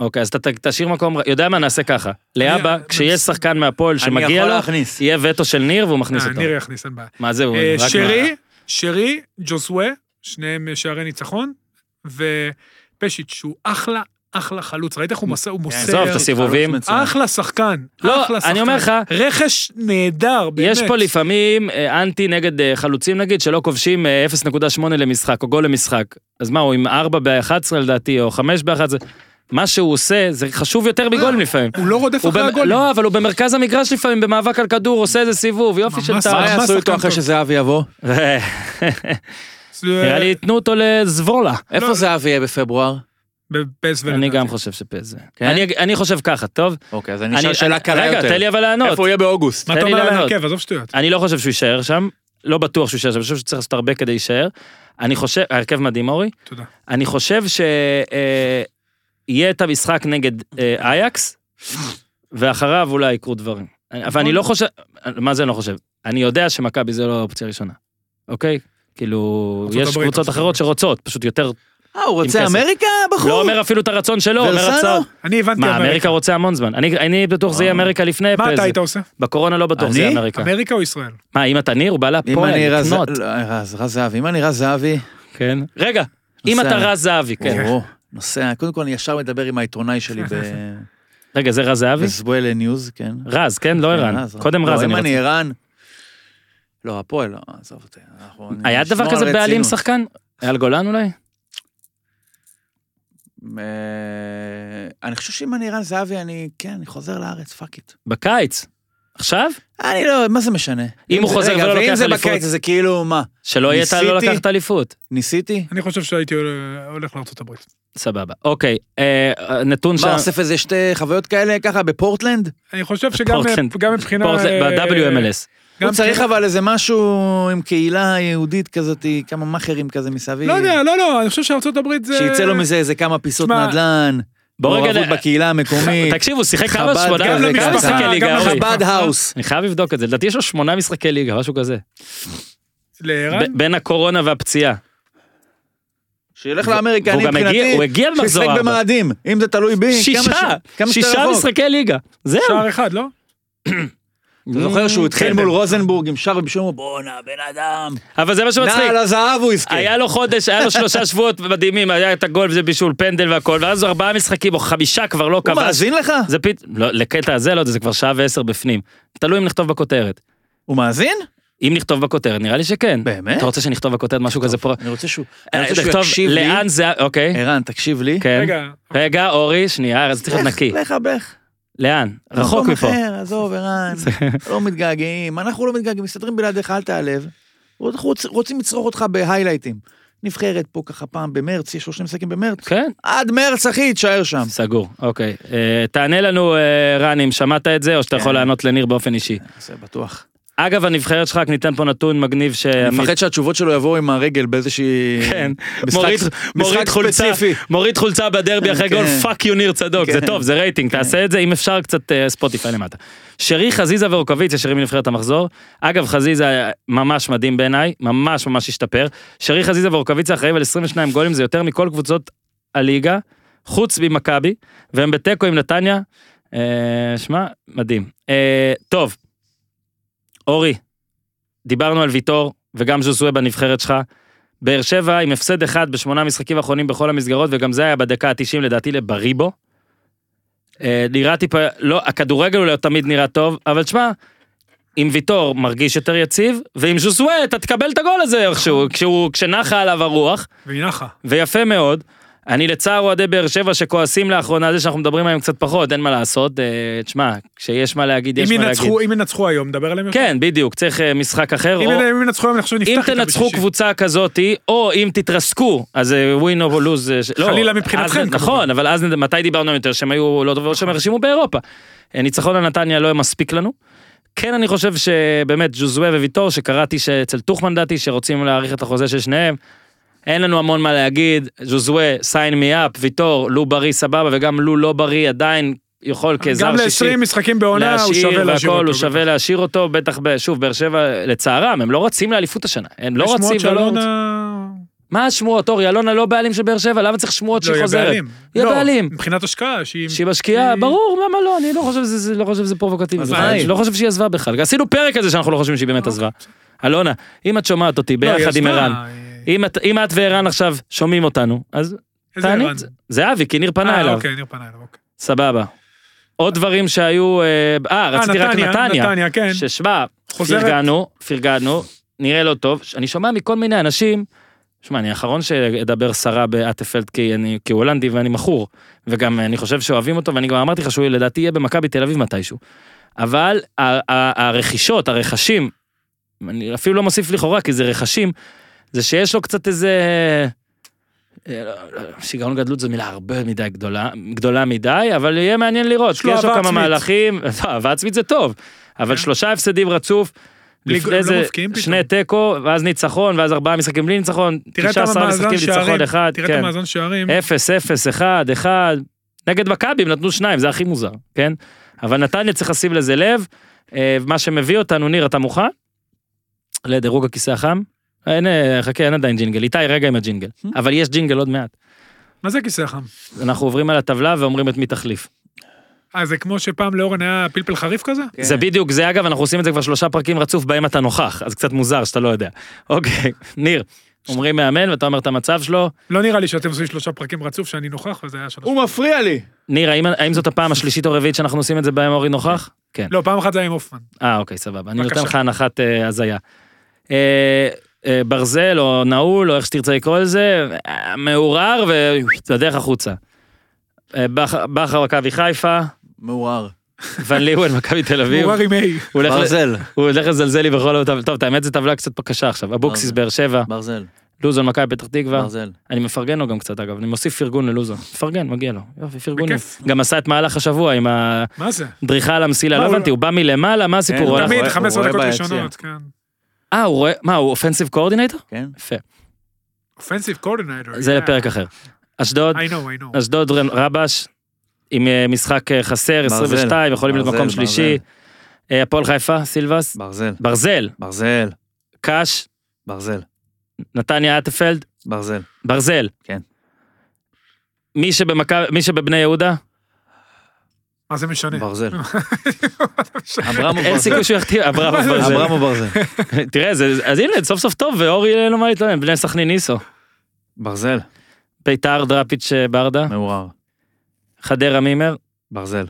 אוקיי, אז אתה תשאיר מקום, יודע מה, נעשה ככה. אני- כשיש שחקן מהפועל שמגיע לו. יהיה וטו של ניר והוא מכניס אה, אותו. ניר יכניס, אין בעיה. מה זה, הוא אה. שרי, שרי, ג'וסווה, שניהם שערי ניצחון, ופשיץ' שהוא אחלה, אחלה חלוץ. ראית איך הוא מוסר? הוא מוסר. עזוב את הסיבובים. אחלה שחקן. לא, אני. אומר לך- רכש נהדר, באמת. יש פה לפעמים אה, אנטי נגד חלוצים נגיד, שלא כובשים אה, 0.8 למשחק, או גול למשחק. אז מה, הוא עם 4 ב-11 לדעתי, או 5 ב-11. מה שהוא עושה, זה חשוב יותר מגולים לפעמים. הוא לא רודף הוא אחרי הגולים. לא, אבל הוא במרכז המגרש לפעמים, במאבק על כדור, עושה איזה סיבוב, יופי של טעם. מה יעשו איתו אחרי. שזהבי יבוא? זה- נראה לי ייתנו אותו לזבולה. איפה זהבי יהיה בפברואר? בפס ולדעתי. אני גם חושב שפזה. כן? אני- אני חושב ככה, טוב? אוקיי, אז אני אשאל שאלה קלה רגע, יותר. תן לי אבל לענות. איפה הוא יהיה באוגוסט? מה אתה אומר על. ההרכב? עזוב שטויות. אני לא חושב שהוא יישאר שם, לא בטוח שהוא יישאר שם, אני חושב שצריך לעשות הרבה כדי להישאר. אני חושב, ההרכב מדהים אורי, תודה. אני חושב שיהיה את המשחק נגד אה, אייקס, ואחריו אולי יקרו דברים. אבל אני לא חושב, מה זה אני לא חושב? אני יודע שמכבי זה לא האופציה הראשונה, אוקיי? כאילו, יש קבוצות אחרות. שרוצות, פשוט יותר, אה, הוא רוצה. אמריקה, בחור? לא אומר אפילו את הרצון שלו, אומר? הצעה. אני הבנתי מה, אמריקה רוצה המון זמן. אני- אני בטוח זה יהיה אמריקה לפני מה אתה. היית עושה? בקורונה לא בטוח זה אני? יהיה אמריקה. אמריקה או ישראל? מה, אם אתה ניר, הוא בא אם אני רז... לקנות. לא, רז, רז זהבי. אם אני רז זהבי... כן. רגע, אם. אתה רז זהבי, כן. נוסע, קודם כל אני ישר מדבר עם העיתונאי שלי ב- [LAUGHS] רגע, זה רז זהבי? בזבואלה news, כן. רז, כן? לא כן, ערן. קודם לא, רז אני אם אני רוצה. ערן... לא, הפועל, לא, עזוב אותי. היה דבר כזה על בעלים. שחקן? אייל גולן אולי? אה, אני חושב שאם אני ערן זהבי, אני, כן, אני חוזר לארץ, fuck it. בקיץ. עכשיו? אני לא, מה זה משנה? אם הוא זה- חוזר ולא ואם לוקח זה אליפות? בקיץ, אז זה כאילו, מה? שלא יהיה אתה לא. לקחת אליפות. ניסיתי? אני חושב שהייתי הולך- לארצות הברית. סבבה. אוקיי, אה, נתון שם. מה, אוסף איזה שתי חוויות כאלה ככה בפורטלנד? אני חושב שגם מבחינה... אה, ב-WMLS. הוא צריך אבל איזה משהו עם קהילה יהודית כזאת, כמה מאכערים כזה מסביב. לא יודע, לא, לא, אני חושב שארצות הברית זה... שיצא לו מזה איזה כמה פיסות נדל"ן, מעורבות בקהילה המקומית, [LAUGHS] תקשיב, הוא שיחק כמה חב"ד שמונה. משחקי ליגה, אורי. חב"ד האוס. אני חייב לבדוק את זה, לדעתי יש לו שמונה משחקי ליגה, משהו כזה. בין הקורונה והפציעה. שילך לאמריקה, אני גם הגיע- מבחינתי, הוא הגיע במחזור שישחק ארבע. במאדים, אם זה תלוי בי, כמה שישה, שישה. משחקי ליגה. זהו. שער אחד, לא? [CLEARS THROAT] אתה זוכר שהוא התחיל כן. מול רוזנבורג עם שער ובישול, בואנה, בן אדם. אבל זה מה שמצחיק. נעל הזהב הוא יזכה. היה לו חודש, היה לו שלושה [LAUGHS] שבועות מדהימים, היה את הגול וזה בישול פנדל והכל, ואז ארבעה משחקים או חמישה כבר לא הוא כבש. מאזין לך? זה פית... לא, לקטע הזה לא, זה כבר שעה ועשר בפנים. תלוי אם נכתוב בכותרת. הוא מאזין? אם נכתוב בכותרת, נראה לי שכן. באמת? אתה רוצה שנכתוב בכותרת משהו כזה פה? אני רוצה שהוא אני אה, רוצה שהוא נכתוב יקשיב לי. לאן זה... אוקיי, ערן, תקשיב לי. כן. רגע, רגע, אורי, שנייה, אז צריך להיות נקי. לך, לך. לאן? רחוק מקום מפה. אחר, עזוב, ערן. [LAUGHS] לא מתגעגעים, אנחנו לא מתגעגעים, מסתדרים בלעדיך, אל תעלב. אנחנו רוצ- רוצים לצרוך אותך בהיילייטים. נבחרת פה ככה פעם במרץ, יש לו שני משחקים במרץ. כן, עד מרץ, אחי, תשאר שם. סגור, אוקיי. אה, תענה לנו, אה, רן, אם שמעת את זה, או שאתה יכול כן. לענות לניר באופן אישי. זה בטוח. אגב, הנבחרת שלך, ניתן פה נתון מגניב ש... אני מפחד שהתשובות שלו יבואו עם הרגל באיזושהי... כן, משחק- ספציפי. מוריד חולצה בדרבי אחרי גול, כן. fuck you ניר צדוק, זה כן. טוב, זה רייטינג, תעשה את זה, אם אפשר קצת אה, Spotify למטה. שרי, חזיזה ורוקאביצה, שרי מנבחרת המחזור. אגב, חזיזה ממש מדהים בעיניי, ממש ממש השתפר. שרי, חזיזה ורוקאביצה אחראים על 22 גולים, זה יותר מכל קבוצות הליגה, חוץ ממכבי, והם בתיקו עם נתניה. אה, שמע, מדהים. אה, טוב, אורי, דיברנו על ויטור וגם ז'וזואה בנבחרת שלך. באר שבע עם הפסד אחד בשמונה משחקים האחרונים בכל המסגרות, וגם זה היה בדקה ה-90 לדעתי לבריבו. אה, נראה טיפה, לא, הכדורגל הוא לא תמיד נראה טוב, אבל תשמע, עם ויטור מרגיש יותר יציב, ועם ז'וזואה אתה תקבל את הגול הזה איכשהו, כשהוא, כשנחה עליו הרוח, והיא נחה. ויפה מאוד. אני לצער אוהדי באר שבע שכועסים לאחרונה זה שאנחנו מדברים עליהם קצת פחות, אין מה לעשות. אה, תשמע, כשיש מה להגיד, יש מה להגיד. ינצחו- אם ינצחו היום, נדבר עליהם יותר. כן, בדיוק, צריך אה, משחק אחר. אם או- אם ינצחו היום, אני חושב שנפתח אם תנצחו. קבוצה כזאתי, או אם תתרסקו, אז ווין או לוז, חלילה מבחינתכם. נכון, אבל אז מתי דיברנו יותר שהם היו לא טובים, שהם הרשימו באירופה. אה, ניצחון על נתניה לא מספיק לנו. כן, אני חושב שבאמת ג'וזווה וויטור, שקראתי שאצל טוחמן דעתי, שרוצים להאריך את החוזה של שניהם. אין לנו המון מה להגיד, ז'וזווה, sign me up, ויטור, לו בריא סבבה, וגם לו לא בריא עדיין יכול כזר גם שישי. ל-20 משחקים בעונה, הוא שווה להשאיר אותו. הוא שווה להשאיר אותו, בטח, שוב, באר שבע, לצערם, הם לא רצים לאליפות השנה. הם לא רצים ולא רוצים. שאלונה... מה השמועות, אורי, אלונה לא בעלים של באר שבע, למה צריך שמועות לא, שהיא היא חוזרת? הבעלים. היא לא, הבעלים. מבחינת השקעה, שהיא... שהיא משקיעה, היא- ברור, למה לא, אני לא חושב שזה לא פרובוקטיבי. היא? לא חושב שהיא עזבה בכלל. עשינו פרק על זה שאנחנו לא חושבים שהיא באמת עזבה. אלונה, אם את שומעת אותי לא, היא ביחד עם ערן, היא- אם את- אם את וערן עכשיו שומעים אותנו, אז תעני. זה אבי, כי ניר פנה אה, אליו. אוקיי, ניר פנה אליו, אוקיי. סבבה. עוד דברים שהיו, אה, אה, רציתי רק נתניה, נתניה. כן. ששמע. פרגנו, פרגנו, נראה לא טוב. אני שומע מכל מיני אנשים, שמע, אני האחרון שאדבר סרה באטפלד כי אני כי הוא הולנדי ואני מכור, וגם אני חושב שאוהבים אותו, ואני גם אמרתי לך שהוא לדעתי יהיה במכבי תל אביב מתישהו. אבל הרכישות, הרכשים, אני אפילו לא מוסיף לכאורה כי זה רכשים, זה שיש לו קצת איזה... אה, לא, שיגעון גדלות זו מילה הרבה מדי גדולה, גדולה מדי, אבל יהיה מעניין לראות, כי יש לו כמה. מהלכים, [LAUGHS] אהבה עצמית זה טוב, אבל כן. שלושה הפסדים רצוף, לפני לא זה. שני תיקו, ואז ניצחון, ואז ארבעה משחקים בלי ניצחון, תראה את 19 המאזן משחקים ניצחון אחד, תראה את כן. המאזן שערים. אפס, אפס, אחד, אחד. נגד מכבי הם נתנו שניים, זה הכי מוזר, כן? אבל נתניה צריך לשים לזה לב. אה, מה שמביא אותנו, ניר, אתה מוכן? לדירוג הכיסא החם? אין, אה, חכה, אין עדיין ג'ינגל. איתי, רגע עם הג'ינגל. אבל יש ג'ינגל עוד מעט. מה זה הכיסא החם? אנחנו עוברים על הטבלה ואומרים את מי תחליף. אה, זה כמו שפעם לאורן היה פלפל חריף כזה? כן. זה בדיוק זה, אגב, אנחנו עושים את זה כבר שלושה פרקים רצוף בהם אתה נוכח, אז קצת מוזר שאתה לא יודע. אוקיי, [LAUGHS] ניר, אומרים מאמן ואתה אומר את המצב שלו. לא נראה לי שאתם עושים שלושה פרקים רצוף שאני נוכח, וזה היה שלוש. הוא מפריע לי. ניר, האם, האם זאת הפעם השלישית או הרביעית שאנחנו עושים את זה בהם אורי נוכח? כן. לא, פעם אחת זה היה עם הופמן. אה, אוקיי, סבבה. אני נותן. לך הנחת אה, הזיה. אה, ברזל או נעול או איך שתרצה לקרוא לזה, מעורער ובדרך החוצה. אה, בכר מכבי חיפה, מעורער. ון ליוון מכבי תל אביב. מעורר עם A. הוא הולך ל- ברזל. הוא הולך לזלזל לי בכל אותם, טוב, האמת זו טבלה קצת קשה עכשיו, אבוקסיס. באר שבע, ברזל. לוזון מכבי פתח תקווה, ברזל. אני מפרגן לו גם קצת אגב, אני מוסיף פרגון ללוזון, מפרגן, מגיע לו, יופי, פרגונים. בכיף. גם עשה את מהלך השבוע עם מה זה? הדריכה על המסילה, לא הבנתי, הוא בא מלמעלה, מה הסיפור? תמיד רואה- 15 הוא דקות. ראשונות, כן. אה, הוא רואה, מה, הוא אופנסיב קואורדינטור? כן. יפה, אופנסיב קורדינטור. זה לפרק אחר. אשדוד, I know, I know. אשדוד רבש, עם אה, משחק אה, חסר, ברזל. 22, יכולים להיות מקום שלישי. אה, הפועל חיפה, סילבס, ברזל. ברזל, ברזל. קאש, ברזל. נתניה אטפלד, ברזל. ברזל. כן. מי שבמכבי, מי שבבני יהודה, מה זה משנה? ברזל. [LAUGHS] אין. סיכוי שהוא יחטיא, אברמוב ברזל. [LAUGHS] תראה, זה- אז הנה, סוף סוף טוב, ואורי אין לו מה להתלונן, בני סכנין ניסו. ברזל. ביתר דראפיץ' אה, ברדה, מעורער. חדרה מימר, ברזל.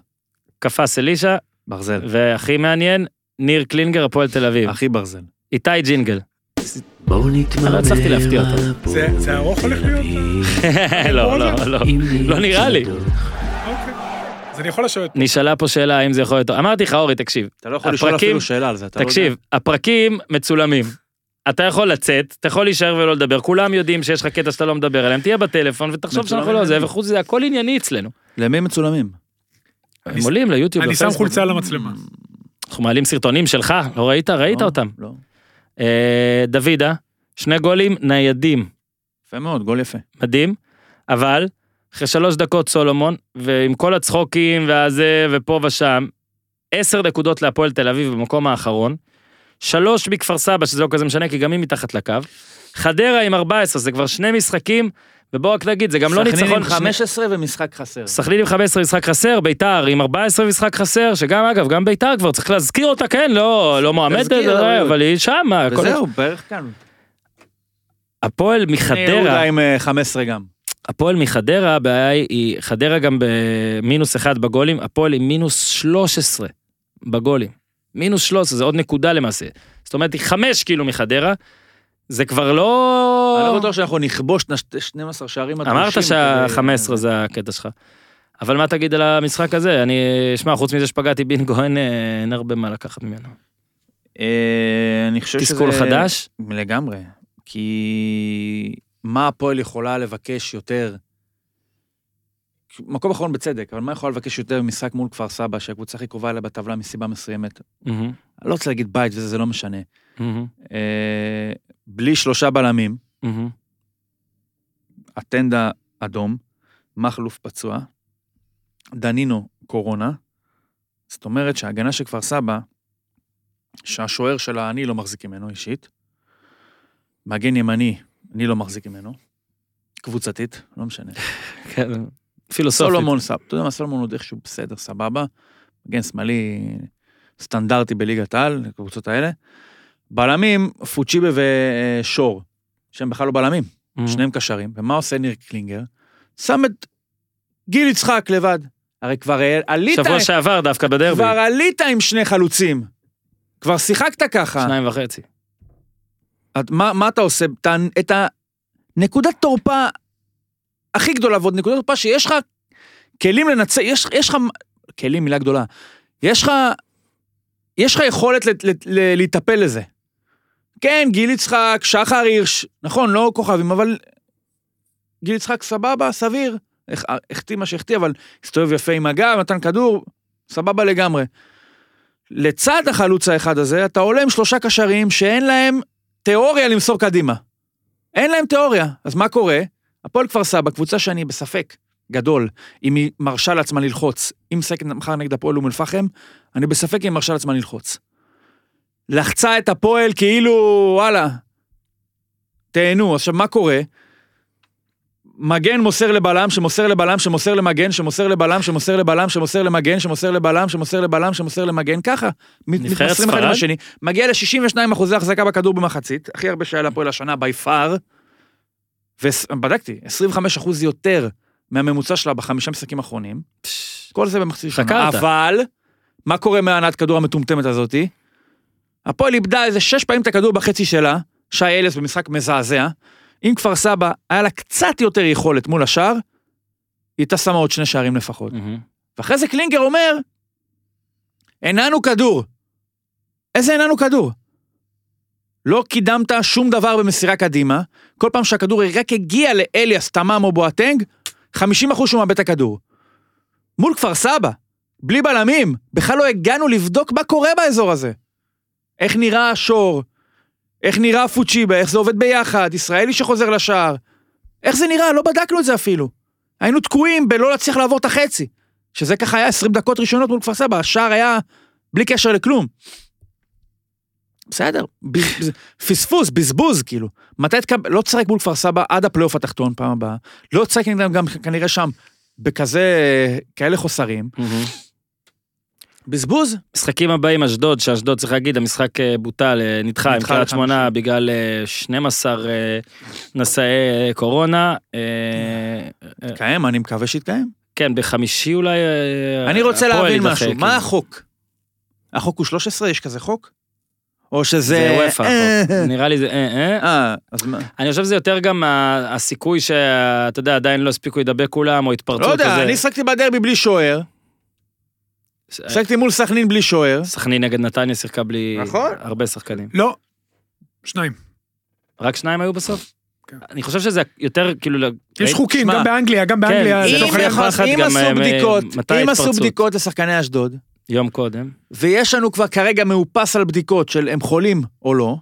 קפץ אלישע, ברזל. והכי מעניין, ניר קלינגר, הפועל תל אביב. הכי ברזל. איתי ג'ינגל. בואו נתמרמר לא הצלחתי להפתיע אותו. זה- זה ארוך הולך להיות? [LAUGHS] לא, לא, לא. לא נראה לי. אז אני יכול לשבת. נשאלה פה שאלה האם זה יכול להיות... אמרתי לך, אורי, תקשיב. אתה לא יכול לשאול הפרקים- אפילו שאלה על זה. אתה לא תקשיב, יודע. הפרקים מצולמים. אתה יכול לצאת, אתה יכול להישאר ולא לדבר, כולם יודעים שיש לך קטע שאתה לא מדבר עליהם, תהיה בטלפון ותחשוב שאנחנו לא זה? וחוץ מזה הכל ענייני אצלנו. למי מצולמים? הם עולים ליוטיוב, אני שם. חולצה על המצלמה. אנחנו מעלים סרטונים שלך, לא ראית? ראית לא, אותם. לא. אה, דוידה, שני גולים ניידים, יפה מאוד, גול יפה. מדהים, אבל אחרי שלוש דקות סולומון, ועם כל הצחוקים והזה ופה ושם, עשר נקודות להפועל תל אביב במקום האחרון, שלוש מכפר סבא, שזה לא כזה משנה, כי גם היא מתחת לקו, חדרה עם 14, זה כבר שני משחקים, ובוא רק נגיד, זה גם לא ניצחון... סכנין עם שני- 15 ומשחק חסר. סכנין עם 15 משחק חסר, ביתר עם 14 משחק חסר, שגם אגב, גם ביתר כבר צריך להזכיר אותה, כן, לא, לא מועמדת, אבל, היא הכל- וזהו, בערך כאן. הפועל מחדרה, עם אה, 15 גם. הפועל מחדרה, הבעיה היא- חדרה גם במינוס אחד בגולים, הפועל עם מינוס 13 בגולים. מינוס 13, זה עוד נקודה למעשה. זאת אומרת, היא חמש כאילו מחדרה, זה כבר לא... אני לא בטוח שאנחנו נכבוש את ה- 12 שערים הדרושים. אמרת כדי- שה-15 זה הקטע שלך. אבל מה תגיד על המשחק הזה? אני, שמע, חוץ מזה שפגעתי בינגו, אין, אה, אין הרבה מה לקחת ממנו. אה, אני חושב שזה... תסכול חדש? לגמרי. כי מה הפועל יכולה לבקש יותר? מקום אחרון בצדק, אבל מה יכולה לבקש יותר ממשחק מול כפר סבא, שהקבוצה הכי קרובה אליה בטבלה מסיבה מסוימת? מהמם, אני לא רוצה להגיד בית וזה, זה לא משנה. מהמם, אה, בלי שלושה בלמים, מהמם. אטנדה אדום, מכלוף פצוע, דנינו קורונה. זאת אומרת שההגנה של כפר סבא, שהשוער שלה אני לא מחזיק ממנו אישית, מגן ימני אני לא מחזיק ממנו, קבוצתית, לא משנה. [LAUGHS] כן, פילוסופית. סולומון סבבה, אתה יודע מה, סולומון עוד איכשהו בסדר, סבבה. מגן שמאלי סטנדרטי בליגת העל, הקבוצות האלה. בלמים, פוצ'יבה ושור, שהם בכלל לא בלמים. מהמם. שניהם קשרים, ומה עושה ניר קלינגר? שם את גיל יצחק לבד. הרי כבר עלית, שבוע שעבר דווקא בדרבי. כבר עלית עם שני חלוצים. כבר שיחקת ככה. שניים וחצי. את, מה, מה אתה עושה? ה- את הנקודת תורפה הכי גדולה, ועוד נקודת תורפה שיש לך כלים לנצח, יש, יש לך, כלים מילה גדולה, יש לך, יש לך יכולת להיטפל לזה. כן, גיל יצחק, שחר הירש, נכון, לא כוכבים, אבל גיל יצחק סבבה, סביר, הח- החטיא מה שהחטיא, אבל הסתובב יפה עם הגב, נתן כדור, סבבה לגמרי. לצד החלוץ האחד הזה, אתה עולה עם שלושה קשרים שאין להם תיאוריה למסור קדימה. אין להם תיאוריה. אז מה קורה? הפועל כפר סבא, קבוצה שאני בספק גדול, אם היא מרשה לעצמה ללחוץ, אם משחקת מחר נגד הפועל אום אל-פחם, אני בספק אם היא מרשה לעצמה ללחוץ. לחצה את הפועל כאילו, וואלה, תהנו. עכשיו, מה קורה? מגן מוסר לבלם, שמוסר לבלם, שמוסר למגן, שמוסר לבלם, שמוסר לבלם, שמוסר למגן, שמוסר לבלם, שמוסר לבלם, שמוסר למגן, ככה. נבחרת מתמסרים אחד ספרד? עם השני. מגיע ל-62 אחוזי החזקה בכדור במחצית, הכי הרבה שהיה להפועל השנה בי פאר. ובדקתי, 25 אחוז יותר מהממוצע שלה בחמישה משחקים האחרונים. כל זה במחצית ראשונה. חקרת. אבל, מה קורה מהענת כדור המטומטמת הזאתי? הפועל איבדה איזה שש פעמים את הכדור בחצי שלה, שי אלס במשחק מזעזע. אם כפר סבא, היה לה קצת יותר יכולת מול השאר, היא הייתה שמה עוד שני שערים לפחות. מהמם. ואחרי זה קלינגר אומר, הנענו כדור. איזה הנענו כדור? לא קידמת שום דבר במסירה קדימה, כל פעם שהכדור רק הגיע לאליאס, תמם או בואטנג, 50% שהוא מאבד את הכדור. מול כפר סבא, בלי בלמים, בכלל לא הגענו לבדוק מה קורה באזור הזה. איך נראה השור, איך נראה פוצ'יבה, איך זה עובד ביחד, ישראלי שחוזר לשער. איך זה נראה? לא בדקנו את זה אפילו. היינו תקועים בלא להצליח לעבור את החצי. שזה ככה היה 20 דקות ראשונות מול כפר סבא, השער היה בלי קשר לכלום. בסדר, [LAUGHS] פספוס, בזבוז, כאילו. מתי תקבל, לא תשחק מול כפר סבא עד הפלייאוף התחתון פעם הבאה. לא תשחק נגדם גם כנראה שם בכזה, כאלה חוסרים. מהמם. בזבוז. משחקים הבאים אשדוד, שאשדוד צריך להגיד, המשחק אה, בוטל, אה, נדחה עם נדחה קריית לחמישי. שמונה בגלל אה, 12 אה, נשאי קורונה. התקיים, אני מקווה שיתקיים. כן, בחמישי אולי... אני רוצה להבין משהו. מה החוק? החוק הוא 13? יש כזה חוק? או שזה... זה וופא, החוק. נראה לי זה... אה, אה. אז מה? אני חושב שזה יותר גם הסיכוי שאתה יודע, עדיין לא הספיקו לדבק כולם, או התפרצות לא יודע, כזה. אני שחקתי בדרבי בלי שוער, שחקתי מול סכנין בלי שוער. סכנין נגד נתניה שיחקה בלי נכון. הרבה שחקנים. לא. שניים. רק שניים היו בסוף? כן. אני חושב שזה יותר כאילו... יש חוקים, גם באנגליה, גם כן, באנגליה. אם אם עשו בדיקות, אם עשו? בדיקות לשחקני אשדוד, יום קודם. ויש לנו כבר כרגע מאופס על בדיקות של הם חולים או לא,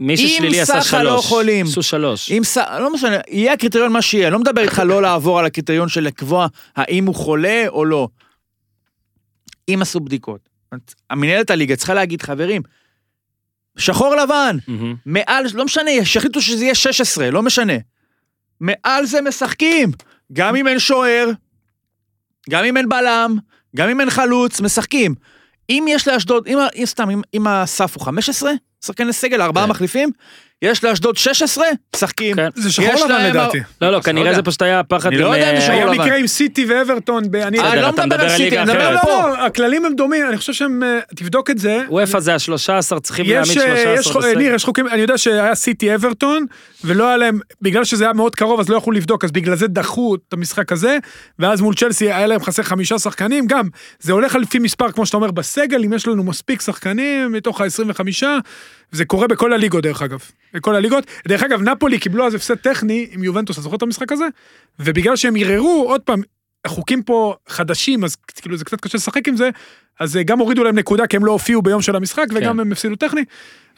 מי אם ששלילי עשה סך הלא שלוש. חולים. עשו שלוש. אם ס... לא משנה, יהיה הקריטריון מה שיהיה, אני לא מדבר איתך לא לעבור על הקריטריון של לקבוע האם הוא חולה או לא. אם עשו בדיקות. המנהלת הליגה צריכה להגיד, חברים, שחור לבן. מעל, לא משנה, שיחליטו שזה יהיה 16, לא משנה. מעל זה משחקים. גם אם אין שוער, גם אם אין בלם, גם אם אין חלוץ, משחקים. אם יש לאשדוד, אם, סתם, אם, אם הסף הוא 15, שחקני סגל, ארבעה כן. מחליפים, יש לאשדוד 16, משחקים. כן. זה שחור יש לבן להם- לדעתי. לא, לא, לא כנראה יודע. זה פשוט היה פחד. אני לא יודע אם זה אה, שחור היה לבן. מקרה עם סיטי ואברטון. ב- אני- אני בסדר, לא אתה מדבר מדבר על על סיטי, ליגה אני מדבר אחרת. על לא, פה. לא, הכללים הם דומים, אני חושב שהם, אה, תבדוק את זה. וופא זה ה-13, צריכים יש, להעמיד אה, 13 יש, חו- ניר, יש חוקים, אני יודע שהיה סיטי אברטון, ולא היה להם, בגלל שזה היה מאוד קרוב, אז לא יכלו לבדוק, אז בגלל זה דחו את המשחק הזה, ואז מול צ'לסי היה להם חסר חמישה שחקנים, גם, זה הולך לפי מספר, כמו שאתה אומר, בסגל, אם יש לנו מספיק שחקנים מתוך ה-25, זה קורה בכל הליגות, דרך אגב. בכל הליגות. דרך אגב, נפולי קיבלו אז הפסד טכני עם יובנטוס, אתה זוכר את המשחק הזה? ובגלל שהם ערערו, עוד פעם, החוקים פה חדשים, אז כאילו זה קצת קשה לשחק עם זה, אז אה, גם הורידו להם נקודה כי הם לא הופיעו ביום של המשחק, וגם כן. הם הפסידו טכני.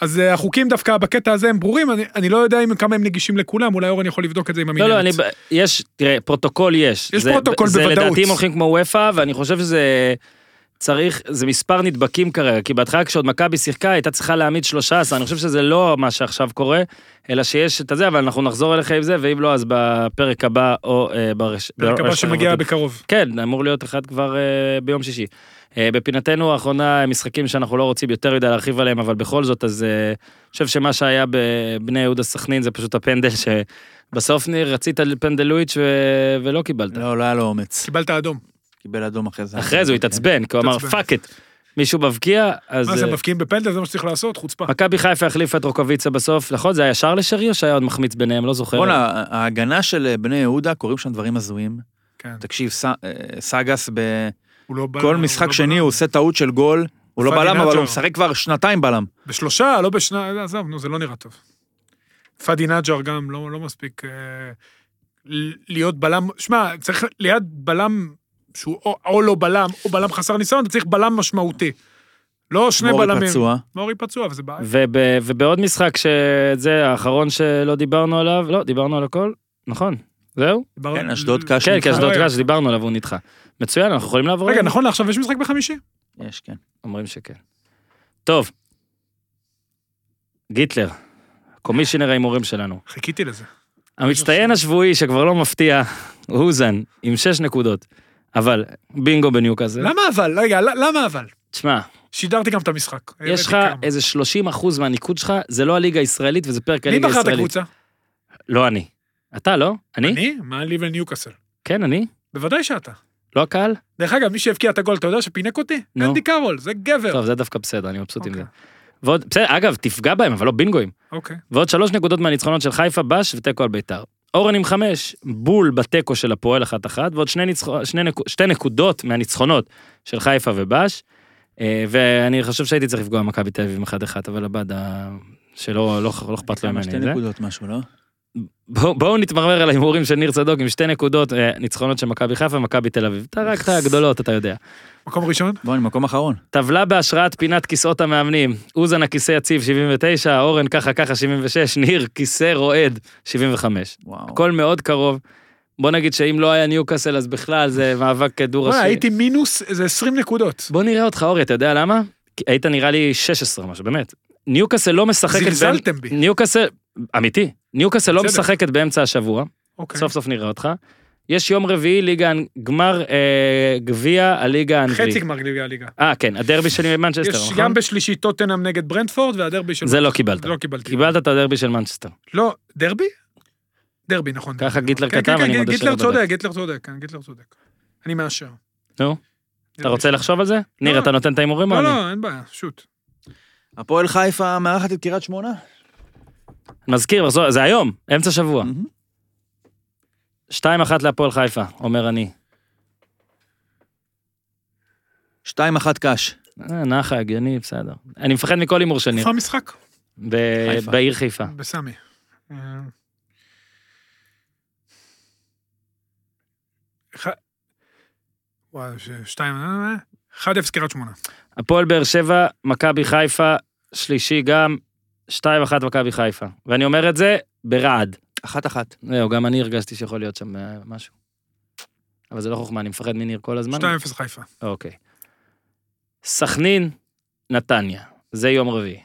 אז אה, החוקים דווקא בקטע הזה הם ברורים, אני, אני לא יודע אם כמה הם נגישים לכולם, אולי אורן יכול לבדוק את זה עם לא, המנהלת. לא, אני, יש, תראה, פרוטוקול יש. יש זה- פרוטוקול זה בוודאות. לדעתי הם הולכים כמו אופא, ואני חושב שזה צריך, זה מספר נדבקים כרגע, כי בהתחלה כשעוד מכבי שיחקה, הייתה צריכה להעמיד 13, אני חושב שזה לא מה שעכשיו קורה, אלא שיש את הזה, אבל אנחנו נחזור אליך עם זה, ואם לא, אז בפרק הבא, או אה, ברש... פרק הבא שמגיע. בקרוב. כן, אמור להיות אחד כבר אה, ביום שישי. אה, בפינתנו האחרונה, משחקים שאנחנו לא רוצים יותר מדי להרחיב עליהם, אבל בכל זאת, אז אה, אני חושב שמה שהיה בבני יהודה סכנין זה פשוט הפנדל שבסוף ניר רצית פנדל לואיץ' ו... ולא קיבלת. לא, לא היה לו אומץ. קיבלת אדום. קיבל אדום אחרי זה. אחרי זה הוא התעצבן, כי הוא אמר. fuck it. מישהו מבקיע, אז מה זה, אה, מבקיעים בפנדל, זה מה שצריך לעשות, חוצפה. מכבי חיפה החליפה את רוקוויצה בסוף, נכון? זה היה ישר לשרי או שהיה עוד מחמיץ ביניהם? לא זוכר. בואנה, ההגנה של בני יהודה, קורים שם דברים הזויים. כן. תקשיב, אה, סאגס לא בכל הוא משחק לא שני בלם. הוא עושה טעות של גול. הוא לא בלם, אבל. הוא משחק כבר שנתיים בלם. בשלושה, לא בשנה, עזוב, נו, זה לא נראה טוב. פאדי נג'ר גם לא, לא מספיק אה, להיות בלם, שמע, צריך ליד בלם שהוא או, או לא בלם, או בלם חסר ניסיון, אתה צריך בלם משמעותי. לא שני מורי בלמים. פצוע. מורי פצוע, וזה בעיה. וב, ובעוד משחק שזה האחרון שלא דיברנו עליו, לא, דיברנו על הכל, נכון, זהו? כן, אשדוד קש כן. כי אשדוד רגע. קראש, דיברנו עליו, הוא נדחה. מצוין, אנחנו יכולים לעבור רגע? נכון לעכשיו יש משחק בחמישי? יש, כן. אומרים שכן. טוב. גיטלר, קומישיונר ההימורים שלנו. חיכיתי לזה. המצטיין השבועי שכבר לא מפתיע, הוא אוזן, עם שש נקודות. אבל בינגו בניוקאסל. למה אבל? רגע, למה אבל? תשמע, שידרתי גם את המשחק. יש לך. איזה 30 אחוז מהניקוד שלך, זה לא הליגה הישראלית וזה פרק מי הליגה בחר את הישראלית. הקבוצה? לא אני. אתה לא? אני? אני? מה לי וניוקאסל? כן, אני. בוודאי שאתה. לא הקהל? דרך אגב, מי שהבקיע את הגול, אתה יודע שפינק אותי? נו. אנדי קארול, זה גבר. טוב, זה דווקא בסדר, אני מבסוט עם זה. אוקיי. ועוד, בסדר, אגב, תפגע בהם, אבל לא בינגואים. אוקיי. ועוד שלוש נקודות מהניצחונות של חיפה, בש ותיקו על ביתר. אורן עם חמש, בול בתיקו של הפועל אחת אחת, ועוד שני ניצחו, שני נקו, שתי נקודות מהניצחונות של חיפה ובאש. אה, ואני חושב שהייתי צריך לפגוע במכבי תל אביב אחד אחד, אבל הבד ה- שלא לא, לא אכפת לו ממני. שתי זה. נקודות משהו, לא? בואו בוא נתמרמר על ההימורים של ניר צדוק עם שתי נקודות אה, ניצחונות של מכבי חיפה ומכבי תל אביב. אתה רק את הגדולות, אתה יודע. מקום ראשון? בוא, אני מקום אחרון. טבלה בהשראת פינת כיסאות המאמנים. אוזן הכיסא יציב 79, אורן ככה ככה 76, ניר כיסא רועד 75. וואו. הכל מאוד קרוב. בוא נגיד שאם לא היה ניוקאסל אז בכלל זה מאבק דו וואי, ראשי. הייתי מינוס איזה 20 נקודות. בוא נראה אותך אורי, אתה יודע למה? היית נראה לי 16 משהו, באמת. ניוקאסל לא משחקת... זלזלתם בי. ניוקאסל, אמיתי, ניוקאסל לא. משחקת באמצע השבוע, אוקיי. סוף סוף נראה אותך. יש יום רביעי ליגה, גמר אה, גביע הליגה האנגלית. חצי גמר גביע הליגה. אה כן, הדרבי של מנצ'סטר, יש נכון? גם בשלישי טוטנאם נגד ברנדפורד והדרבי של... זה לא קיבלת. לא קיבלתי. קיבלת את הדרבי של מנצ'סטר. לא, דרבי? דרבי, נכון. ככה. גיטלר כן, כתב, כן, אני כן, מודה גיטלר שלא צודק. גיטלר צודק, כן, גיטלר צודק. אני מאשר. נו, אתה רוצה לחשוב על זה? ניר, אתה נותן את ההימורים או לא, אני? לא, אין בעיה, שוט. הפועל חיפה מארחת את קריית שמונה? מזכיר, זה היום, אמצע שבוע. מהמם. 2-1 להפועל חיפה, אומר אני. שתיים אחת קאש. אה, נחה, הגיוני, בסדר. אני מפחד מכל הימור של ניר. איפה המשחק? ב- חיפה. בעיר חיפה. בסמי. אה, וואי, ש- שתיים, אה, 1-0 קריית שמונה. הפועל באר שבע, מכבי חיפה, שלישי גם, 2-1 מכבי חיפה. ואני אומר את זה ברעד. אחת אחת. זהו, גם אני הרגשתי שיכול להיות שם אה, משהו. אבל זה לא חוכמה, אני מפחד מניר כל הזמן. 2-0 חיפה. אוקיי. סכנין, נתניה. זה יום רביעי.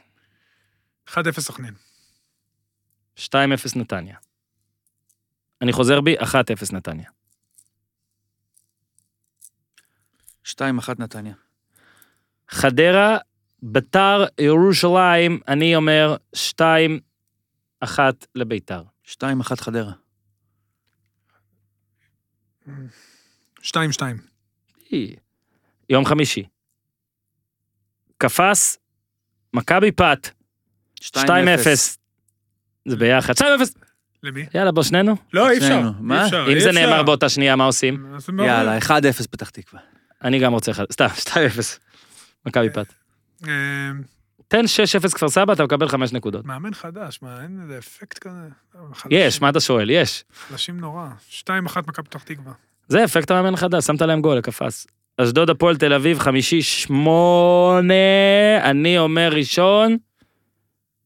1-0 סכנין. 2-0 נתניה. אני חוזר בי, 1-0 נתניה. שתיים אחת נתניה. חדרה, ביתר, ירושלים, אני אומר 2-1 לביתר. שתיים אחת חדרה. 2-2. יום חמישי. קפץ, מכבי פת, 2-0. זה ביחד. 2-0. למי? יאללה, בוא שנינו. לא, אי אפשר. מה? אם זה. נאמר באותה שנייה, מה עושים? יאללה, אחד אפס פתח תקווה. אני גם רוצה אחד. סתם, 2-0. מכבי פת. תן 6-0 כפר סבא, אתה מקבל 5 נקודות. מאמן חדש, מה, אין איזה אפקט כזה? חלשים- יש, מה אתה שואל? יש. חלשים נורא. 2-1 מכבי פתח תקווה. זה אפקט המאמן החדש, שמת להם גול, לקפץ. אשדוד הפועל תל אביב, חמישי שמונה, אני אומר ראשון.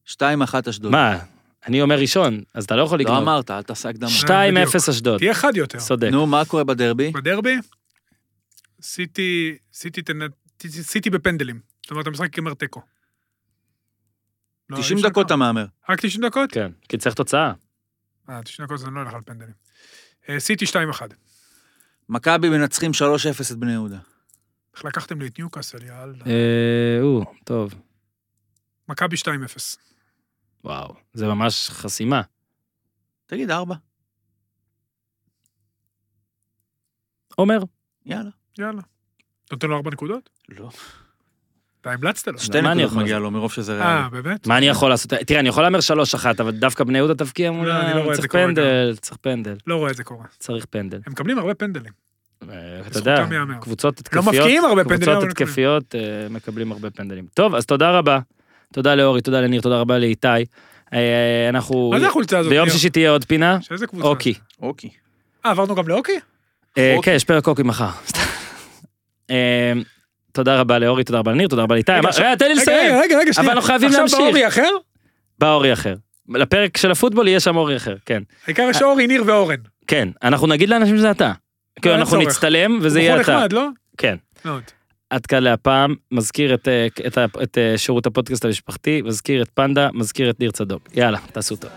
שתיים אחת אשדוד. מה? אני אומר ראשון, אז אתה לא יכול לא לגנוב. אמרת, אל תעשה הקדמה. 2-0 אשדוד, תהיה חד יותר. צודק. נו, מה קורה בדרבי? בדרבי, סיטי, סיטי, סיטי בפנדלים. זאת אומרת, המשחק ייגמר תיקו. לא, 90 אי אפשר דקות. אתה מהמר. רק 90 דקות? כן, כי צריך תוצאה. אה, 90 דקות זה לא הולך על פנדלים. אה, סיטי 2-1. מכבי מנצחים 3-0 את בני יהודה. איך לקחתם לי את ניוקאסל, יאללה. אה, או, טוב. מכבי 2-0. וואו, זה ממש חסימה. תגיד, ארבע. עומר, יאללה. יאללה. נותן לו 4 נקודות? לא. אתה המלצת לו. שתי מה אני נקודות יכול מגיע לו מרוב שזה אה, ריאלי. באמת? מה אני יכול לעשות? תראה, אני יכול להמר 3-1, אבל דווקא בני יהודה תבקיע מול... לא, אני לא רואה את זה צריך קורה פנדל, צריך פנדל, לא רואה את זה קורה. צריך פנדל. הם מקבלים הרבה פנדלים. אה, אתה יודע. קבוצות לא התקפיות, מבקיעים הרבה פנדלים. קבוצות. התקפיות אה, מקבלים הרבה פנדלים. טוב, אז תודה רבה. תודה לאורי, תודה לניר, תודה רבה לאיתי. אה, אנחנו... מה זה החולצה הזאת? ביום? שישי תהיה עוד פינה, שאיזה קבוצה? אוקי. אוקיי. אה, עברנו גם לאוקי? אה, אוקי. כן, יש פרק אוקי מחר. [LAUGHS] תודה רבה לאורי, תודה רבה לניר, תודה רבה לאיתי. רגע, תן לי לסיים. רגע, רגע, רגע, שנייה. אנחנו חייבים להמשיך. עכשיו באורי אחר? בא אורי אחר. לפרק של הפוטבול יהיה שם אורי אחר, כן. העיקר יש אורי, ניר ואורן. כן, אנחנו נגיד לאנשים שזה אתה. כאילו, אין אנחנו. נצטלם וזה יהיה אתה. נחמד, לא? כן. עד כאן להפעם, מזכיר את, אה, את, ה- את אה, שירות הפודקאסט המשפחתי, מזכיר את פנדה, מזכיר את ניר צדוק. יאללה, תעשו טוב.